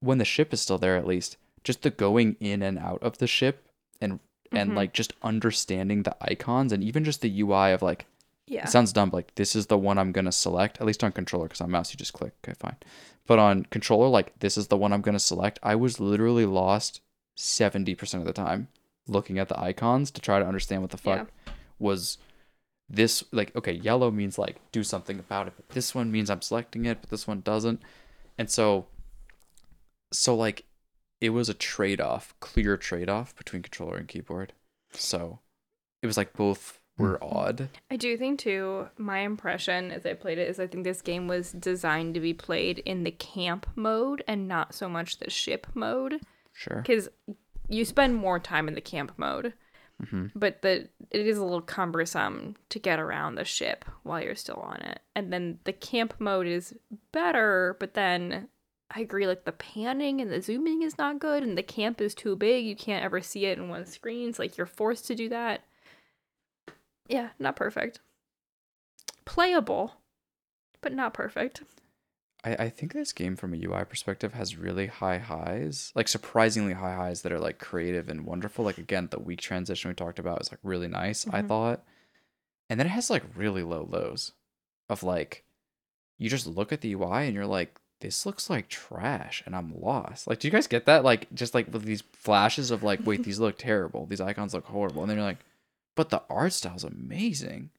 when the ship is still there at least just the going in and out of the ship and and Mhm. like just understanding the icons and even just the UI of like Yeah. it sounds dumb, but like this is the one I'm gonna select. At least on controller, because on mouse you just click. Okay, fine. But on controller, like this is the one I'm gonna select. I was literally lost seventy percent of the time looking at the icons to try to understand what the fuck was this like okay yellow means like do something about it but this one means i'm selecting it but this one doesn't and so so like it was a trade-off clear trade-off between controller and keyboard so it was like both were odd I do think too. My impression as I played it is I think this game was designed to be played in the camp mode and not so much the ship mode sure because you spend more time in the camp mode, hmm but the it is a little cumbersome to get around the ship while you're still on it. And then the camp mode is better, but then I agree like the panning and the zooming is not good and the camp is too big. You can't ever see it in one screen. It's like you're forced to do that. Yeah, not perfect. Playable, but not perfect. I, I think this game from a ui perspective has really high highs like surprisingly high highs that are like creative and wonderful like again the weak transition we talked about is like really nice i Mhm. thought and then it has like really low lows of like you just look at the ui and you're like this looks like trash and i'm lost like do you guys get that like just like with these flashes of like wait these look terrible these icons look horrible and then you're like but the art style's amazing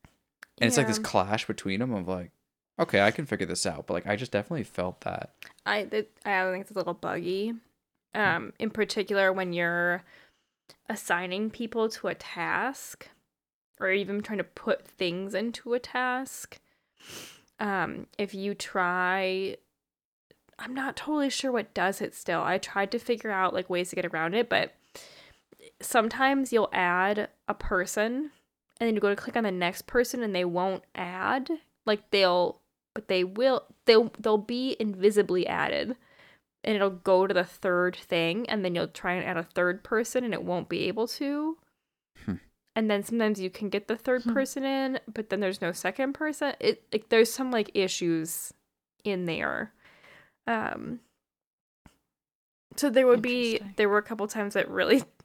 and it's like this clash between them of like okay i can figure this out but like i just definitely felt that I th- I think it's a little buggy. Um, in particular when you're assigning people to a task or even trying to put things into a task. Um, if you try I'm not totally sure what does it still. I tried to figure out like ways to get around it, but sometimes you'll add a person and then you go to click on the next person and they won't add. Like they'll but they will they'll they'll be invisibly added and it'll go to the third thing and then you'll try and add a third person and it won't be able to Hmm. and then sometimes you can get the third Hmm. person in but then there's no second person it like there's some like issues in there um so there would be there were a couple times that really that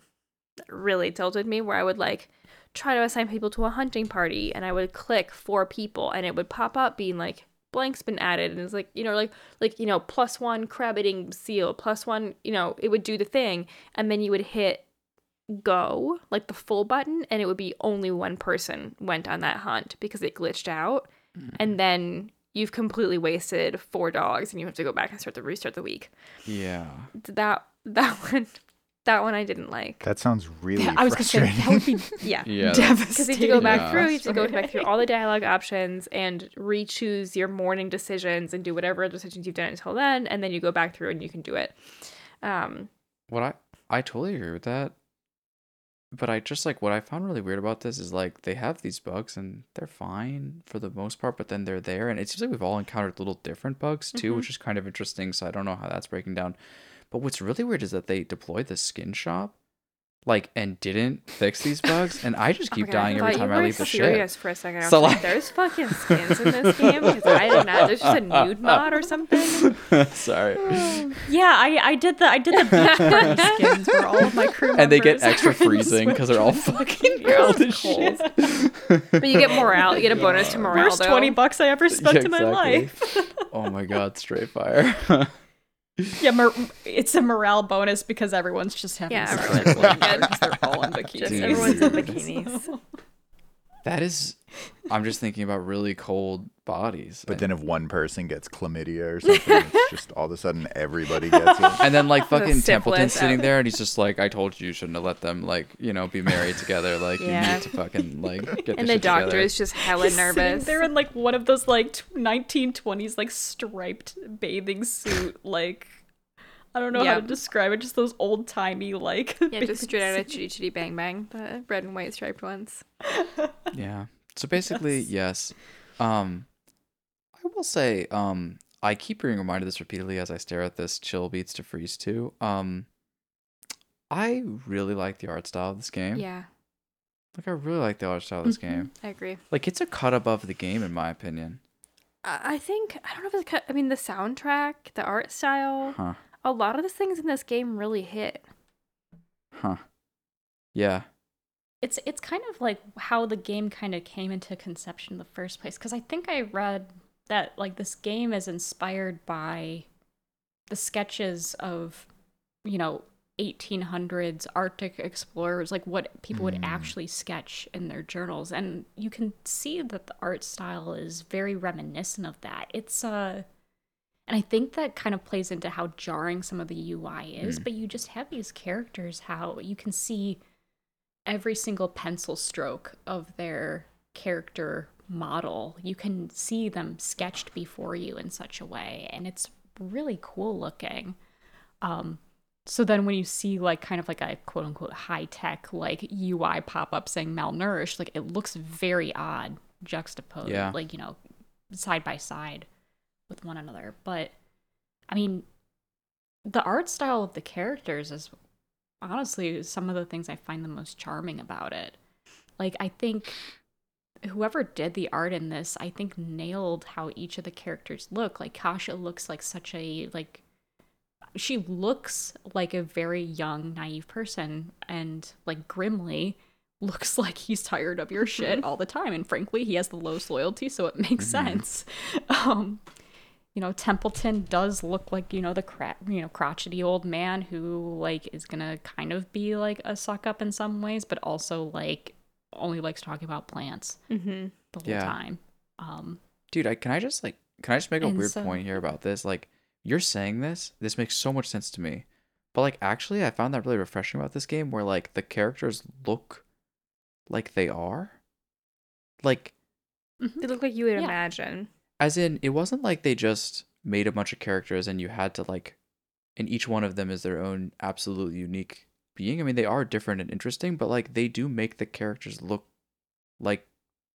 really tilted me where i would like try to assign people to a hunting party and I would click four people and it would pop up being like blank's been added and it's like you know like like you know plus one crab eating seal plus one you know it would do the thing and then you would hit go like the full button and it would be only one person went on that hunt because it glitched out mm-hmm. and then you've completely wasted four dogs and you have to go back and start the restart the week. Yeah. That that one that one I didn't like That sounds really I was gonna say frustrating. that would be yeah yeah that- because you have to go back Yeah. through, you have to go back through all the dialogue options and re-choose your morning decisions and do whatever decisions you've done until then, and then you go back through and you can do it. Um, what I I totally agree with that. But I just like what I found really weird about this is like they have these bugs and they're fine for the most part, but then they're there and it seems like we've all encountered little different bugs too, Mhm. which is kind of interesting. So I don't know how that's breaking down. But what's really weird is that they deployed the skin shop, like, and didn't fix these bugs, and I just keep okay, I dying every time I leave the ship. for a second. I was So, like, like- there's fucking skins in this game because I did not. There's just a nude mod or something. Sorry. Yeah, I, I did the I did the beach party skins where all of my crew members And they get extra freezing because they're all fucking cold as shit. But you get morale. You get a bonus to morale. Worst though. twenty bucks I ever spent Yeah, in my life. Oh my god, straight fire. Yeah, mor- it's a morale bonus because everyone's just having Yeah, sex everyone's with one looking another good. 'cause they're all in bikinis. Just everyone's in bikinis. That is, I'm just thinking about really cold bodies. But and, then if one person gets chlamydia or something, it's just all of a sudden everybody gets it. and then like fucking syphilis Templeton's sitting there, and he's just like, "I told you, you shouldn't have let them like you know be married together. Like you need to fucking like get And this the doctor together." is just hella He's sitting nervous. there in like one of those like t- 1920s like striped bathing suit like I don't know how to describe it. Just those old timey like yeah, just straight out of. Chitty Chitty Bang Bang, the red and white striped ones. Yeah. So basically, yes. Um, I will say, um, I keep being reminded of this repeatedly as I stare at this chill beats to freeze too. Um, I really like the art style of this game. Yeah, Like I really like the art style of this Mhm. game. I agree. Like it's a cut above the game in my opinion. I I think I don't know if it's. cut- I mean, the soundtrack, the art style, Huh. A lot of the things in this game really hit. Huh. Yeah. It's it's kind of like how the game kind of came into conception in the first place because I think I read that like this game is inspired by the sketches of you know 1800s Arctic explorers like what people would Mm. actually sketch in their journals and you can see that the art style is very reminiscent of that. It's uh and I think that kind of plays into how jarring some of the UI is, Mm. but you just have these characters how you can see every single pencil stroke of their character model. You can see them sketched before you in such a way, and it's really cool looking. Um, so then when you see like kind of like a quote unquote high tech like UI pop up saying malnourished, like it looks very odd juxtaposed, Yeah. like you know, side by side with one another. But I mean, the art style of the characters is honestly some of the things I find the most charming about it. Like I think whoever did the art in this, I think nailed how each of the characters look. Like Kasha looks like such a like she looks like a very young naive person and like Grimly looks like he's tired of your shit all the time and frankly he has the lowest loyalty so it makes sense um you know templeton does look like you know the cra- you know crotchety old man who like is gonna kind of be like a suck up in some ways but also like only likes talking about plants Mm-hmm. the whole Yeah. time um Dude, I can I just like can I just make a weird so- point here about this? Like you're saying this, this makes so much sense to me. But like actually I found that really refreshing about this game where like the characters look like they are. Like They look like you would Yeah. imagine. As in it wasn't like they just made a bunch of characters and you had to like and each one of them is their own absolute unique being. I mean, they are different and interesting, but like they do make the characters look like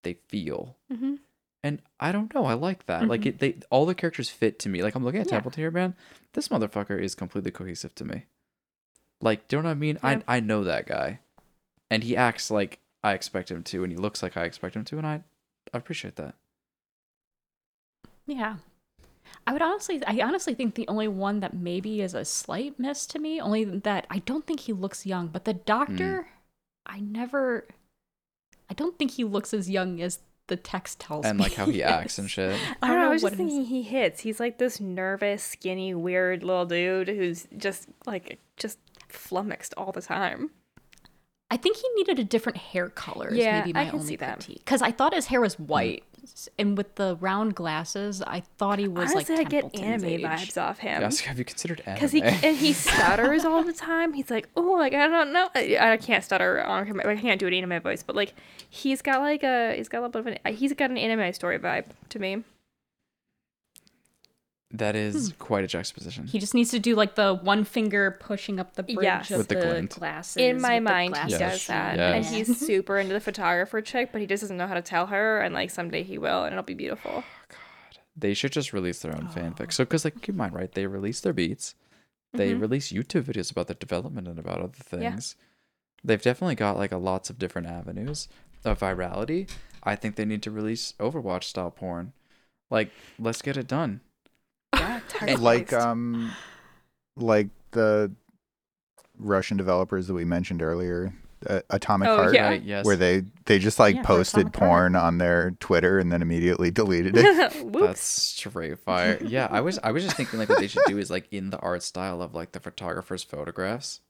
they feel. Mm-hmm. And I don't know, I like that. Like it, they all the characters fit to me. Like I'm looking at Yeah. Templeton here, man. This motherfucker is completely cohesive to me. Like, do you know what I mean? Yeah. I I know that guy, and he acts like I expect him to, and he looks like I expect him to, and I, I appreciate that. Yeah. I would honestly I honestly think the only one that maybe is a slight miss to me, only that I don't think he looks young, but the doctor mm. I never I don't think he looks as young as the text tells me. And like how he acts is. and shit. I don't know. I was what just it is. thinking he hits. He's like this nervous, skinny, weird little dude who's just like just flummoxed all the time. I think he needed a different hair color. Yeah, maybe I my can only see that. Because I thought his hair was mm. white, and with the round glasses, I thought he was Honestly, like I get anime age. vibes off him. Yes, have you considered anime? Because he and he stutters all the time. He's like, oh, like I don't know, I, I can't stutter on him. I can't do an anime voice, but like he's got like a he's got a little bit of an he's got an anime story vibe to me. That is quite a juxtaposition. He just needs to do like the one finger pushing up the bridge Yes. of With the the, glint. glasses. In my mind, he glasses. Yes. does that, Yes. and he's super into the photographer chick, but he just doesn't know how to tell her. And like someday he will, and it'll be beautiful. God, they should just release their own fanfic. So, because like keep in mind, right? They release their beats, they Mhm. release YouTube videos about their development and about other Yeah. things. They've definitely got like a lots of different avenues of virality. I think they need to release Overwatch style porn. Like, let's get it done. Yeah, Tiger like um like the Russian developers that we mentioned earlier, uh, Atomic Oh, Heart, Yeah. Right? Yes. where they they just like Yeah, posted Atomic Heart. porn on their Twitter and then immediately deleted it. That's straight fire. Yeah, I was I was just thinking like what they should do is like in the art style of like the photographer's photographs.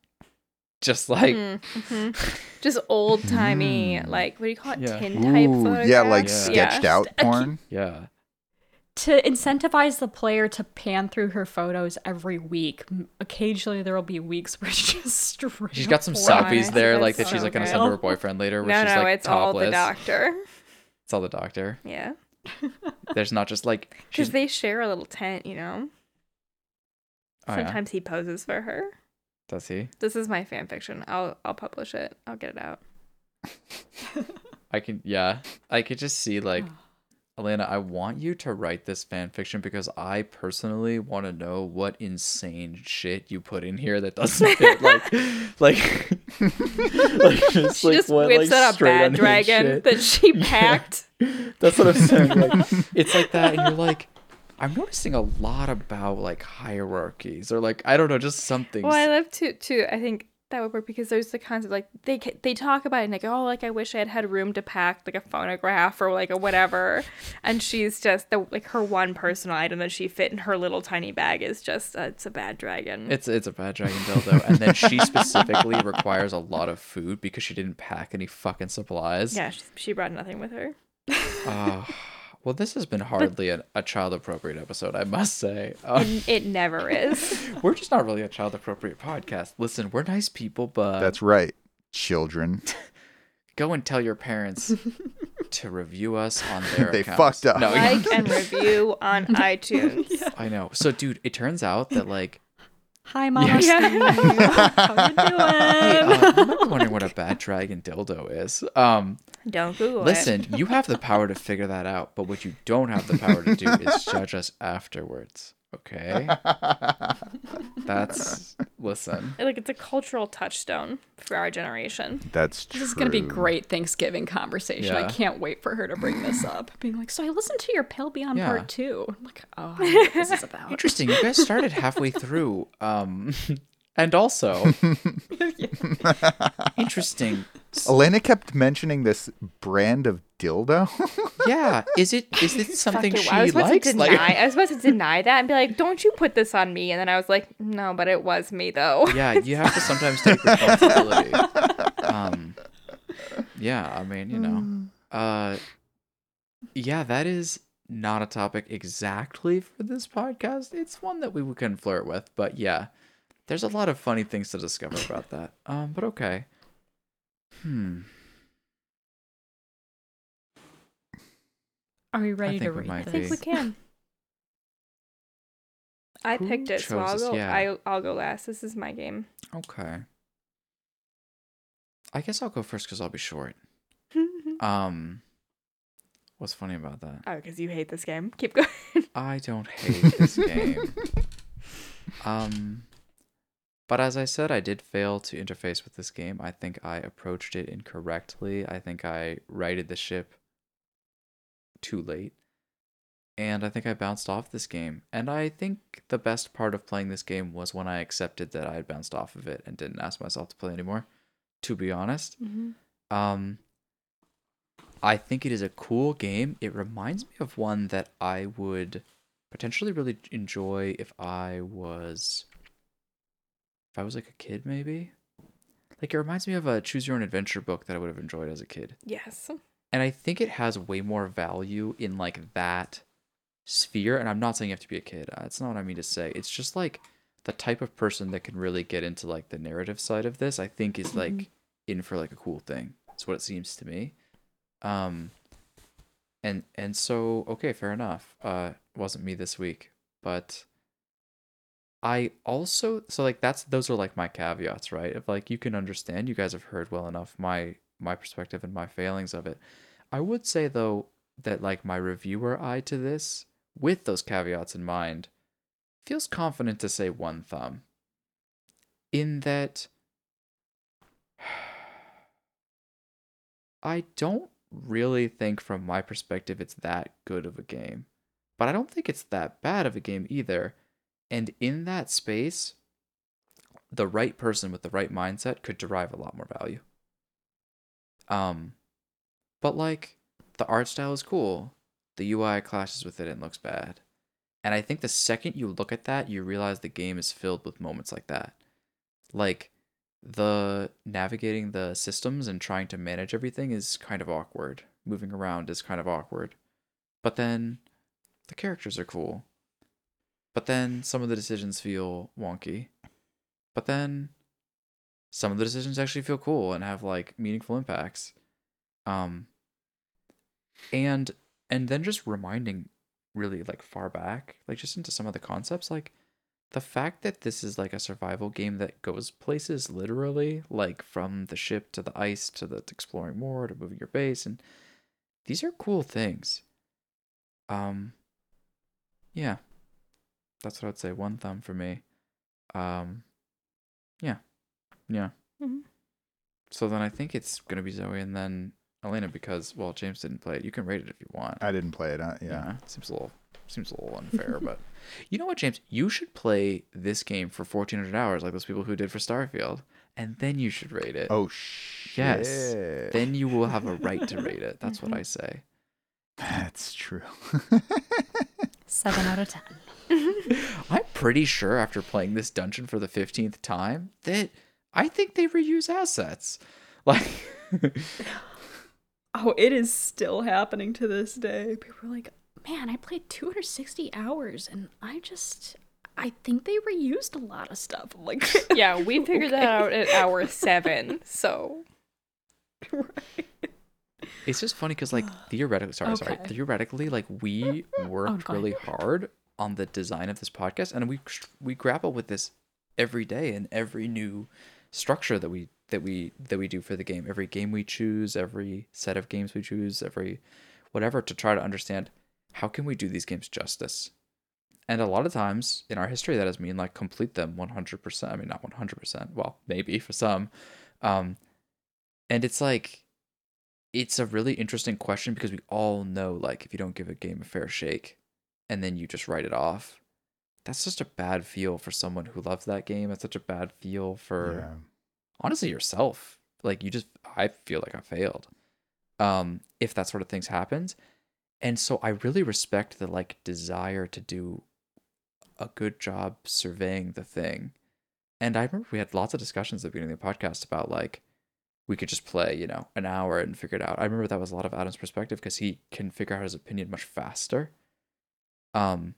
just like Mhm. Just old timey, Mm. like what do you call it? Yeah. Tin type Ooh, photographs. yeah, like Yeah. sketched Yeah. out porn. yeah. To incentivize the player to pan through her photos every week. Occasionally, there will be weeks where it's just straight. She's got some up selfies there, That's like that so she's like gonna send to her boyfriend later, where No, she's no, like it's all topless. the doctor. It's all the doctor. Yeah, There's not just like because they share a little tent. You know, Oh, yeah? sometimes he poses for her. Does he? This is my fan fiction. I'll I'll publish it. I'll get it out. I can. Yeah, I could just see like. Oh. Elena, I want you to write this fan fiction because I personally want to know what insane shit you put in here that doesn't fit. Like, like, like just, She like, just what, whips like, out a bad dragon that she Yeah. packed. That's what I'm saying. Like, it's like that, and you're like, I'm noticing a lot about like hierarchies or like I don't know, just something. Well, I love to too. I think that would work because there's the kinds of like they they talk about it and like oh like I wish I had had room to pack like a phonograph or like a whatever, and she's just the like her one personal item that she fit in her little tiny bag is just uh, it's a bad dragon. It's it's a bad dragon dildo, and then she specifically requires a lot of food because she didn't pack any fucking supplies. yeah, she, she brought nothing with her. Uh, well, this has been hardly a, a child appropriate episode, I must say. Uh, It, it never is. we're just not really a child appropriate podcast. Listen, we're nice people, but That's right, children. go and tell your parents to review us on their They accounts. fucked up. No, like and review on iTunes. I know. So, dude, it turns out that like, Hi, Mama Yes. Steve. How you hey, doing? uh, you might be wondering what a bad dragon dildo is. Um, Don't Google listen, it. Listen, you have the power to figure that out, but what you don't have the power to do is judge us afterwards. Okay, that's listen. Like it's a cultural touchstone for our generation. That's true. This is gonna be great Thanksgiving conversation. I can't wait for her to bring this up. Being like, so I listened to your Pale Beyond Yeah. Part Two. I'm like, oh, I know what this is about. Interesting. You guys started halfway through. Um, and also, interesting. Elena kept mentioning this brand of dildo. Yeah, is it is it something Fuck it, she I was supposed likes? to deny. Like, I was supposed to deny that and be like, "Don't you put this on me?" And then I was like, "No, but it was me though." yeah, you have to sometimes take responsibility. Um, yeah, I mean, you know, uh, yeah, that is not a topic exactly for this podcast. It's one that we can flirt with, but yeah, there's a lot of funny things to discover about that. Um, but okay. Hmm. Are we ready to read might I this? be. think we can. I Who picked it, so I'll this? go. Yeah. I'll, I'll go last. This is my game. Okay. I guess I'll go first because I'll be short. Um, what's funny about that? oh, because you hate this game. Keep going. I don't hate this game. Um, but as I said, I did fail to interface with this game. I think I approached it incorrectly. I think I righted the ship too late. And I think I bounced off this game. And I think the best part of playing this game was when I accepted that I had bounced off of it and didn't ask myself to play anymore, to be honest. Um, I think it is a cool game. It reminds me of one that I would potentially really enjoy if I was if I was like a kid maybe. Like it reminds me of a choose your own adventure book that I would have enjoyed as a kid. yes. And I think it has way more value in like that sphere and I'm not saying you have to be a kid. uh, That's not what I mean to say. It's just like the type of person that can really get into like the narrative side of this, I think is like in for like a cool thing. That's what it seems to me. Um and and so okay, fair enough. Uh wasn't me this week, but I also so like that's those are like my caveats, right? If like you can understand, you guys have heard well enough my my perspective and my failings of it. I would say though that like my reviewer eye to this, with those caveats in mind, feels confident to say one thumb. In that I don't really think from my perspective it's that good of a game. But I don't think it's that bad of a game either. And in that space, the right person with the right mindset could derive a lot more value. Um but like the art style is cool. The UI clashes with it and looks bad. And I think the second you look at that, you realize the game is filled with moments like that. Like the navigating the systems and trying to manage everything is kind of awkward. Moving around is kind of awkward. But then the characters are cool. But then some of the decisions feel wonky. But then some of the decisions actually feel cool and have like meaningful impacts. Um and and then just reminding really like far back, like just into some of the concepts like the fact that this is like a survival game that goes places literally, like from the ship to the ice to the exploring more to moving your base, and these are cool things. Um, yeah, that's what I'd say. One thumb for me. Um, yeah, yeah. Mhm. So then I think it's gonna be Zoe and then Elena because well James didn't play it. You can rate it if you want. I didn't play it. Uh, yeah. Yeah, seems a little seems a little unfair, but you know what, James? You should play this game for fourteen hundred hours, like those people who did for Starfield, and then you should rate it. Oh shit. Yes. Then you will have a right to rate it. That's what I say. That's true. Seven out of ten. I'm pretty sure after playing this dungeon for the fifteenth time that I think they reuse assets. Like, Oh, it is still happening to this day. People are like, Man, I played 260 hours and I just. I think they reused a lot of stuff. I'm like, Yeah, we figured that out at hour seven. So it's just funny because like theoretically, sorry, sorry, theoretically, like we oh, worked go really hard on the design of this podcast, and we we grapple with this every day in every new structure that we that we that we do for the game. Every game we choose, every set of games we choose, every whatever to try to understand how can we do these games justice. And a lot of times in our history, that has mean like complete them 100%. I mean, not 100%. Well, maybe for some. Um, and it's like, it's a really interesting question because we all know like if you don't give a game a fair shake and then you just write it off that's just a bad feel for someone who loves that game it's such a bad feel for yeah. honestly yourself like you just i feel like i failed um if that sort of things happens and so i really respect the like desire to do a good job surveying the thing and i remember we had lots of discussions at the beginning of the podcast about like we could just play, you know, an hour and figure it out. I remember that was a lot of Adam's perspective because he can figure out his opinion much faster. Um,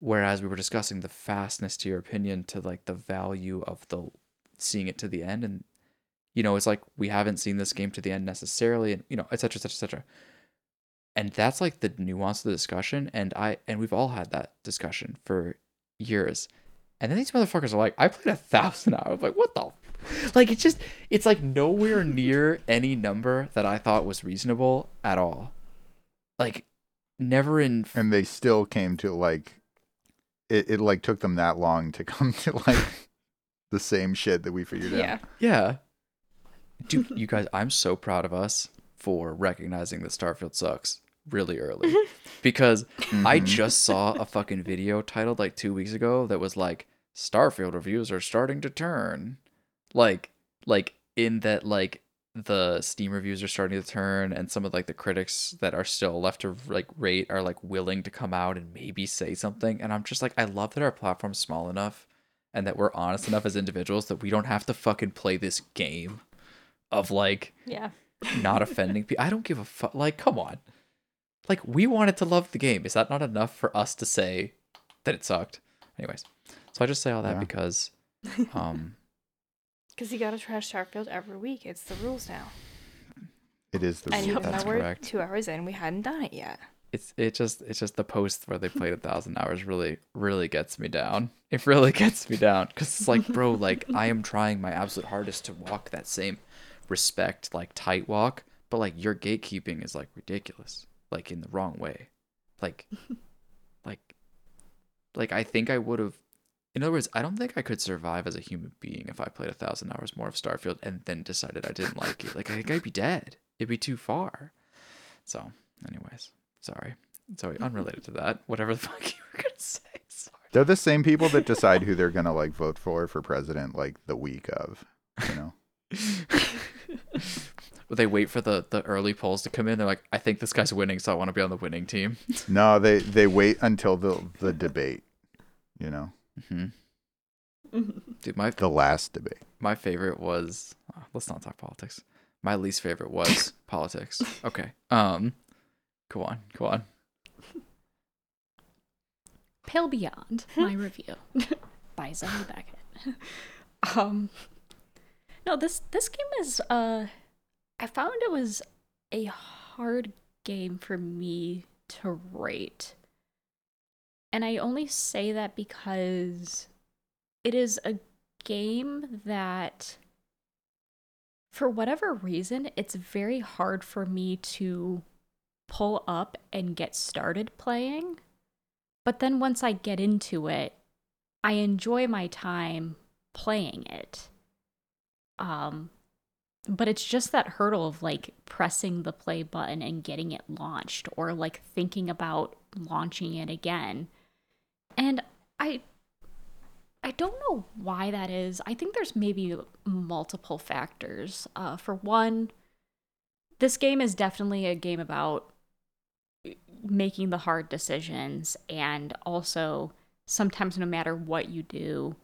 whereas we were discussing the fastness to your opinion to like the value of the seeing it to the end, and you know, it's like we haven't seen this game to the end necessarily, and you know, etc etc et cetera, et cetera. And that's like the nuance of the discussion, and I and we've all had that discussion for years. And then these motherfuckers are like, I played a thousand hours. Like, what the like it's just it's like nowhere near any number that I thought was reasonable at all. Like never in And they still came to like it, it like took them that long to come to like the same shit that we figured yeah. out. yeah. Yeah. Dude, you guys, I'm so proud of us for recognizing that Starfield sucks really early. Because I Mhm. just saw a fucking video titled like 2 weeks ago that was like Starfield reviews are starting to turn. Like like in that like the Steam reviews are starting to turn and some of like the critics that are still left to like rate are like willing to come out and maybe say something and I'm just like I love that our platform's small enough and that we're honest enough as individuals that we don't have to fucking play this game of like Yeah. not offending people. I don't give a fuck. Like, come on. Like, we wanted to love the game. Is that not enough for us to say that it sucked? Anyways, so I just say all that Yeah. because, um, Because you gotta trash Starfield every week. It's the rules now. It is the rules. And rule. even that's though we're correct. two hours in, we hadn't done it yet. it's it just it's just the post where they played a thousand hours really really gets me down. It really gets me down because it's like, bro, like I am trying my absolute hardest to walk that same respect, like tight walk, but like your gatekeeping is like ridiculous, like in the wrong way, like, like, like I think I would have. In other words, I don't think I could survive as a human being if I played a thousand hours more of Starfield and then decided I didn't like it. Like I think I'd be dead. It'd be too far. So, anyways, sorry. Sorry, unrelated to that. Whatever the fuck you were gonna say. Sorry. They're the same people that decide who they're gonna like vote for for president like the week of. You know. They wait for the the early polls to come in. They're like, I think this guy's winning, so I want to be on the winning team. No, they they wait until the the debate. You know. Hmm Dude, my the last debate. my favorite was oh, let's not talk politics. My least favorite was politics. Okay. Um go on. Go on. Pale Beyond, my review by Zoe Beckett. um, no, this this game is uh, I found it was a hard game for me to rate, and I only say that because it is a game that, for whatever reason, it's very hard for me to pull up and get started playing. But then once I get into it, I enjoy my time playing it. Um but it's just that hurdle of like pressing the play button and getting it launched or like thinking about launching it again. And I I don't know why that is. I think there's maybe multiple factors. Uh for one, this game is definitely a game about making the hard decisions and also sometimes no matter what you do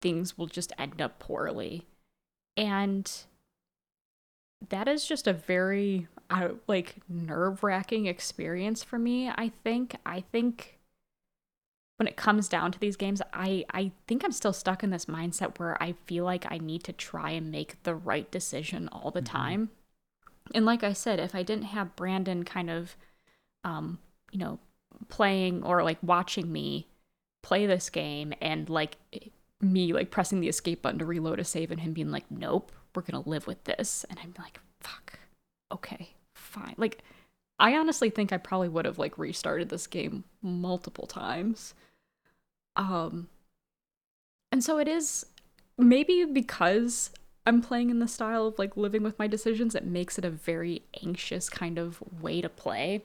things will just end up poorly and that is just a very uh, like nerve-wracking experience for me i think i think when it comes down to these games i i think i'm still stuck in this mindset where i feel like i need to try and make the right decision all the time and like i said if i didn't have brandon kind of um, you know, playing or like watching me play this game and like me like pressing the escape button to reload a save and him being like, nope, we're gonna live with this. And I'm like, fuck, okay, fine. Like, I honestly think I probably would have like restarted this game multiple times. Um, and so it is maybe because I'm playing in the style of like living with my decisions, it makes it a very anxious kind of way to play.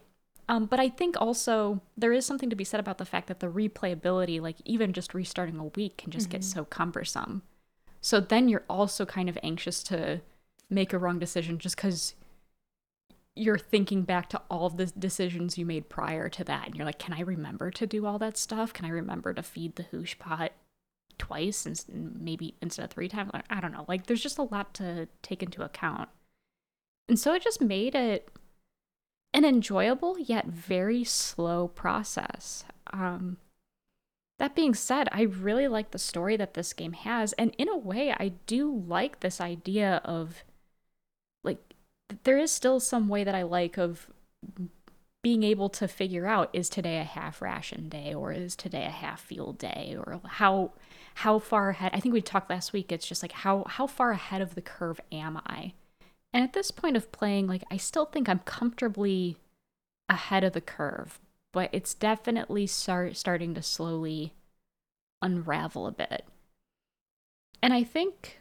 Um, but I think also there is something to be said about the fact that the replayability, like even just restarting a week, can just get so cumbersome. So then you're also kind of anxious to make a wrong decision just because you're thinking back to all the decisions you made prior to that. And you're like, can I remember to do all that stuff? Can I remember to feed the hoosh pot twice and maybe instead of three times? I don't know. Like, there's just a lot to take into account. And so it just made it an enjoyable yet very slow process. Um, that being said, I really like the story that this game has, and in a way, I do like this idea of there is still some way that I like of being able to figure out is today a half ration day or is today a half field day or how how far ahead I think we talked last week it's just like how how far ahead of the curve am I and at this point of playing, like, I still think I'm comfortably ahead of the curve, but it's definitely start starting to slowly unravel a bit. And I think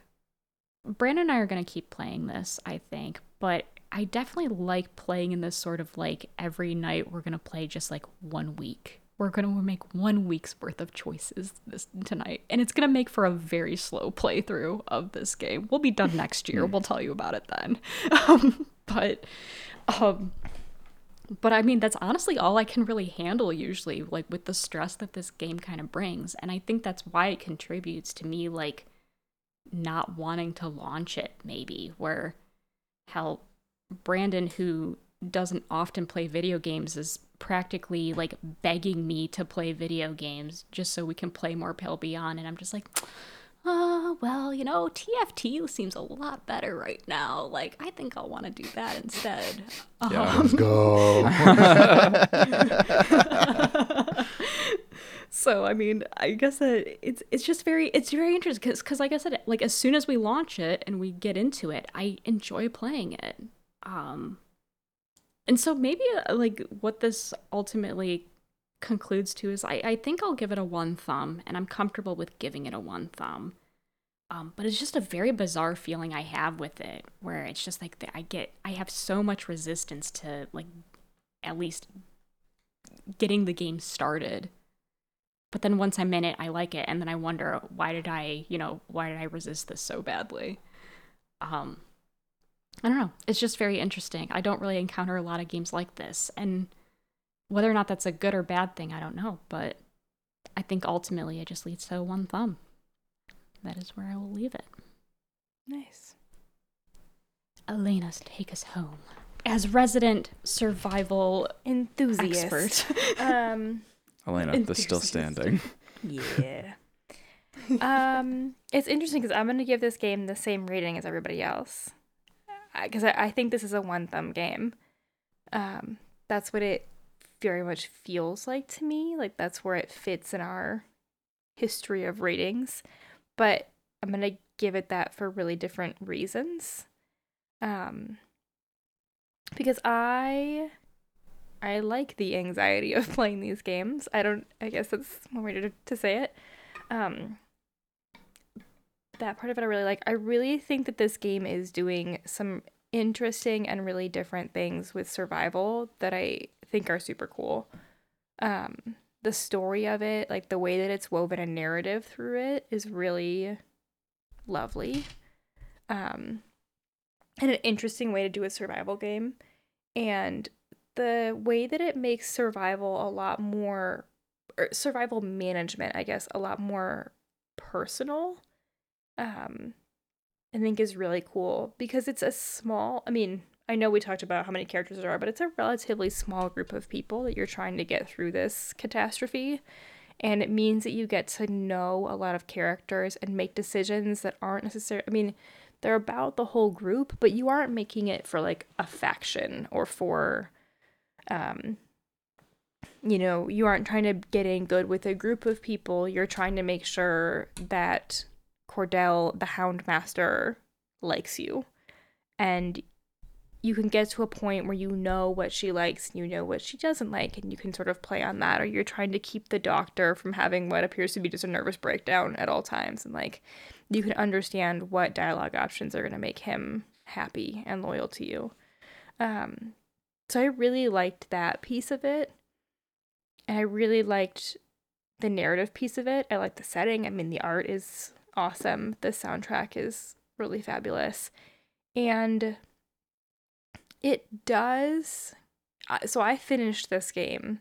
Brandon and I are going to keep playing this, I think, but I definitely like playing in this sort of like every night we're going to play just like one week. We're going to make one week's worth of choices this tonight, and it's going to make for a very slow playthrough of this game. We'll be done next year. we'll tell you about it then. Um, but um but I mean that's honestly all I can really handle usually like with the stress that this game kind of brings, and I think that's why it contributes to me like not wanting to launch it maybe where how Brandon who doesn't often play video games is practically like begging me to play video games just so we can play more Pale Beyond. And I'm just like uh well you know TFT seems a lot better right now like I think I'll want to do that instead Yeah. Um, Let's go. so I mean, I guess that it's it's just very it's very interesting because because like I said, like as soon as we launch it and we get into it, I enjoy playing it. Um, and so maybe uh, like what this ultimately concludes to is I I think I'll give it a one thumb, and I'm comfortable with giving it a one thumb. Um, but it's just a very bizarre feeling I have with it, where it's just like the, I get I have so much resistance to like at least getting the game started. But then once I'm in it, I like it, and then I wonder why did I, you know, why did I resist this so badly? Um, I don't know. It's just very interesting. I don't really encounter a lot of games like this, and whether or not that's a good or bad thing, I don't know. But I think ultimately it just leads to one thumb. that is where I will leave it. Nice. Elena's take us home. As resident survival Enthusiast. expert. um, Elena, the still standing. yeah. um, it's interesting because I'm going to give this game the same rating as everybody else. Because I, I think this is a one thumb game. Um, that's what it very much feels like to me. Like that's where it fits in our history of ratings. But I'm going to give it that for really different reasons. Um, because I I like the anxiety of playing these games. I don't. I guess that's one way to to say it. Um, that part of it I really like. I really think that this game is doing some interesting and really different things with survival that I think are super cool. Um, the story of it, like the way that it's woven a narrative through it, is really lovely. Um, and an interesting way to do a survival game. And the way that it makes survival a lot more or survival management, I guess, a lot more personal. Um I think is really cool because it's a small, I mean, I know we talked about how many characters there are, but it's a relatively small group of people that you're trying to get through this catastrophe. And it means that you get to know a lot of characters and make decisions that aren't necessarily, I mean, they're about the whole group, but you aren't making it for like a faction or for um you know, you aren't trying to get in good with a group of people. You're trying to make sure that Cordell, the Houndmaster, likes you. And you can get to a point where you know what she likes and you know what she doesn't like, and you can sort of play on that. Or you're trying to keep the doctor from having what appears to be just a nervous breakdown at all times. And like, you can understand what dialogue options are going to make him happy and loyal to you. Um, so I really liked that piece of it. And I really liked the narrative piece of it. I like the setting. I mean, the art is awesome. The soundtrack is really fabulous. And it does. uh, So I finished this game.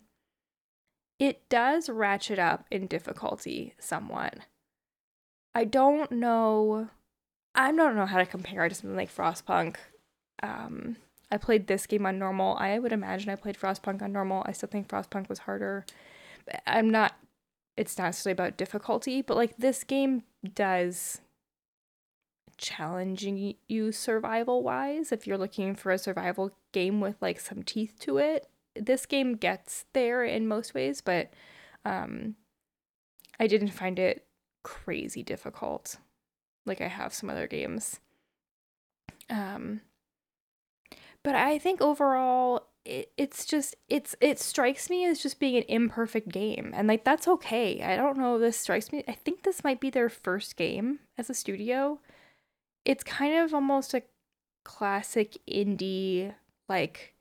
It does ratchet up in difficulty somewhat. I don't know. I don't know how to compare it to something like Frostpunk. Um, I played this game on normal. I would imagine I played Frostpunk on normal. I still think Frostpunk was harder. I'm not. It's not necessarily about difficulty, but like this game does challenging you survival wise. If you're looking for a survival game with like some teeth to it, this game gets there in most ways, but um, I didn't find it crazy difficult like I have some other games. Um, but I think overall it, it's just it's it strikes me as just being an imperfect game and like that's okay. I don't know this strikes me. I think this might be their first game as a studio. It's kind of almost a classic indie like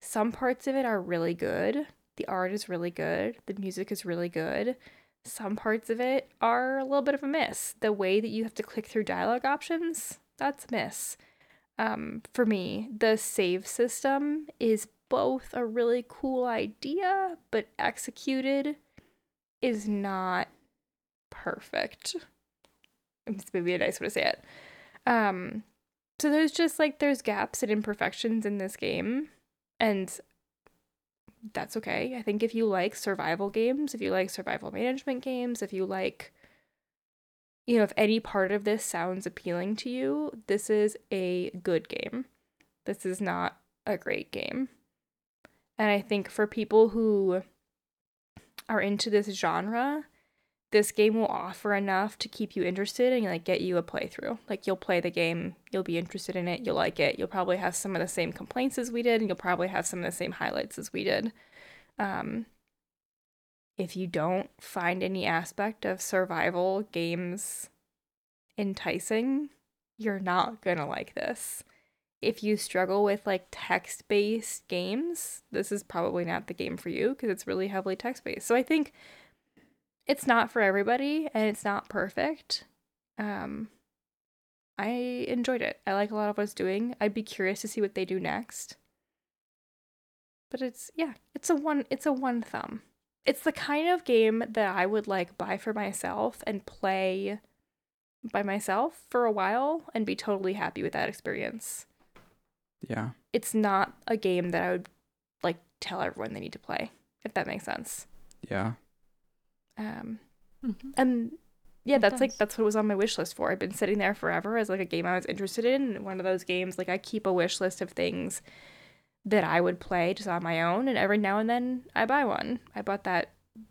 some parts of it are really good. The art is really good. The music is really good. Some parts of it are a little bit of a miss. The way that you have to click through dialogue options, that's a miss. Um, for me, the save system is both a really cool idea, but executed is not perfect. It's maybe a nice way to say it. Um, so there's just like there's gaps and imperfections in this game, and that's okay. I think if you like survival games, if you like survival management games, if you like you know, if any part of this sounds appealing to you, this is a good game. This is not a great game. And I think for people who are into this genre, this game will offer enough to keep you interested and like get you a playthrough. Like you'll play the game, you'll be interested in it, you'll like it. You'll probably have some of the same complaints as we did, and you'll probably have some of the same highlights as we did. Um, if you don't find any aspect of survival games enticing, you're not gonna like this. If you struggle with like text based games, this is probably not the game for you because it's really heavily text based. So I think it's not for everybody and it's not perfect. Um, I enjoyed it. I like a lot of what it's doing. I'd be curious to see what they do next. But it's yeah, it's a one it's a one thumb. It's the kind of game that I would like buy for myself and play by myself for a while and be totally happy with that experience. Yeah. It's not a game that I would like tell everyone they need to play, if that makes sense. Yeah. Um, Mhm. and yeah, It that's like that's what was on my wish list for. I've been sitting there forever as like a game I was interested in. One of those games, like I keep a wish list of things that I would play just on my own, and every now and then I buy one. I bought that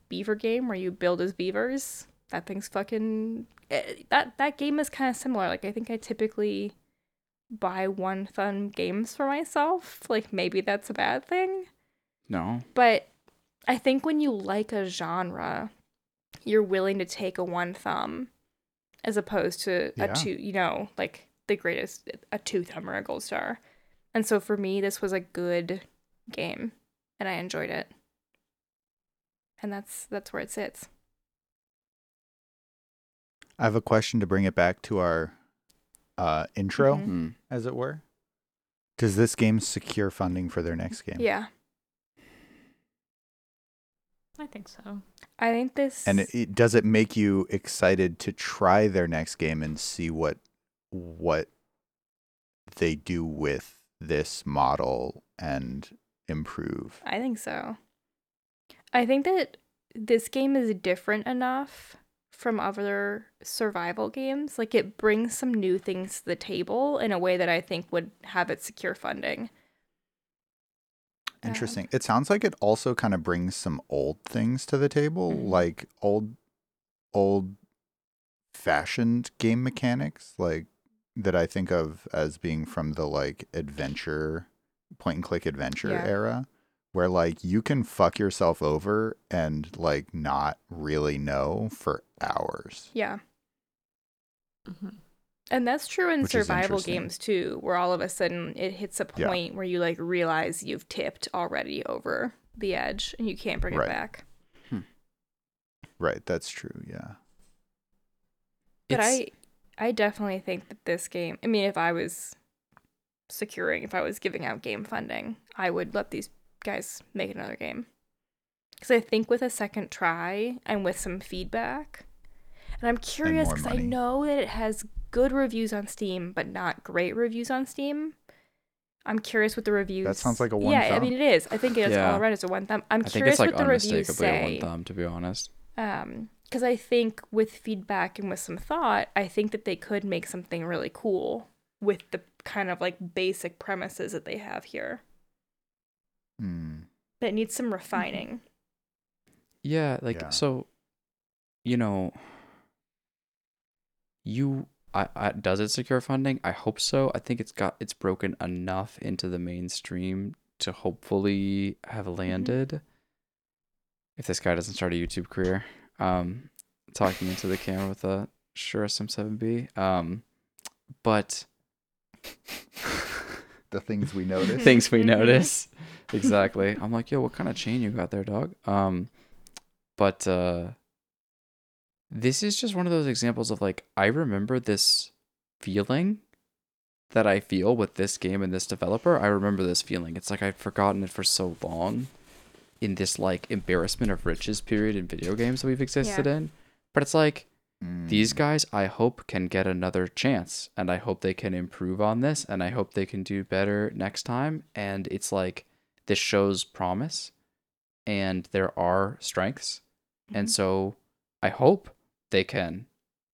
beaver game where you build as beavers. That thing's fucking. eh, That that game is kind of similar. Like I think I typically buy one fun games for myself. Like maybe that's a bad thing. No. But I think when you like a genre, you're willing to take a one thumb as opposed to Yeah. a two, you know, like the greatest, a two thumb or a gold star. And so for me, this was a good game and I enjoyed it. And that's that's where it sits. I have a question to bring it back to our uh, intro, Mhm. Hmm. as it were. Does this game secure funding for their next game? Yeah. I think so. I think this And it, it- does it make you excited to try their next game and see what what they do with this model and improve? I think so. I think that this game is different enough from other survival games. Like it brings some new things to the table in a way that I think would have it secure funding. Interesting. It sounds like it also kind of brings some old things to the table, Mhm. like old old fashioned game mechanics like that I think of as being from the like adventure point and click adventure Yeah. era where like you can fuck yourself over and like not really know for hours. Yeah. hmm And that's true in survival games too, where all of a sudden it hits a Yeah. point where you like realize you've tipped already over the edge and you can't bring Right. it back. Hmm. Right, that's true, yeah. But It's- I I definitely think that this game, I mean if I was securing, if I was giving out game funding, I would let these guys make another game. Cuz I think with a second try and with some feedback, and I'm curious cuz I know that it has good reviews on Steam but not great reviews on Steam. I'm curious what the reviews. That sounds like a one Yeah, I mean it is. I think it is Yeah. all around as a one thumb. I'm I think curious it's like what the reviews unmistakably a say one thumb, to be honest. um because i think with feedback and with some thought i think that they could make something really cool with the kind of like basic premises that they have here Hmm. that needs some refining Yeah, like Yeah. so you know you I, I does it secure funding? I hope so. I think it's got it's broken enough into the mainstream to hopefully have landed. If this guy doesn't start a YouTube career, um, talking into the camera with a Shure SM7B, um, but The things we notice. things we Mhm. notice. Exactly. I'm like, yo, what kind of chain you got there, dog? Um, but uh, this is just one of those examples of like, I remember this feeling that I feel with this game and this developer. I remember this feeling. It's like I've forgotten it for so long in this like embarrassment of riches period in video games that we've existed in. But it's like, these Mm. guys i hope can get another chance and i hope they can improve on this and i hope they can do better next time and it's like this shows promise and there are strengths and Mhm. so i hope they can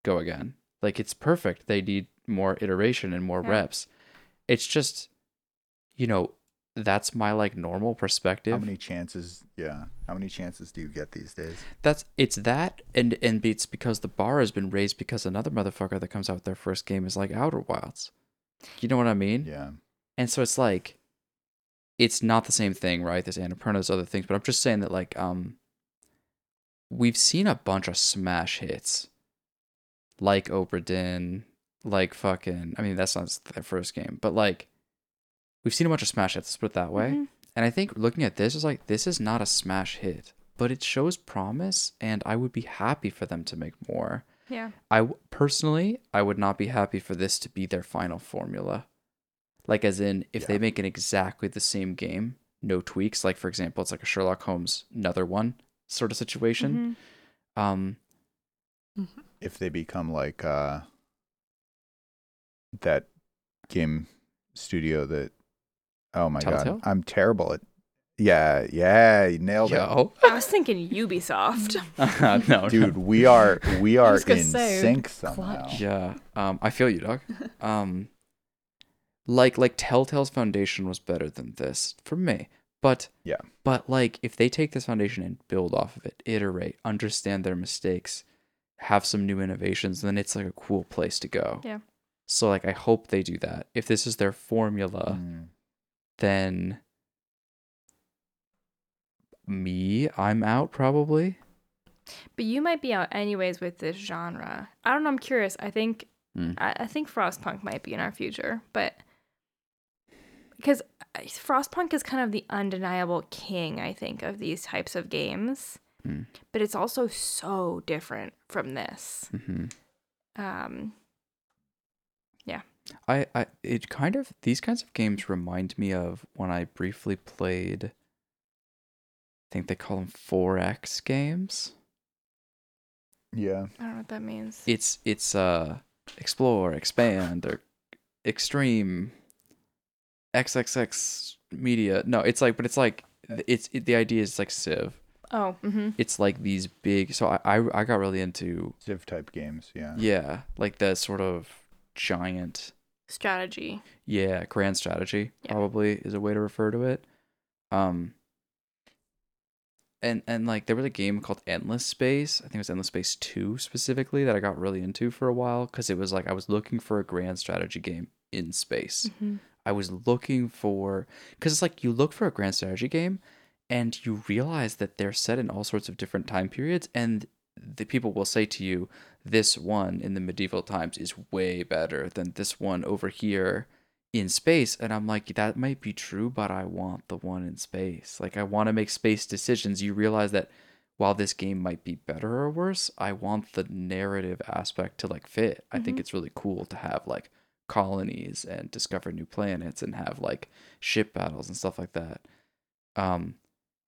go again like it's perfect they need more iteration and more Yeah. reps it's just you know that's my like normal perspective How many chances? Yeah. How many chances do you get these days? that's it's that and and it's because the bar has been raised because another motherfucker that comes out with their first game is like Outer Wilds. You know what I mean? Yeah. And so it's like it's not the same thing, right? There's Annapurna, there's other things, but I'm just saying that like um we've seen a bunch of smash hits like Obra Dinn, like fucking I mean that's not their first game, but like we've seen a bunch of smash hits, let's put it that way. Mhm. And I think looking at this is like this is not a smash hit, but it shows promise, and I would be happy for them to make more. yeah I personally, I would not be happy for this to be their final formula. Like, as in, if they make an exactly the same game, no tweaks. Like, for example, it's like a Sherlock Holmes, another one sort of situation. Mhm. Um, If they become like uh that game studio that oh my Telltale? god i'm terrible at yeah yeah you nailed Yo. I was thinking Ubisoft. no, it dude we are we are in say, sync somehow clutch. Yeah. Um, I feel you, dog. Um, like like Telltale's foundation was better than this for me, but Yeah. But like, if they take this foundation and build off of it, iterate, understand their mistakes, have some new innovations, then it's like a cool place to go. Yeah. So like, I hope they do that. If this is their formula, Mm. then me, I'm out probably. But you might be out anyways with this genre. I don't know. I'm curious. I think Hmm. I, I think Frostpunk might be in our future, but because Frostpunk is kind of the undeniable king, I think, of these types of games. Hmm. But it's also so different from this. hmm Um, I, I it kind of these kinds of games remind me of when I briefly played I think they call them 4X games. yeah I don't know what that means. It's it's uh explore, expand or extreme XXX media. No, it's like but it's like it's it, the idea is like Civ. oh, mm-hmm. It's like these big so I I, I got really into civ type games yeah yeah, like the sort of giant strategy. Yeah, grand strategy Yeah. probably is a way to refer to it. Um and and like there was a game called Endless Space. I think it was Endless Space 2 specifically that I got really into for a while cuz it was like I was looking for a grand strategy game in space. Mm-hmm. I was looking for cuz it's like you look for a grand strategy game and you realize that they're set in all sorts of different time periods and the people will say to you this one in the medieval times is way better than this one over here in space. And i'm like that might be true but i want the one in space. Like i want to make space decisions. You realize that while this game might be better or worse i want the narrative aspect to like fit. I think Mhm. it's really cool to have like colonies and discover new planets and have like ship battles and stuff like that um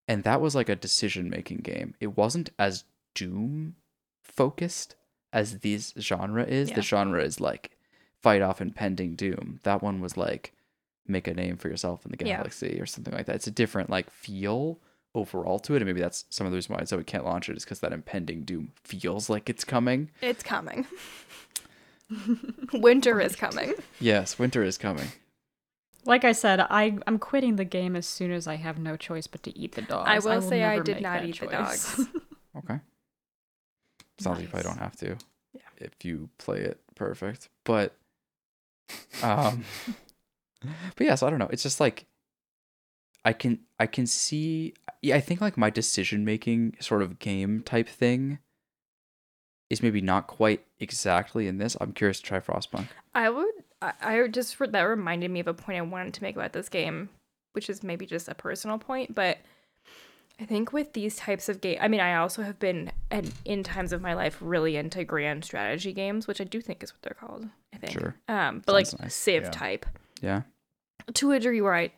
and that was like a decision making game it wasn't as doom focused as this genre is Yeah. the genre is like fight off impending doom that one was like make a name for yourself in the Yeah. galaxy or something like that it's a different like feel overall to it and maybe that's some of the reason why so we can't launch it is because that impending doom feels like it's coming It's coming. Winter is coming. yes winter is coming Like I said, I I'm quitting the game as soon as I have no choice but to eat the dogs. I will say I did not that eat the choice. dogs. Okay. Sounds like you probably don't have to. Yeah. If you play it perfect. But um but yeah, so I don't know. It's just like I can I can see yeah, I think like my decision making sort of game type thing is maybe not quite exactly in this. I'm curious to try Frostpunk. I would. I, I just that reminded me of a point I wanted to make about this game, which is maybe just a personal point, but I think with these types of game, I mean, I also have been and in times of my life really into grand strategy games, which I do think is what they're called. I think. Sure. Um, but Sounds like nice. Civ Yeah. type Yeah. to a degree where I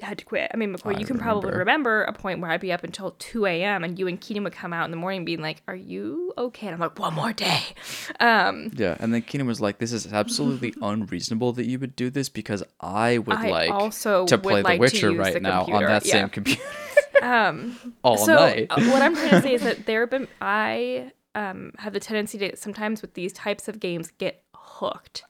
had to quit. I mean, McCoy, I you can probably remember. a point where I'd be up until 2 a.m. and you and Keenan would come out in the morning being like, Are you okay? And I'm like, One more day. Um, Yeah. And then Keenan was like, This is absolutely unreasonable that you would do this because I would I like also to play like The Witcher right the now on that Yeah. same computer um all so night. uh, what i'm trying to say is that there have been i um have the tendency to sometimes with these types of games get hooked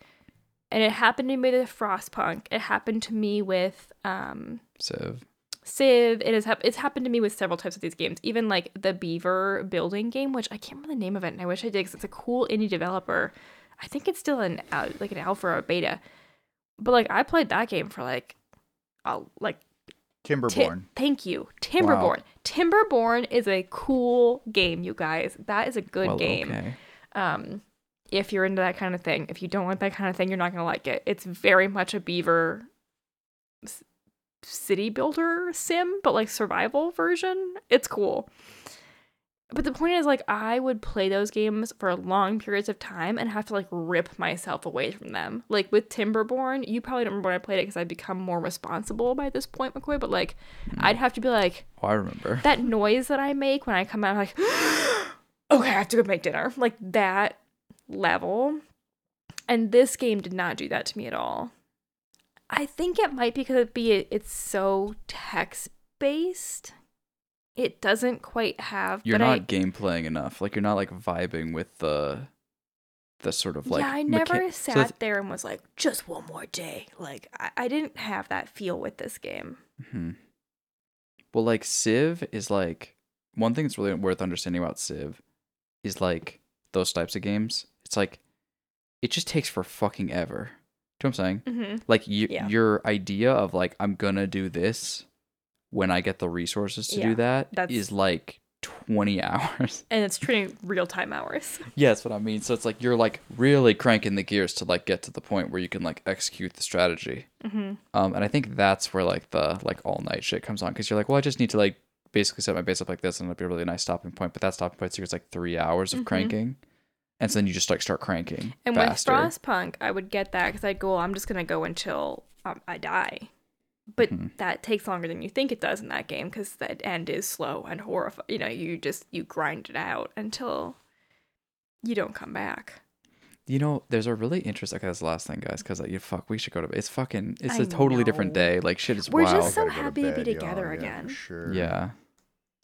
and it happened to me with frostpunk it happened to me with um Civ. civ it has hap- it's happened to me with several types of these games even like the beaver building game which i can't remember the name of it and i wish i did because it's a cool indie developer i think it's still an al- like an alpha or a beta but like i played that game for like uh, like Ti- Timberborn. thank you. Timberborn. Timberborn is a cool game, you guys. That is a good Well, game. Okay. Um, if you're into that kind of thing. If you don't like that kind of thing, you're not going to like it. It's very much a beaver city builder sim, but like survival version. It's cool. But the point is, like, I would play those games for long periods of time and have to like rip myself away from them. Like with Timberborn, you probably don't remember when I played it because I'd become more responsible by this point, McCoy. But like, hmm. I'd have to be like, Oh, I remember. that noise that I make when I come out, I'm like, okay, I have to go make dinner. Like that level. And this game did not do that to me at all. I think it might be because it be it's so text based. It doesn't quite have. You're not I, game playing enough. Like you're not like vibing with the the sort of like yeah, I mecha- never so sat it's- there and was like, just one more day. Like I, I didn't have that feel with this game. Mhm. Well, like Civ is like one thing that's really worth understanding about Civ is like those types of games. It's like it just takes for fucking ever. Do you know what I'm saying? Mm-hmm. Like you, Yeah. your idea of like I'm gonna do this when I get the resources to Yeah, do that that's- is like 20 hours. And it's treating real time hours. yeah, that's what I mean. So it's like you're like really cranking the gears to like get to the point where you can like execute the strategy. Mm-hmm. Um, and I think that's where like the like all night shit comes on because you're like, well, I just need to like basically set my base up like this, and it'll be a really nice stopping point. But that stopping point here is like three hours of Mhm. cranking, and so then you just like start cranking And faster. with Frostpunk, I would get that because I'd go, well, I'm just gonna go until um, I die. But Mhm. that takes longer than you think it does in that game because that end is slow and horrifying. You know, you just you grind it out until you don't come back. You know, there's a really interesting. Okay, that's the last thing, guys, because like, you fuck, we should go to. It's fucking. It's I a totally different day. Like shit is We're wild. just so Gotta go happy to be bed, y'all. together Yeah, for again. Sure. yeah,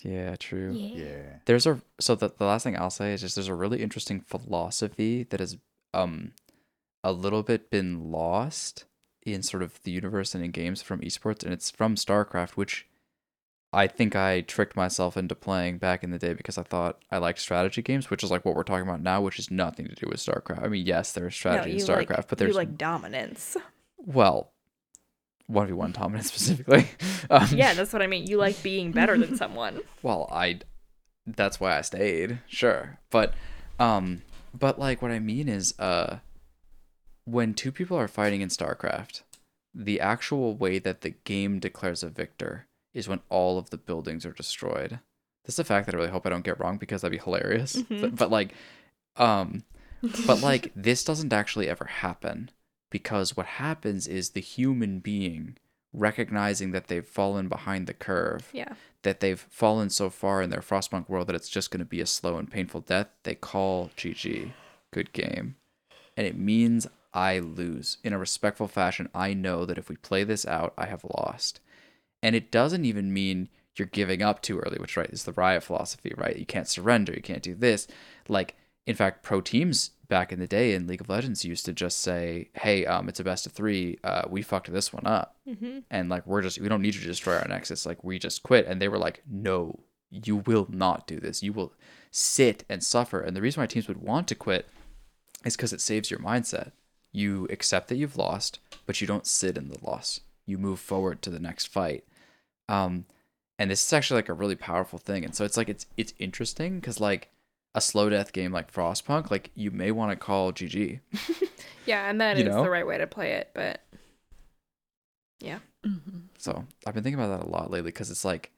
yeah, true. Yeah. There's a so the the last thing I'll say is just there's a really interesting philosophy that has um a little bit been lost in sort of the universe and in games from esports, and it's from StarCraft, which I think I tricked myself into playing back in the day because I thought I liked strategy games, which is like what we're talking about now, which is nothing to do with StarCraft. I mean, yes, there's strategy in StarCraft, like, but there's you like dominance. well, one v one dominance specifically. Um, yeah, that's what I mean. You like being better than someone. well i that's why i stayed sure but um but like what i mean is uh when two people are fighting in starcraft the actual way that the game declares a victor is when all of the buildings are destroyed this is a fact that i really hope i don't get wrong because that'd be hilarious Mhm. but, but like um but like this doesn't actually ever happen because what happens is the human being recognizing that they've fallen behind the curve Yeah. that they've fallen so far in their Frostpunk world that it's just going to be a slow and painful death, they call GG. Good game. And it means I lose. In a respectful fashion, I know that if we play this out, I have lost. And it doesn't even mean you're giving up too early, which, right, is the riot philosophy, right? You can't surrender, you can't do this. Like, in fact, pro teams back in the day in League of Legends used to just say, hey, um, it's a best of three. Uh, we fucked this one up. Mm-hmm. and like we're just we don't need you to destroy our nexus. Like we just quit. And they were like no you will not do this. You will sit and suffer. And the reason why teams would want to quit is because it saves your mindset. You accept that you've lost but you don't sit in the loss. You move forward to the next fight. Um and this is actually like a really powerful thing. And so it's like it's it's interesting because like a slow death game like frostpunk like you may want to call gg Yeah, and that is You know? the right way to play it, but Mm-hmm. So I've been thinking about that a lot lately because it's like,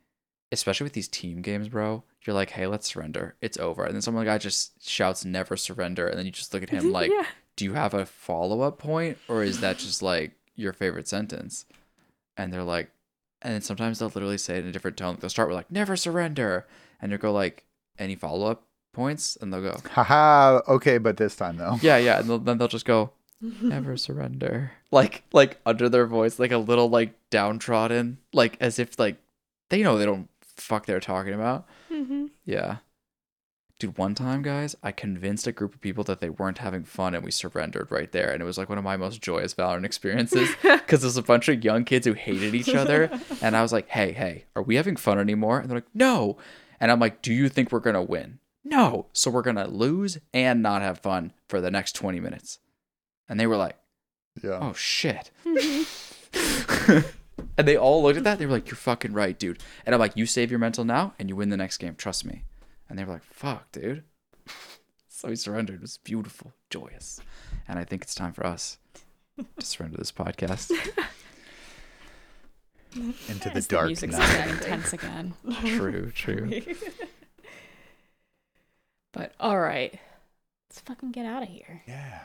especially with these team games, bro. You're like, hey, let's surrender. It's over. And then some guy just shouts, never surrender. And then you just look at him like, yeah. do you have a follow up point or is that just like your favorite sentence? And they're like, and then sometimes they'll literally say it in a different tone. They'll start with like, never surrender. And you'll go like, any follow up points? And they'll go, Haha. Okay, but this time though. yeah, yeah. And they'll, then they'll just go, never surrender. Like, like under their voice, like a little like downtrodden, like as if like they know they don't fuck they're talking about. Mm-hmm. Yeah. Dude, one time, guys, I convinced a group of people that they weren't having fun and we surrendered right there. And it was like one of my most joyous Valorant experiences because there's a bunch of young kids who hated each other. And I was like, hey, hey, are we having fun anymore? And they're like, no. And I'm like, do you think we're going to win? No. So we're going to lose and not have fun for the next 20 minutes. And they were like, Yeah. oh, shit. and they all looked at that. They were like, you're fucking right, dude. And I'm like, you save your mental now and you win the next game. Trust me. And they were like, fuck, dude. so he surrendered. It was beautiful, joyous. And I think it's time for us to surrender this podcast. Into the As dark music's night. getting intense again. true, true. But all right, let's fucking get out of here. Yeah.